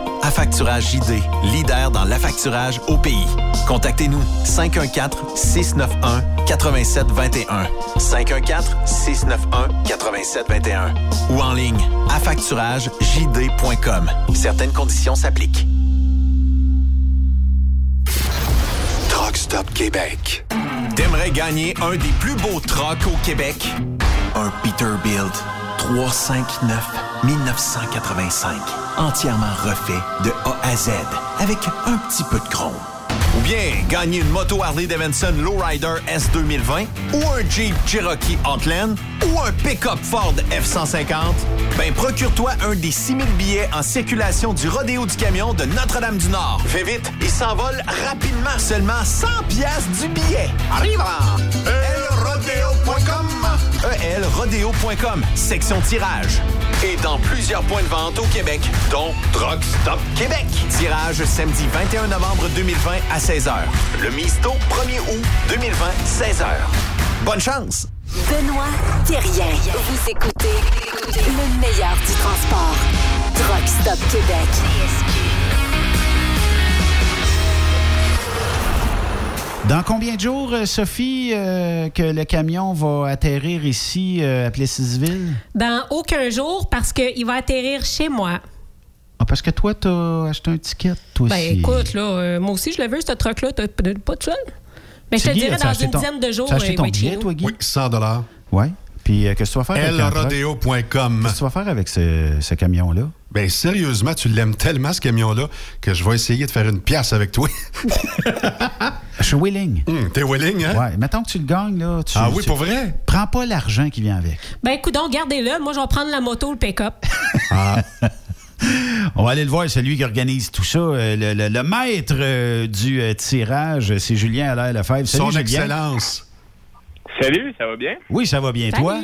Affacturage JD, leader dans l'affacturage au pays. Contactez-nous 514-691-8721. 514-691-8721. Ou en ligne, affacturagejd.com. Certaines conditions s'appliquent. Truck Stop Québec. T'aimerais gagner un des plus beaux trucks au Québec? Un Peterbilt 359 1985. Entièrement refait de A à Z avec un petit peu de chrome. Ou bien gagner une moto Harley Davidson Lowrider S 2020 ou un Jeep Cherokee Outland ou un pick-up Ford F-150? Ben, procure-toi un des 6000 billets en circulation du Rodéo du Camion de Notre-Dame-du-Nord. Fais vite, il s'envole rapidement. Seulement 100 pièces du billet. Arrive elrodeo.com, section tirage. Et dans plusieurs points de vente au Québec, dont Truck Stop Québec. Tirage samedi 21 novembre 2020 à 16h. Le Misto 1er août 2020, 16h. Bonne chance! Benoît Thérien. Vous écoutez le meilleur du transport. Truck Stop Québec. Dans combien de jours, euh, Sophie, euh, que le camion va atterrir ici euh, à Plessisville? Dans aucun jour parce qu'il va atterrir chez moi. Ah, parce que toi, t'as acheté un ticket, toi Ben aussi. écoute, là, euh, moi aussi, je l'ai vu, ce truck-là. T'as pas de seul? Mais je te Guy, dirais dans une ton- dizaine de jours. Tu as acheté ton il va être chez billet, toi, Guy? Oui, 100 dollars. Oui. Puis, euh, qu'est-ce que tu vas faire. Qu'est-ce que tu vas faire avec ce, ce camion-là? Ben sérieusement, tu l'aimes tellement ce camion-là que je vais essayer de faire une pièce avec toi. Je suis willing. Hum, T'es willing, hein? Ouais, mettons que tu le gagnes, là. tu- Ah oui, tu- pour vrai? Prends pas l'argent qui vient avec. Ben écoute, donc, gardez-le. Moi, je vais prendre la moto, le pick-up. Ah. On va aller le voir, celui qui organise tout ça. Euh, Le, le- le maître euh, du euh, tirage, c'est Julien Allaire Lefebvre. Salut, Son Julien. Excellence. Salut, ça va bien? Oui, ça va bien. Toi?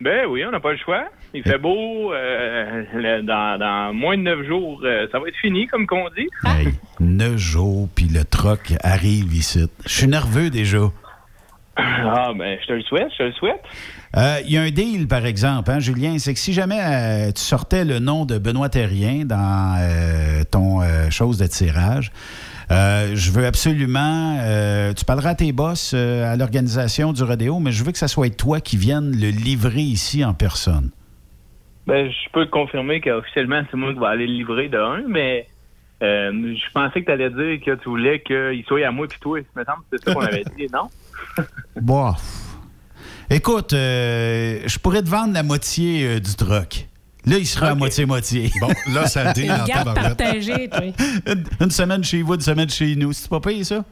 Ben oui, on n'a pas le choix. Il fait beau. euh, le- dans, dans moins de neuf jours, euh, ça va être fini, comme qu'on dit. Hey, neuf jours, puis le troc arrive ici. Je suis nerveux déjà. Ah, ben, je te le souhaite, je te le souhaite. Euh, Il y a un deal, par exemple, hein, Julien, c'est que si jamais euh, tu sortais le nom de Benoît Terrien dans euh, ton euh, chose de tirage, euh, je veux absolument. euh, tu parleras à tes boss euh, à l'organisation du rodéo, mais je veux que ça soit toi qui vienne le livrer ici en personne. Ben, je peux te confirmer qu'officiellement, c'est moi qui vais aller le livrer de un, mais euh, je pensais que tu allais dire que tu voulais qu'il soit à moi puis toi. Il me semble que c'est ça qu'on avait dit, non? Bon. Écoute, euh, je pourrais te vendre la moitié euh, du troc. Là, il sera à moitié-moitié. Bon, là, ça dit en tabarouette. partagé, une, une semaine chez vous, une semaine chez nous. C'est pas payé, ça?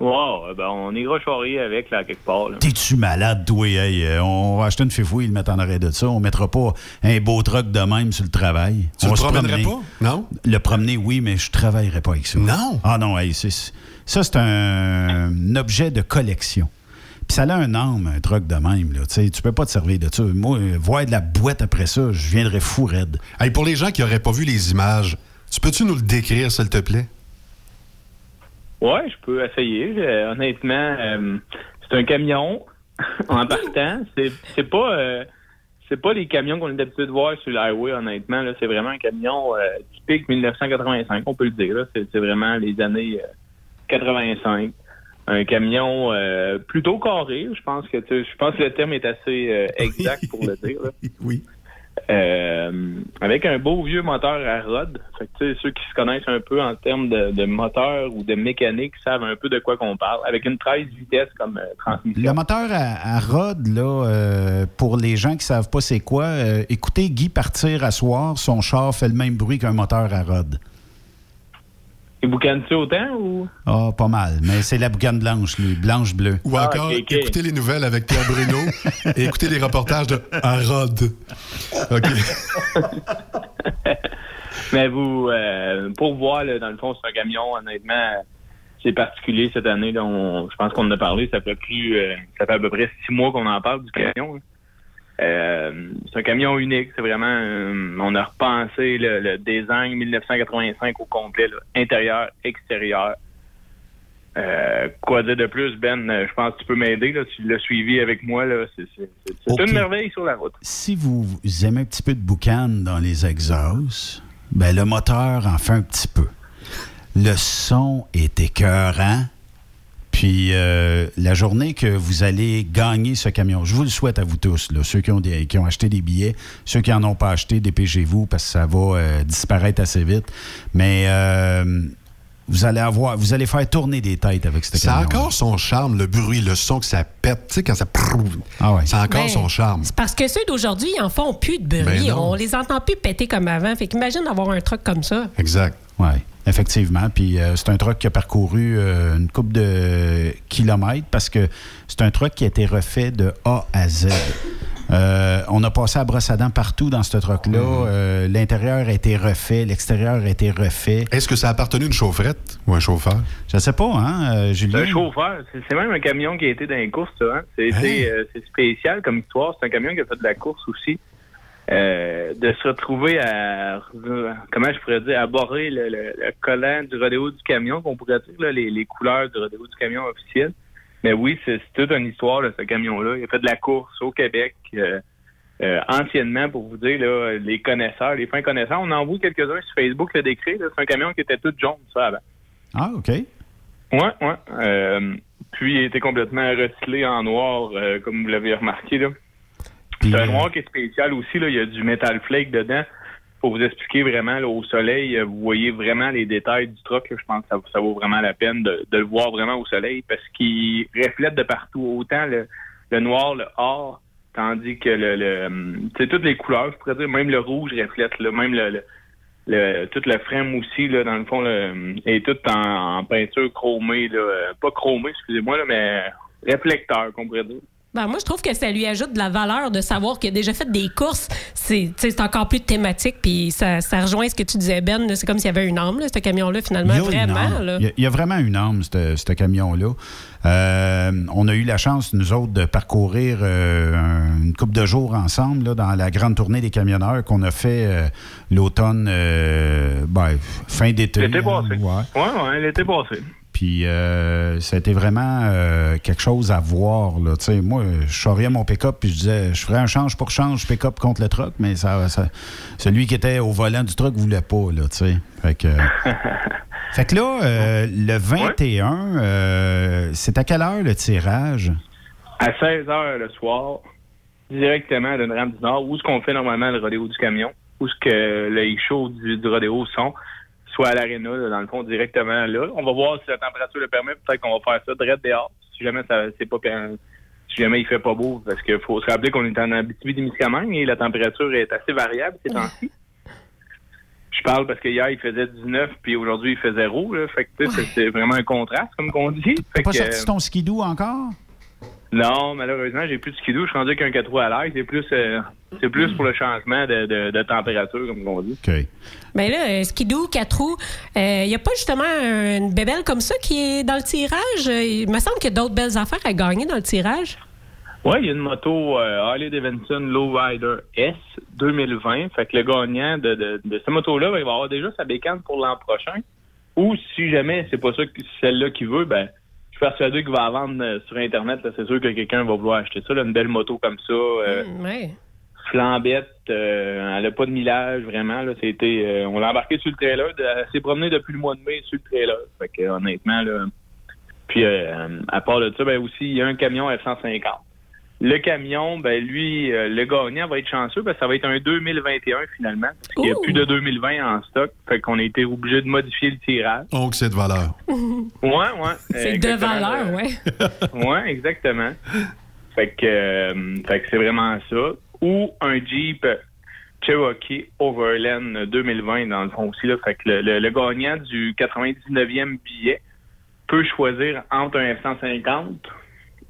Wow, ben, on ira charrier avec, là, quelque part. T'es-tu malade, toi? Hey, euh, on va acheter une fifouille et le mettre en arrêt de ça. On mettra pas un beau truck de même sur le travail. Tu on le se promènerais promener. pas? Non? Le promener, oui, mais je travaillerai pas avec ça. Non? Ah non, hey, c'est- ça, c'est un, un objet de collection. Puis ça a un âme, un truck de même. Là. Tu sais, tu peux pas te servir de ça. Moi, euh, voir de la boîte après ça, je viendrais fou raide. Hey, pour les gens qui n'auraient pas vu les images, tu peux-tu nous le décrire, s'il te plaît? Ouais, je peux essayer. Euh, honnêtement, euh, c'est un camion en partant. C'est pas euh, c'est pas les camions qu'on est d'habitude de voir sur l'highway, honnêtement. C'est vraiment un camion euh, typique 1985, on peut le dire. C'est c'est vraiment les années euh, 85. Un camion euh, plutôt carré. Je pense que je pense que le terme est assez euh, exact pour le dire. là. Oui. Euh, avec un beau vieux moteur à rod. Fait que, ceux qui se connaissent un peu en termes de, de moteur ou de mécanique savent un peu de quoi qu'on parle. Avec une 13 vitesses comme transmission. Le moteur à, à rod, là, pour les gens qui savent pas c'est quoi, écoutez Guy partir à soir, son char fait le même bruit qu'un moteur à rod. Et boucanes-tu autant ou? Ah, pas mal. Mais c'est la boucane blanche, lui, blanche-bleue. Ou encore, ok, ok. écoutez les nouvelles avec Pierre Bruno et écoutez les reportages de Harrod. OK. Mais vous, euh, pour voir, là, dans le fond, c'est un camion, honnêtement, c'est particulier cette année. Là, on- je pense qu'on en a parlé, ça fait plus, euh, ça fait à peu près six mois qu'on en parle du camion. là. Euh, c'est un camion unique, c'est vraiment, euh, on a repensé le, le design 1985 au complet, là, intérieur, extérieur. Euh, quoi dire de plus, Ben? Je pense que tu peux m'aider. Tu l'as suivi avec moi. là. C'est une merveille sur la route. Si vous aimez un petit peu de boucan dans les exhausts, ben le moteur en fait un petit peu. Le son est écœurant. Puis euh, la journée que vous allez gagner ce camion, je vous le souhaite à vous tous, ceux qui ont, qui ont acheté des billets, ceux qui n'en ont pas acheté, dépêchez-vous parce que ça va euh, disparaître assez vite. Mais euh, vous allez avoir, vous allez faire tourner des têtes avec ce Ça a encore son charme, le bruit, le son que ça pète. Tu sais, quand ça... Ah ouais. Ça a encore Ben, son charme. C'est parce que ceux d'aujourd'hui, ils en font plus de bruit. Ben non. on les entend plus péter comme avant. Fait qu'imagine avoir un truc comme ça. Exact. Ouais. Effectivement. Puis euh, c'est un truck qui a parcouru euh, une coupe de kilomètres parce que c'est un truck qui a été refait de A à Z. Euh, on a passé à brosse à dents partout dans ce truck-là. Euh, L'intérieur a été refait, l'extérieur a été refait. Est-ce que ça a appartenu à une chaufferette ou un chauffeur? Je sais pas, hein, euh, C'est Julien? un chauffeur. C'est même un camion qui a été dans les courses, ça. Hein? C'est euh, spécial comme histoire. C'est un camion qui a fait de la course aussi. Euh, de se retrouver à, comment je pourrais dire, à borrer le, le- le collant du rodéo du camion, qu'on pourrait dire, là, les, les couleurs du rodéo du camion officiel. Mais oui, c'est toute une histoire, là, ce camion-là. Il a fait de la course au Québec. euh, euh, anciennement, pour vous dire, là, les connaisseurs, les fins connaisseurs, on en voit quelques-uns sur Facebook le décrit. là. C'est un camion qui était tout jaune, ça, avant. Ah, OK. Ouais, ouais. Euh, puis il était complètement recyclé en noir, euh, comme vous l'avez remarqué. là. C'est un noir qui est spécial aussi. Là. Il y a du metal flake dedans. Pour vous expliquer vraiment, là, au soleil, euh, vous voyez vraiment les détails du truck. là. Je pense que ça, vaut vraiment la peine de, le voir vraiment au soleil parce qu'il reflète de partout. Autant le, noir, le or, tandis que le, le hum, toutes les couleurs, je pourrais dire, même le rouge reflète, là, même le, le, tout le frame aussi, là, dans le fond, le, est tout en, en peinture chromée, là, euh, pas chromée, excusez-moi, là, mais réflecteur, qu'on pourrait dire. Ben, moi, je trouve que ça lui ajoute de la valeur de savoir qu'il a déjà fait des courses. C'est encore plus thématique, puis ça, ça rejoint ce que tu disais, Ben. C'est comme s'il y avait une âme, là, ce camion-là, finalement. Il y a une Vraiment. Là. Il y a- il y, a vraiment une âme, ce ce camion-là. Euh, on a eu la chance, nous autres, de parcourir euh, un- une couple de jours ensemble là, dans la grande tournée des camionneurs qu'on a fait euh, l'automne, euh, ben, fin d'été. L'été passé. ouais. Ouais, ouais, l'été passé. Puis euh, ça a été vraiment euh, quelque chose à voir. Là. Moi, je charriais mon pick-up puis je disais, je ferais un change pour change pick-up contre le truck, mais ça, ça- celui qui était au volant du truck voulait pas. Là, fait, que, fait que là, euh, le 21, euh, c'est à quelle heure le tirage? À 16 h le soir, directement à d'une rame du Nord, où est-ce qu'on fait normalement le rodéo du camion, où est-ce que les shows du, du rodéo sont, soit à l'aréna, dans le fond, directement là. On va voir si la température le permet. Peut-être qu'on va faire ça direct dehors, si jamais ça c'est pas si jamais il fait pas beau, parce qu'il faut se rappeler qu'on est en Abitibi-Témiscamingue et la température est assez variable ces temps-ci. Je parle parce que hier il faisait 19 puis aujourd'hui il fait 0. Là. Fait que c'est- vraiment un contraste, comme qu'on dit. T'as pas que, sorti ton skidoo encore? Non, malheureusement, j'ai plus de skidoo. Je suis rendu avec un 4 roues à l'air. C'est plus, euh, c'est plus pour le changement de, de- de température, comme on dit. OK. Mais là, euh, Skidoo, quatre roues, il n'y a pas justement une bébelle comme ça qui est dans le tirage? Euh, Il me semble qu'il y a d'autres belles affaires à gagner dans le tirage. Oui, il y a une moto euh, Harley Davidson Lowrider S 2020. Fait que le gagnant de, de, de cette moto-là, ben, il va avoir déjà sa bécane pour l'an prochain. Ou si jamais c'est pas ça que celle-là qu'il veut, ben suis persuadé qu'il va vendre euh, sur Internet. là. C'est sûr que quelqu'un va vouloir acheter ça, là, une belle moto comme ça. euh, Ouais. flambette, euh, elle a pas de millage vraiment. Là, c'était, euh, on l'a embarqué sur le trailer. de- elle s'est promenée depuis le mois de mai sur le trailer. Fait que, honnêtement, là. Puis à part de ça, ben aussi, il y a un camion F-150. Le camion, ben lui, euh, le gagnant va être chanceux parce que ça va être un 2021 finalement. Parce qu'il n'y a plus de 2020 en stock. Fait qu'on a été obligé de modifier le tirage. Donc, c'est de valeur. Ouais, ouais. C'est de valeur, ouais. Ouais, exactement. Fait que, euh, fait que c'est vraiment ça. Ou un Jeep Cherokee Overland 2020 dans le fond aussi. Là. Fait que le, le- le gagnant du 99e billet peut choisir entre un F-150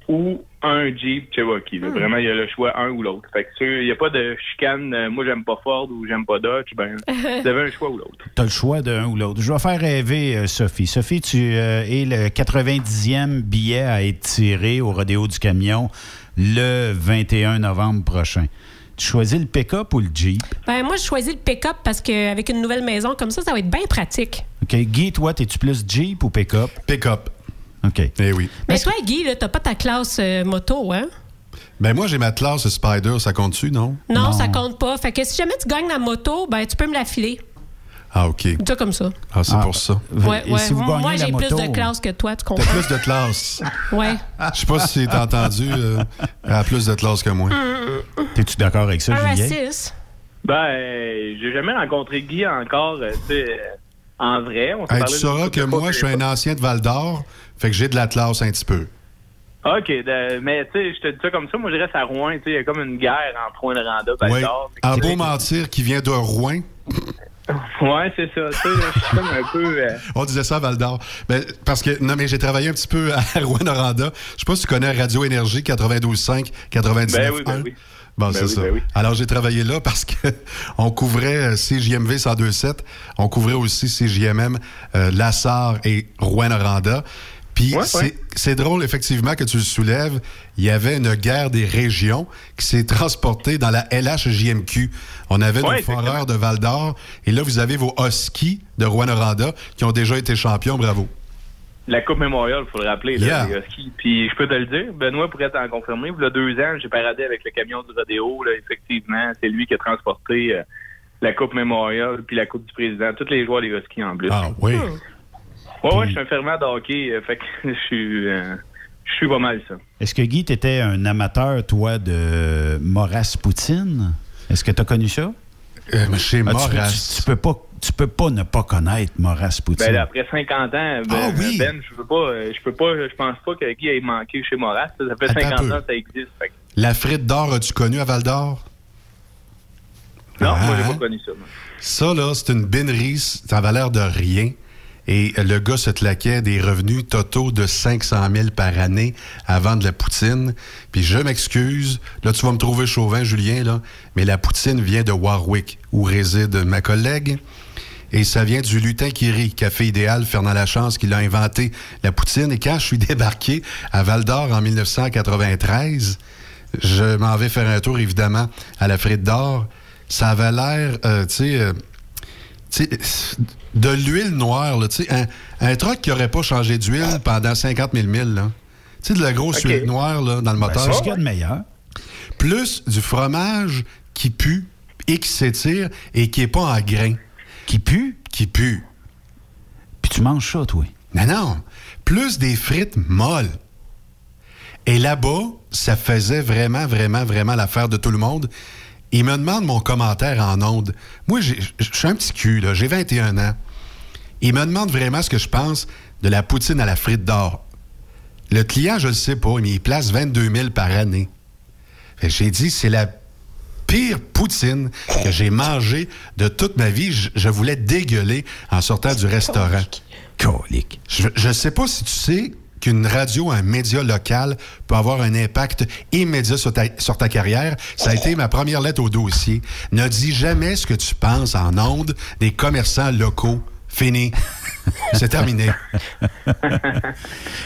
ou un Jeep Cherokee. là. Vraiment, il y a le choix un ou l'autre. Fait que il n'y a pas de chicane. euh, moi, j'aime pas Ford ou j'aime pas Dodge. Ben, vous avez un choix ou l'autre. Tu as le choix d'un ou l'autre. Je vais faire rêver euh, Sophie. Sophie, tu euh, es le 90e billet à être tiré au rodéo du camion le 21 novembre prochain. Tu choisis le pick-up ou le Jeep? Ben, moi, je choisis le pick-up parce qu'avec une nouvelle maison comme ça, ça va être bien pratique. OK. Guy, toi, es-tu plus Jeep ou pick-up? Pick-up. OK. Eh oui. Mais toi, Guy, là, t'as pas ta classe euh, moto, hein? Ben moi, j'ai ma classe Spider, ça compte-tu, non? Non, ça compte pas. Fait que si jamais tu gagnes la moto, ben, tu peux me la filer. Ah, OK. Ça comme ça. Ah, c'est pour ça. Ouais, ouais. si vous Moi, j'ai plus de classe que toi, tu T'as comprends? plus de classe. Ouais. Je sais pas si t'as entendu. euh, elle a plus de classe que moi. T'es-tu d'accord avec ça, Un Julien? Ben, j'ai jamais rencontré Guy encore, euh, tu sais, en vrai. On Hey, tu sauras que moi, je suis un ancien de Val d'Or, fait que j'ai de la classe un petit peu. OK, de- mais tu sais, je te dis ça comme ça. Moi, je reste à Rouen. Tu sais, il y a comme une guerre entre Rouen et Randa. En beau mentir qui vient de Rouen. Ouais, c'est ça. Tu sais, là, je suis comme un peu. euh, On disait ça à Val d'Or. Ben, parce que, non, mais j'ai travaillé un petit peu à Rouen-Noranda. Je sais pas si tu connais Radio Énergie 92.5, 99.1. Ben oui, ben oui. Bon, Ben c'est oui, ça. ben oui. Alors, j'ai travaillé là parce que on couvrait euh, CJMV 102.7. On couvrait aussi CJMM, euh, Lassar et Rouen-Noranda. Puis Ouais, c'est ouais. c'est drôle, effectivement, que tu le soulèves. Il y avait une guerre des régions qui s'est transportée dans la LHJMQ. On avait Ouais, nos foreurs de Val d'Or. Et là, vous avez vos Huskies de Rouen-Noranda qui ont déjà été champions. Bravo. La Coupe Mémorial, il faut le rappeler, là, Yeah. les Huskies. Puis je peux te le dire, Benoît pourrait t'en confirmer. Il y a deux ans, j'ai paradé avec le camion du rodéo. Là, effectivement, c'est lui qui a transporté euh, la Coupe Mémorial puis la Coupe du Président. Tous les joueurs des Huskies en plus. Ah oui. Ouais, ouais, je suis un fervent de hockey. euh, fait que je suis, euh, je suis pas mal ça. Est-ce que Guy, tu étais un amateur, toi, de Maurice Poutine? Est-ce que tu as connu ça? Euh, chez Ah, tu- Maurras. Tu, tu peux pas, tu peux pas ne pas connaître Maurice Poutine. Ben, là, après 50 ans, ben, Ah oui. ben, je veux pas, je peux pas, je pense pas que Guy ait manqué chez Moras. Ça fait Attends un 50 peu. ans que ça existe. Fait La frite d'or, as-tu connu à Val d'Or? Non, Ah, moi, j'ai hein? pas connu ça. moi. Ça, là, c'est une binerie, ça avait l'air de rien. Et le gars se claquait des revenus totaux de 500 000 par année avant de la poutine. Puis je m'excuse, là, tu vas me trouver chauvin, Julien, là, mais la poutine vient de Warwick, où réside ma collègue. Et ça vient du lutin qui rit, café idéal, Fernand Lachance, qui l'a inventé, la poutine. Et quand je suis débarqué à Val d'Or en 1993, je m'en vais faire un tour, évidemment, à la frite d'or. Ça avait l'air, euh, tu sais, euh, de l'huile noire, là, tu sais, un, un truck qui n'aurait pas changé d'huile pendant 50 000 milles, là. Tu sais, de la grosse huile noire, là, dans le moteur. c'est ce qu'il y a de meilleur. Plus du fromage qui pue et qui s'étire et qui n'est pas en grains. Qui pue? Qui pue. Puis tu manges ça, toi. Non, non. Plus des frites molles. Et là-bas, ça faisait vraiment, vraiment, vraiment l'affaire de tout le monde. Il me demande mon commentaire en ondes. Moi, je suis un petit cul. J'ai 21 ans. Il me demande vraiment ce que je pense de la poutine à la frite d'or. Le client, je le sais pas, mais il place 22 000 par année. J'ai dit, c'est la pire poutine que j'ai mangée de toute ma vie. Je, je voulais dégueuler en sortant du restaurant. Colique. Je, je sais pas si tu sais qu'une radio, un média local peut avoir un impact immédiat sur ta, sur ta carrière. Ça a été ma première lettre au dossier. Ne dis jamais ce que tu penses en ondes des commerçants locaux. Fini. C'est terminé.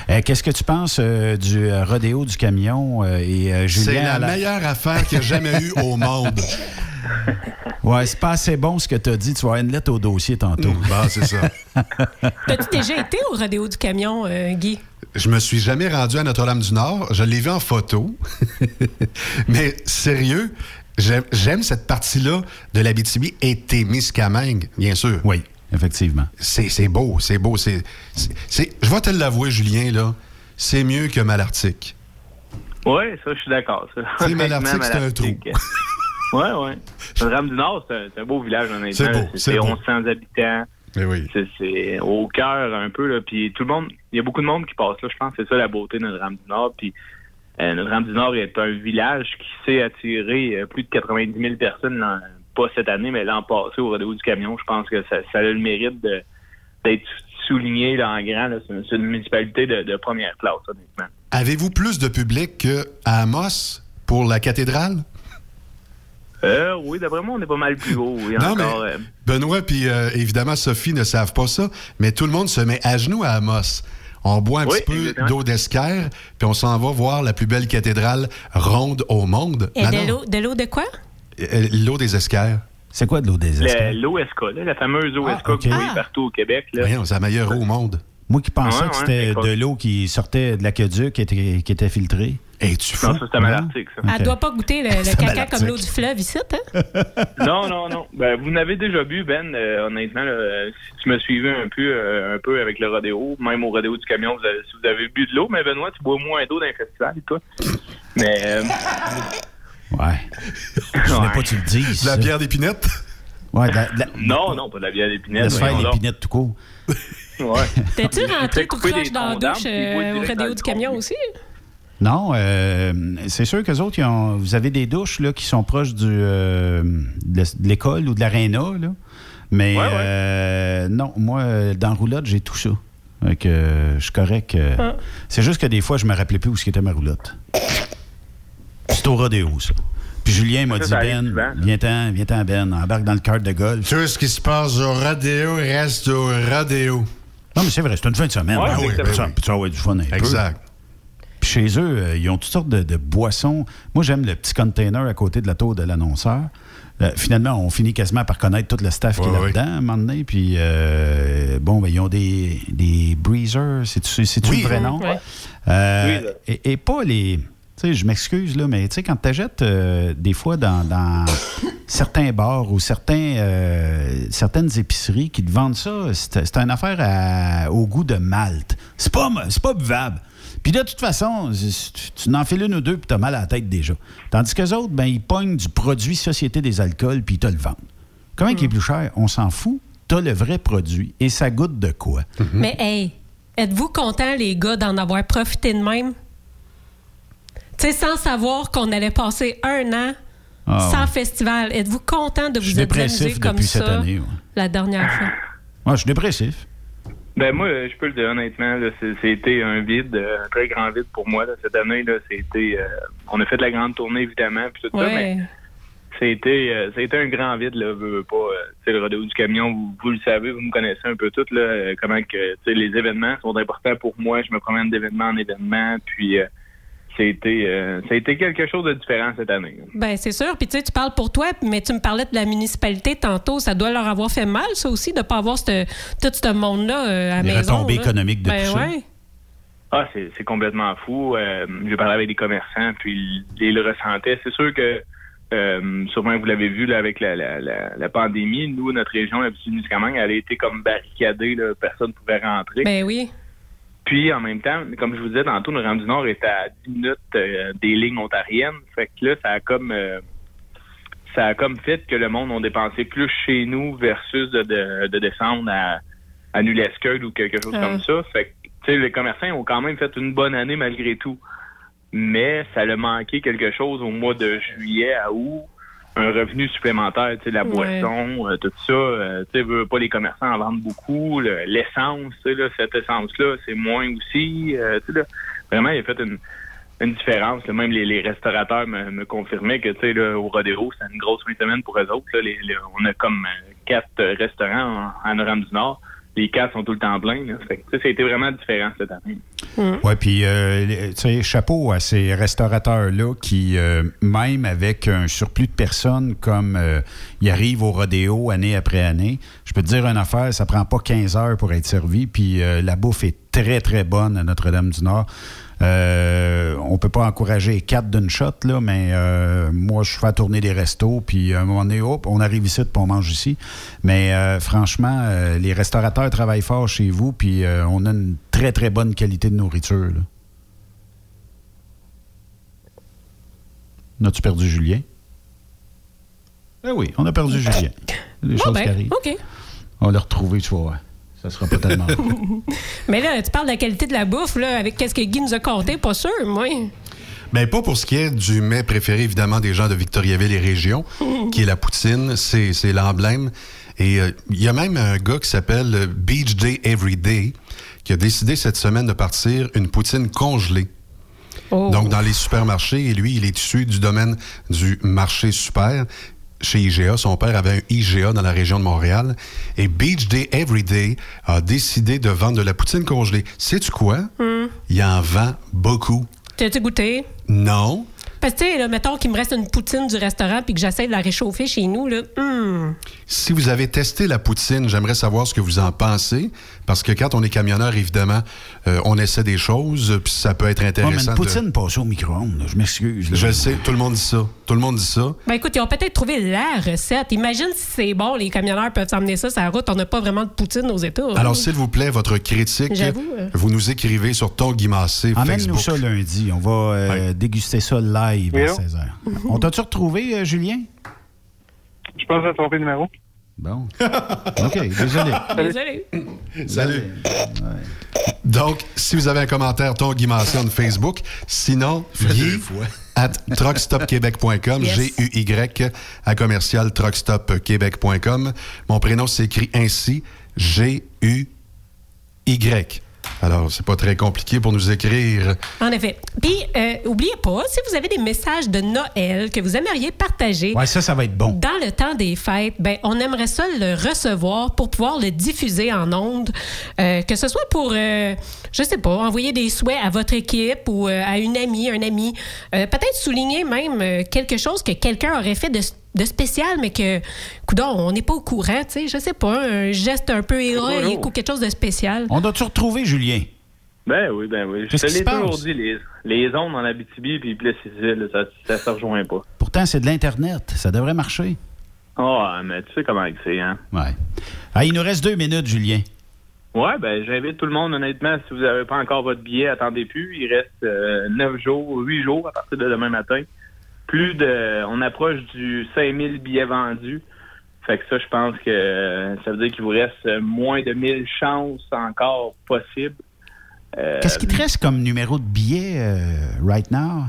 Euh, Qu'est-ce que tu penses euh, du euh, rodéo du camion euh, et euh, Julien? C'est la meilleure affaire qu'il y a jamais eu au monde. Ouais, c'est pas assez bon ce que tu as dit. Tu vas avoir une lettre au dossier tantôt. Bon, c'est ça. T'as-tu déjà été au rodéo du camion, euh, Guy? Je me suis jamais rendu à Notre-Dame-du-Nord. Je l'ai vu en photo. Mais sérieux, j'aime j'aime cette partie-là de l'Abitibi et Témiscamingue, bien sûr. Oui, effectivement. C'est c'est beau, c'est beau. c'est c'est- c'est- Je vais te l'avouer, Julien, là. C'est mieux que Malartic. Oui, ça, je suis d'accord. Honnêtement, Malartic, c'est un Malartic, euh, Ouais, ouais. Le Rame du Nord, c'est un, c'est un beau village, honnêtement. C'est beau, c'est C'est beau. 1100 habitants. Mais oui. C'est- C'est au cœur un peu. Là. Puis tout le monde, il y a beaucoup de monde qui passe là. Je pense que c'est ça la beauté de Notre-Dame du Nord. Puis euh, Notre-Dame du Nord est un village qui sait attirer euh, plus de 90 000 personnes, l'an- pas cette année, mais l'an passé au Rodéo du Camion. Je pense que ça, ça a le mérite de- d'être souligné là, en grand. là. C'est une, c'est une municipalité de, de première classe, honnêtement. Avez-vous plus de public qu'à Amos pour la cathédrale? Euh, oui, d'après moi, on est pas mal plus haut. Oui, Non, encore. mais euh, Benoît puis euh, évidemment Sophie ne savent pas ça, mais tout le monde se met à genoux à Amos. On boit un Oui, petit peu exactement. d'eau d'esquerre, puis on s'en va voir la plus belle cathédrale ronde au monde. Et de l'eau, de l'eau de quoi? Euh, L'eau des esquerres. C'est quoi de l'eau des le- L'OSK, la fameuse OSK Ah, ok. que vous voyez partout au Québec. Voyons, c'est la meilleure eau au monde. Moi qui pensais Ouais, que c'était de l'eau qui sortait de l'aqueduc qui était, qui était filtrée. Et tu Non, ça, c'est Malartic, ça. Elle doit pas goûter le, caca comme l'eau du fleuve ici, hein? Non, non, non. Ben, vous n'avez déjà bu, Ben, euh, honnêtement, là, si tu me suivais un peu, euh, un peu avec le rodéo, même au rodéo du camion, vous avez, si vous avez bu de l'eau, mais Benoît, tu bois moins d'eau dans les festivals, toi. Mais, euh, Ouais. Je voulais pas que tu le dises. La ça. bière d'épinette? Ouais, de la- de la- non, non, pas de la bière d'épinette. laisse faire voyons donc. l'épinette tout court. Ouais. T'es-tu rentré tout couper croche dans la douche euh, au le du camion aussi? Non, euh, c'est sûr qu'eux autres, ils ont- vous avez des douches là, qui sont proches du, euh, de de l'école ou de l'aréna. là. Mais euh, non, moi, dans roulotte, j'ai tout ça. Fait que, euh, je suis correct. euh, Ah. C'est juste que des fois, je me rappelais plus où était ma roulotte. C'est au rodéo, ça. Puis Julien m'a dit, Ben, viens-t'en, viens-t'en, Ben, embarque dans le cart de golf. Tout ce qui se passe au rodéo reste au rodéo. Non, mais c'est vrai, c'est une fin de semaine. Ouais, Ben oui, ça, puis ça va être du fun un peu. Exact. Puis chez eux, euh, ils ont toutes sortes de, de boissons. Moi, j'aime le petit container à côté de la tour de l'annonceur. Euh, finalement, on finit quasiment par connaître tout le staff qui est là-dedans à un moment donné. Puis, euh, bon, ben, ils ont des, des breezers. C'est-tu Oui. le vrai nom? Euh, et, et pas les. Je m'excuse, là, mais tu sais, quand tu achètes des fois dans, dans certains bars ou certains, euh, certaines épiceries qui te vendent ça, c'est une affaire à- au goût de Malte. C'est pas, c'est pas buvable. Puis de toute façon, tu- tu n'en fais une ou deux puis t'as mal à la tête déjà. Tandis que les autres, ben, ils pognent du produit Société des alcools puis ils te le vendent. Comment il est plus cher? On s'en fout. T'as le vrai produit et ça goûte de quoi? Mais hey, êtes-vous contents, les gars, d'en avoir profité de même? Tu sais, sans savoir qu'on allait passer un an Ah, sans ouais. festival. Êtes-vous content de Je suis vous être dépressif amusé comme depuis ça cette année, ouais. la dernière fois? Moi, je suis dépressif. Ben moi, je peux le dire honnêtement, c'était un vide, euh, un très grand vide pour moi. là. Cette année, là, c'était, euh, on a fait de la grande tournée évidemment, puis tout ça, mais c'était, euh, c'était un grand vide là. veux, veux pas, euh, le rodéo du camion, vous, vous le savez, vous me connaissez un peu toutes là, comment que, tu sais, les événements sont importants pour moi. Je me promène d'événement en événement, puis euh, c'était, euh, ça a été quelque chose de différent cette année. Ben, c'est sûr. Puis, tu sais, tu parles pour toi, mais tu me parlais de la municipalité tantôt. Ça doit leur avoir fait mal, ça aussi, de ne pas avoir cette- tout ce monde-là euh, à la Les maison. retombées là. économiques de ben, tout ça. ouais. Ah, c'est c'est complètement fou. Euh, J'ai parlé avec des commerçants, puis ils le ressentaient. C'est sûr que, euh, sûrement vous l'avez vu là, avec la, la, la, la pandémie, nous, notre région, la Témiscamingue, elle a été comme barricadée. Là, personne ne pouvait rentrer. Ben oui. Puis en même temps, comme je vous disais tantôt, le Rame du Nord était à 10 minutes euh, des lignes ontariennes. Fait que là, ça a comme euh, ça a comme fait que le monde a dépensé plus chez nous versus de, de, de descendre à, à ou quelque chose comme ça. Fait que tu sais, les commerçants ont quand même fait une bonne année malgré tout. Mais ça a manqué quelque chose au mois de juillet à août. Un revenu supplémentaire, tu sais, la Ouais. boisson, euh, tout ça. euh, tu sais, pas les commerçants en vendent beaucoup. le- L'essence, tu sais, là, cette essence-là, c'est moins aussi. euh, tu sais, là, vraiment, il a fait une, une différence. là. Même les, les restaurateurs me, me confirmaient que, tu sais, là, au Rodéo, c'est une grosse fin de semaine pour eux autres. là. Les- les- on a comme euh, quatre euh, restaurants en, en Oram du Nord. Les quatre sont tout le temps pleins. Là. Fait que, ça a été vraiment différent cette année. Oui, puis, euh, tu sais, chapeau à ces restaurateurs-là qui, euh, même avec un surplus de personnes comme euh, ils arrivent au rodéo année après année, je peux te dire une affaire, ça prend pas 15 heures pour être servi, puis euh, la bouffe est très, très bonne à Notre-Dame-du-Nord. Euh, on peut pas encourager quatre d'une shot, là, mais euh, moi, je fais tourner des restos, puis à un moment donné, hop, on arrive ici, puis on mange ici. Mais euh, franchement, euh, les restaurateurs travaillent fort chez vous, puis on a une très, très bonne qualité de nourriture. là. As-tu perdu Julien? Eh oui, on a perdu Julien. Des Ah choses ben, qui arrivent. On va le retrouver, tu voir. Ça sera pas tellement. Mais là, tu parles de la qualité de la bouffe, là, avec qu'est-ce que Guy nous a compté, pas sûr, moi. Mais pas pour ce qui est du mets préféré, évidemment, des gens de Victoriaville et région, qui est la poutine. C'est c'est l'emblème. Et euh, il y a même un gars qui s'appelle euh, Beach Day Every Day qui a décidé cette semaine de partir une poutine congelée. Donc, dans les supermarchés, et lui, il est issu du domaine du marché super. Chez IGA, son père avait un IGA dans la région de Montréal. Et Beach Day Every Day a décidé de vendre de la poutine congelée. Sais-tu quoi? Hum. Il en vend beaucoup. T'as-tu goûté? Non. Parce que, tu sais, là, mettons qu'il me reste une poutine du restaurant puis que j'essaie de la réchauffer chez nous, là. hum. Si vous avez testé la poutine, j'aimerais savoir ce que vous en pensez. Parce que quand on est camionneur, évidemment, euh, on essaie des choses, puis ça peut être Ouais, mais intéressant. une de- poutine passée au micro-ondes, je m'excuse. Je le sais, tout le monde dit ça. Tout le monde dit ça. Ben écoute, ils ont peut-être trouvé la recette. Imagine si c'est bon, les camionneurs peuvent s'emmener ça sur la route. On n'a pas vraiment de poutine aux États. hein. Alors, s'il vous plaît, votre critique, euh. vous nous écrivez sur ton Guimassé Facebook. ça lundi. On va euh, déguster ça live à Hello. 16h. On t'a-tu retrouvé, euh, Julien? Je pense que j'ai trompé le numéro. Bon. OK, désolé. Désolé. Salut. Donc, si vous avez un commentaire, ton Guy on Facebook. Sinon, Guy, at truckstopquebec.com, Yes. G-U-Y, à commercial truckstopquebec.com. Mon prénom s'écrit ainsi, G-U-Y. Alors, c'est pas très compliqué pour nous écrire. En effet. Puis, euh, oubliez pas, si vous avez des messages de Noël que vous aimeriez partager Ouais, ça, ça va être bon. dans le temps des fêtes, ben, on aimerait ça le recevoir pour pouvoir le diffuser en ondes. Euh, que ce soit pour, euh, je sais pas, envoyer des souhaits à votre équipe ou euh, à une amie, un ami. Euh, Peut-être souligner même quelque chose que quelqu'un aurait fait de, de spécial, mais que, coudon, on n'est pas au courant, tu sais. Je sais pas, un geste un peu héroïque ou quelque chose de spécial. On doit-tu retrouver Julien? Ben oui, ben oui. Je Qu'est-ce te qui l'ai se toujours passe? dit, les, les ondes en Abitibi puis Plessis-Île, ça, ça se rejoint pas. Pourtant, c'est de l'Internet. Ça devrait marcher. Ah, mais tu sais comment c'est, hein? Ouais. Ah, il nous reste deux minutes, Julien. Ouais, ben j'invite tout le monde, honnêtement, si vous n'avez pas encore votre billet, attendez plus. Il reste euh, 9 jours, 8 jours à partir de demain matin. Plus de. On approche du 5000 billets vendus. Fait que ça, je pense que euh, ça veut dire qu'il vous reste moins de 1000 chances encore possibles. Euh, Qu'est-ce qui te reste comme numéro de billet euh, right now?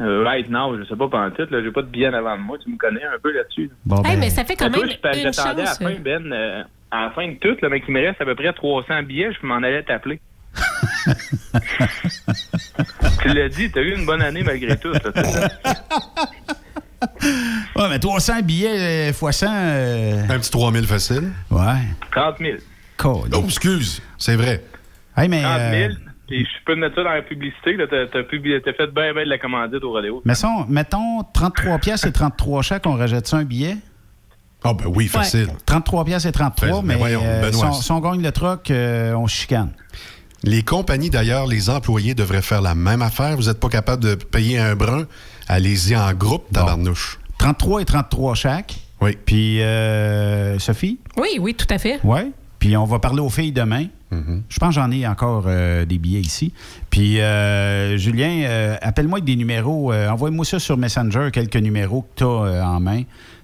euh, right now, je sais pas pas en titre, là, j'ai pas de billets en avant de moi, tu me connais un peu là-dessus. là. Bon, Hey, ben, mais ça fait quand même je- que une J'attendais à la chance. fin, Ben, euh, à la fin de tout, là, mais qu'il me reste à peu près 300 billets, je m'en allais t'appeler. Tu l'as dit, t'as eu une bonne année malgré tout. Ouais, mais 300 billets euh, fois 100. euh, Un petit 3000 facile. Ouais. 30 000. Oh, excuse, c'est vrai. Hey, mais. 30 000. euh, Puis je peux mettre ça dans la publicité. là, T'as t'as fait bien, bien de la commandite au rodéo. mettons, mettons 33 pièces et 33 chaque, on rejette ça un billet? Ah, ben oui, facile. 33 pièces et 33, Fais- mais mais voyons, euh, si, Benoît. on, si on gagne le troc, euh, on chicane. Les compagnies, d'ailleurs, les employés devraient faire la même affaire. Vous n'êtes pas capable de payer un brun. Allez-y en groupe, tabarnouche. 33 et 33 chaque. Oui. Puis, euh, Sophie? Oui, oui, tout à fait. Oui. Puis, on va parler aux filles demain. Je pense que j'en ai encore euh, des billets ici. Puis, euh, Julien, euh, appelle-moi avec des numéros. euh, Envoie-moi ça sur Messenger, quelques numéros que tu as en main.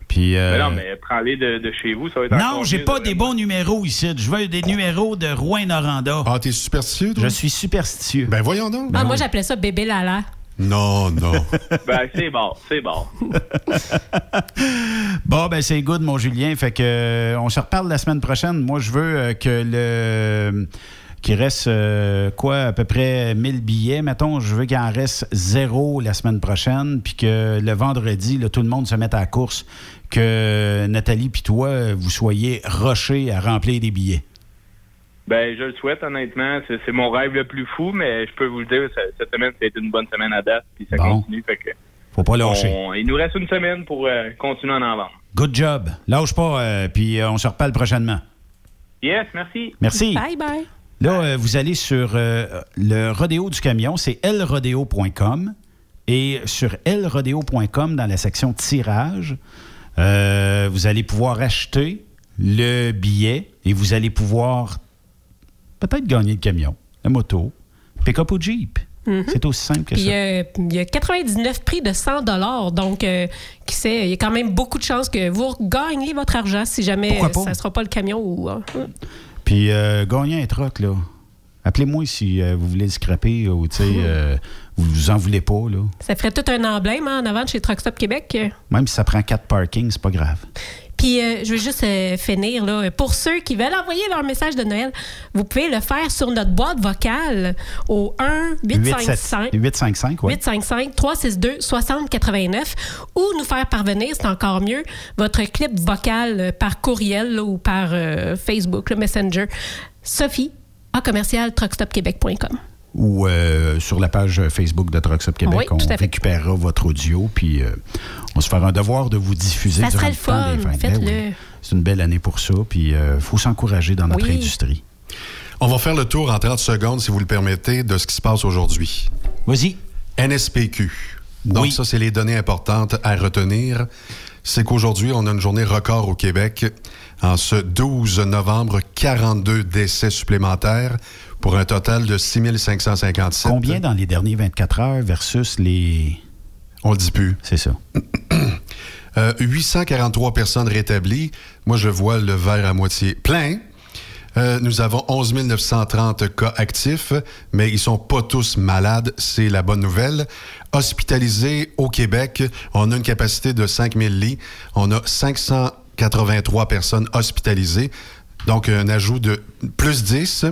Puis, euh, Mais non, mais prends-les de, de chez vous, ça va être non, j'ai pas des bons numéros ici. Je veux des numéros de Rouen-Noranda. Ah, t'es superstitieux, toi? Je suis superstitieux. Ben voyons donc. Ah, moi, j'appelais ça bébé Lala. Non, non. Ben, c'est bon, c'est bon. Bon, ben c'est good, mon Julien. Fait que euh, on se reparle la semaine prochaine. Moi, je veux euh, que le qu'il reste euh, quoi, à peu près 1000 billets, mettons. Je veux qu'il en reste zéro la semaine prochaine, puis que le vendredi, là, tout le monde se mette à la course, que Nathalie puis toi, vous soyez rushés à remplir des billets. Ben, je le souhaite, honnêtement. C'est c'est mon rêve le plus fou, mais je peux vous le dire, ça- cette semaine, ça a été une bonne semaine à date, puis ça Bon. continue. Fait que Faut pas lâcher. on- il nous reste une semaine pour euh, continuer à en vendre. Good job. Lâche pas, euh, puis euh, on se reparle prochainement. Yes, merci. Merci. Bye bye. Là, euh, vous allez sur euh, le rodéo du camion, c'est lrodéo.com. Et sur lrodéo.com, dans la section tirage, euh, vous allez pouvoir acheter le billet et vous allez pouvoir peut-être gagner le camion, la moto, pick-up ou Jeep. Mhm. C'est aussi simple que ça. il y a 99 prix de 100 Donc, euh, qui sait, il y a quand même beaucoup de chances que vous gagnez votre argent si jamais ça ne sera pas le camion ou. euh, Puis euh, gagner un truck, là. Appelez-moi si euh, vous voulez le scraper ou, tu sais, euh, vous vous en voulez pas, là. Ça ferait tout un emblème hein, en avant de chez Truck Stop Québec. Même si ça prend quatre parkings, c'est pas grave. Puis euh, je veux juste euh, finir là. Pour ceux qui veulent envoyer leur message de Noël, vous pouvez le faire sur notre boîte vocale au 1 855 855, oui. 855 362 6089 ou nous faire parvenir, c'est encore mieux, votre clip vocal euh, par courriel là, ou par euh, Facebook, le Messenger. Sophie à commercial truckstopquebec.com. ou euh, sur la page Facebook de Trucks Up Québec. Oui, on tout à fait. récupérera votre audio, puis euh, on se fera un devoir de vous diffuser Ça durant serait le temps des fun, fêtes. Faites-le. oui. C'est une belle année pour ça, puis il faut s'encourager dans notre Oui. industrie. On va faire le tour en 30 secondes, si vous le permettez, de ce qui se passe aujourd'hui. Vas-y. NSPQ. Donc, Oui. ça, c'est les données importantes à retenir. C'est qu'aujourd'hui, on a une journée record au Québec. En ce 12 novembre, 42 décès supplémentaires pour un total de 6557. Combien dans les derniers 24 heures versus les... On le dit plus. C'est ça. Euh, 843 personnes rétablies. Moi, je vois le verre à moitié plein. Euh, nous avons 11 930 cas actifs, mais ils sont pas tous malades, c'est la bonne nouvelle. Hospitalisés au Québec, on a une capacité de 5000 lits. On a 583 personnes hospitalisées, donc un ajout de plus 10.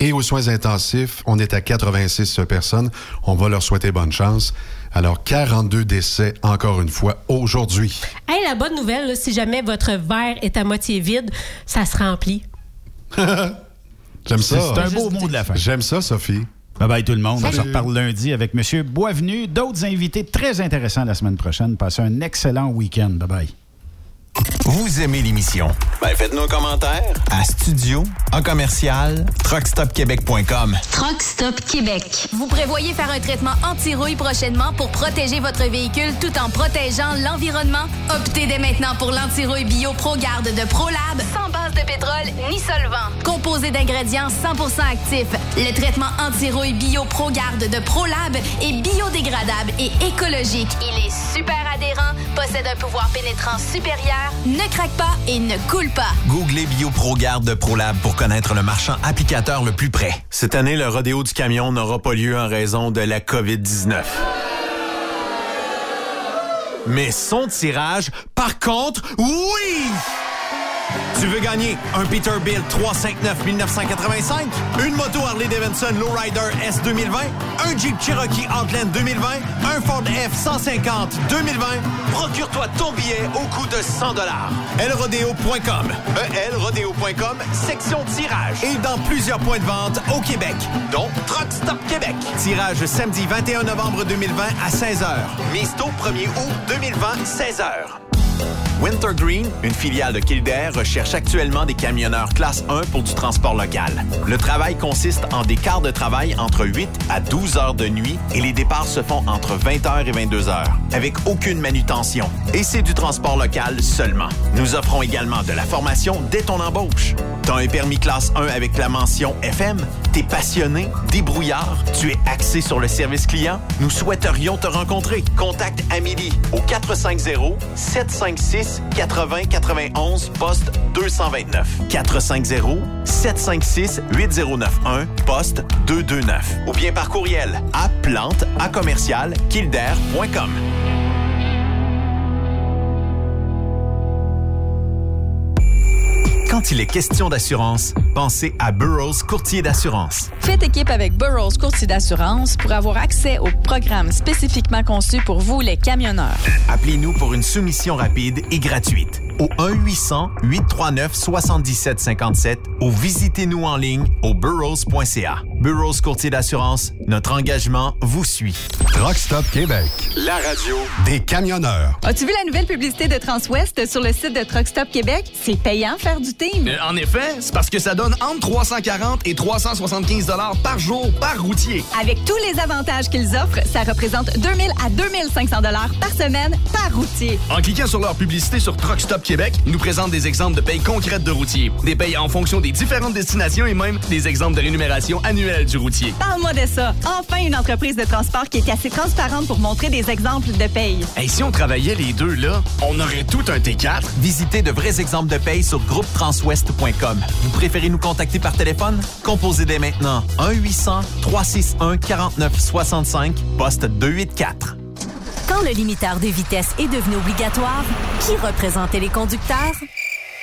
Et aux soins intensifs, on est à 86 personnes. On va leur souhaiter bonne chance. Alors, 42 décès, encore une fois, aujourd'hui. Hey, la bonne nouvelle, là, si jamais votre verre est à moitié vide, ça se remplit. J'aime ça. C'est un beau mot de la fin. J'aime ça, Sophie. Bye bye tout le monde. On se reparle lundi avec M. Boisvenu. D'autres invités très intéressants la semaine prochaine. Passez un excellent week-end. Bye bye. Vous aimez l'émission? Ben faites-nous un commentaire à studio en commercial truckstopquebec.com. Truck Stop Québec. Vous prévoyez faire un traitement anti-rouille prochainement pour protéger votre véhicule tout en protégeant l'environnement? Optez dès maintenant pour l'anti-rouille bio ProGarde de ProLab sans base de pétrole ni solvant. Composé d'ingrédients 100% actifs, le traitement anti-rouille bio ProGarde de ProLab est biodégradable et écologique. Il est super adhérent, possède un pouvoir pénétrant supérieur, ne craque pas et ne coule pas. Googlez BioProGarde de ProLab pour connaître le marchand applicateur le plus près. Cette année, le rodéo du camion n'aura pas lieu en raison de la COVID-19. Mais son tirage, par contre, oui! Tu veux gagner un Peterbilt 359 1985, une moto Harley Davidson Lowrider S 2020, un Jeep Cherokee Outland 2020, un Ford F 150 2020. Procure-toi ton billet au coût de 100 dollars. elrodeo.com, elrodeo.com, section tirage et dans plusieurs points de vente au Québec, dont Truck Stop Québec. Tirage samedi 21 novembre 2020 à 16h. Mise tôt 1er août 2020 16h. Wintergreen, une filiale de Kildare, recherche actuellement des camionneurs classe 1 pour du transport local. Le travail consiste en des quarts de travail entre 8 à 12 heures de nuit et les départs se font entre 20 heures et 22 heures, avec aucune manutention. Et c'est du transport local seulement. Nous offrons également de la formation dès ton embauche. T'as un permis classe 1 avec la mention FM? T'es passionné, débrouillard, tu es axé sur le service client? Nous souhaiterions te rencontrer. Contacte Amélie au 450-756-8091, poste 229. 450-756-8091, poste 229. Ou bien par courriel à plante à commercial. Quand il est question d'assurance, pensez à Burroughs Courtier d'assurance. Faites équipe avec Burroughs Courtier d'assurance pour avoir accès aux programmes spécifiquement conçus pour vous, les camionneurs. Appelez-nous pour une soumission rapide et gratuite au 1-800-839-7757 ou visitez-nous en ligne au burrows.ca. Burrows Courtier d'assurance, notre engagement vous suit. Truck Stop Québec. La radio Des camionneurs. As-tu vu la nouvelle publicité de Transwest sur le site de Truck Stop Québec? C'est payant faire du team. Euh, en effet, c'est parce que ça donne entre 340 et 375 dollars par jour par routier. Avec tous les avantages qu'ils offrent, ça représente 2000 à 2500 dollars par semaine par routier. En cliquant sur leur publicité sur Truck Stop Québec, nous présentent des exemples de payes concrètes de routiers, des payes en fonction des différentes destinations et même des exemples de rémunération annuelle du routier. Parle-moi de ça. Enfin, une entreprise de transport qui est assez transparente pour montrer des exemples de paye. Et si on travaillait les deux là, on aurait tout un T4. Visitez de vrais exemples de paye sur groupetranswest.com. Vous préférez nous contacter par téléphone? Composez dès maintenant 1-800-361-4965, poste 284. Quand le limiteur de vitesse est devenu obligatoire, qui représentait les conducteurs?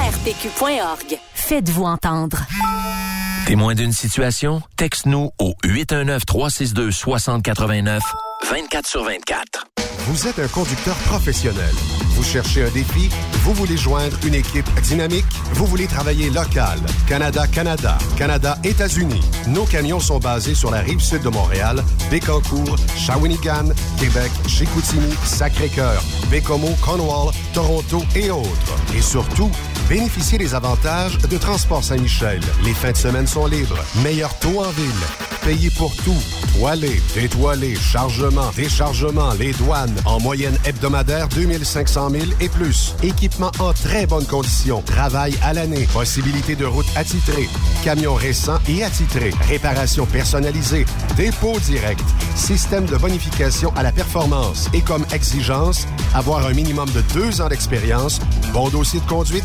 ARPQ.org. Faites-vous entendre. Témoin d'une situation? Texte-nous au 819-362-6089, 24 sur 24. Vous êtes un conducteur professionnel. Vous cherchez un défi? Vous voulez joindre une équipe dynamique? Vous voulez travailler local? Canada-Canada, Canada-États-Unis. Nos camions sont basés sur la rive sud de Montréal, Bécancour, Shawinigan, Québec, Chicoutimi, Sacré-Cœur, Bécomo, Cornwall, Toronto et autres. Et surtout, Bénéficiez des avantages de Transport Saint-Michel. Les fins de semaine sont libres. Meilleur taux en ville. Payez pour tout. Toilé, détoilé, chargement, déchargement, les douanes. En moyenne hebdomadaire, 2500 000 et plus. Équipement en très bonne condition. Travail à l'année. Possibilité de route attitrée. Camions récents et attitrés. Réparation personnalisée. Dépôt direct. Système de bonification à la performance. Et comme exigence, avoir un minimum de deux ans d'expérience, bon dossier de conduite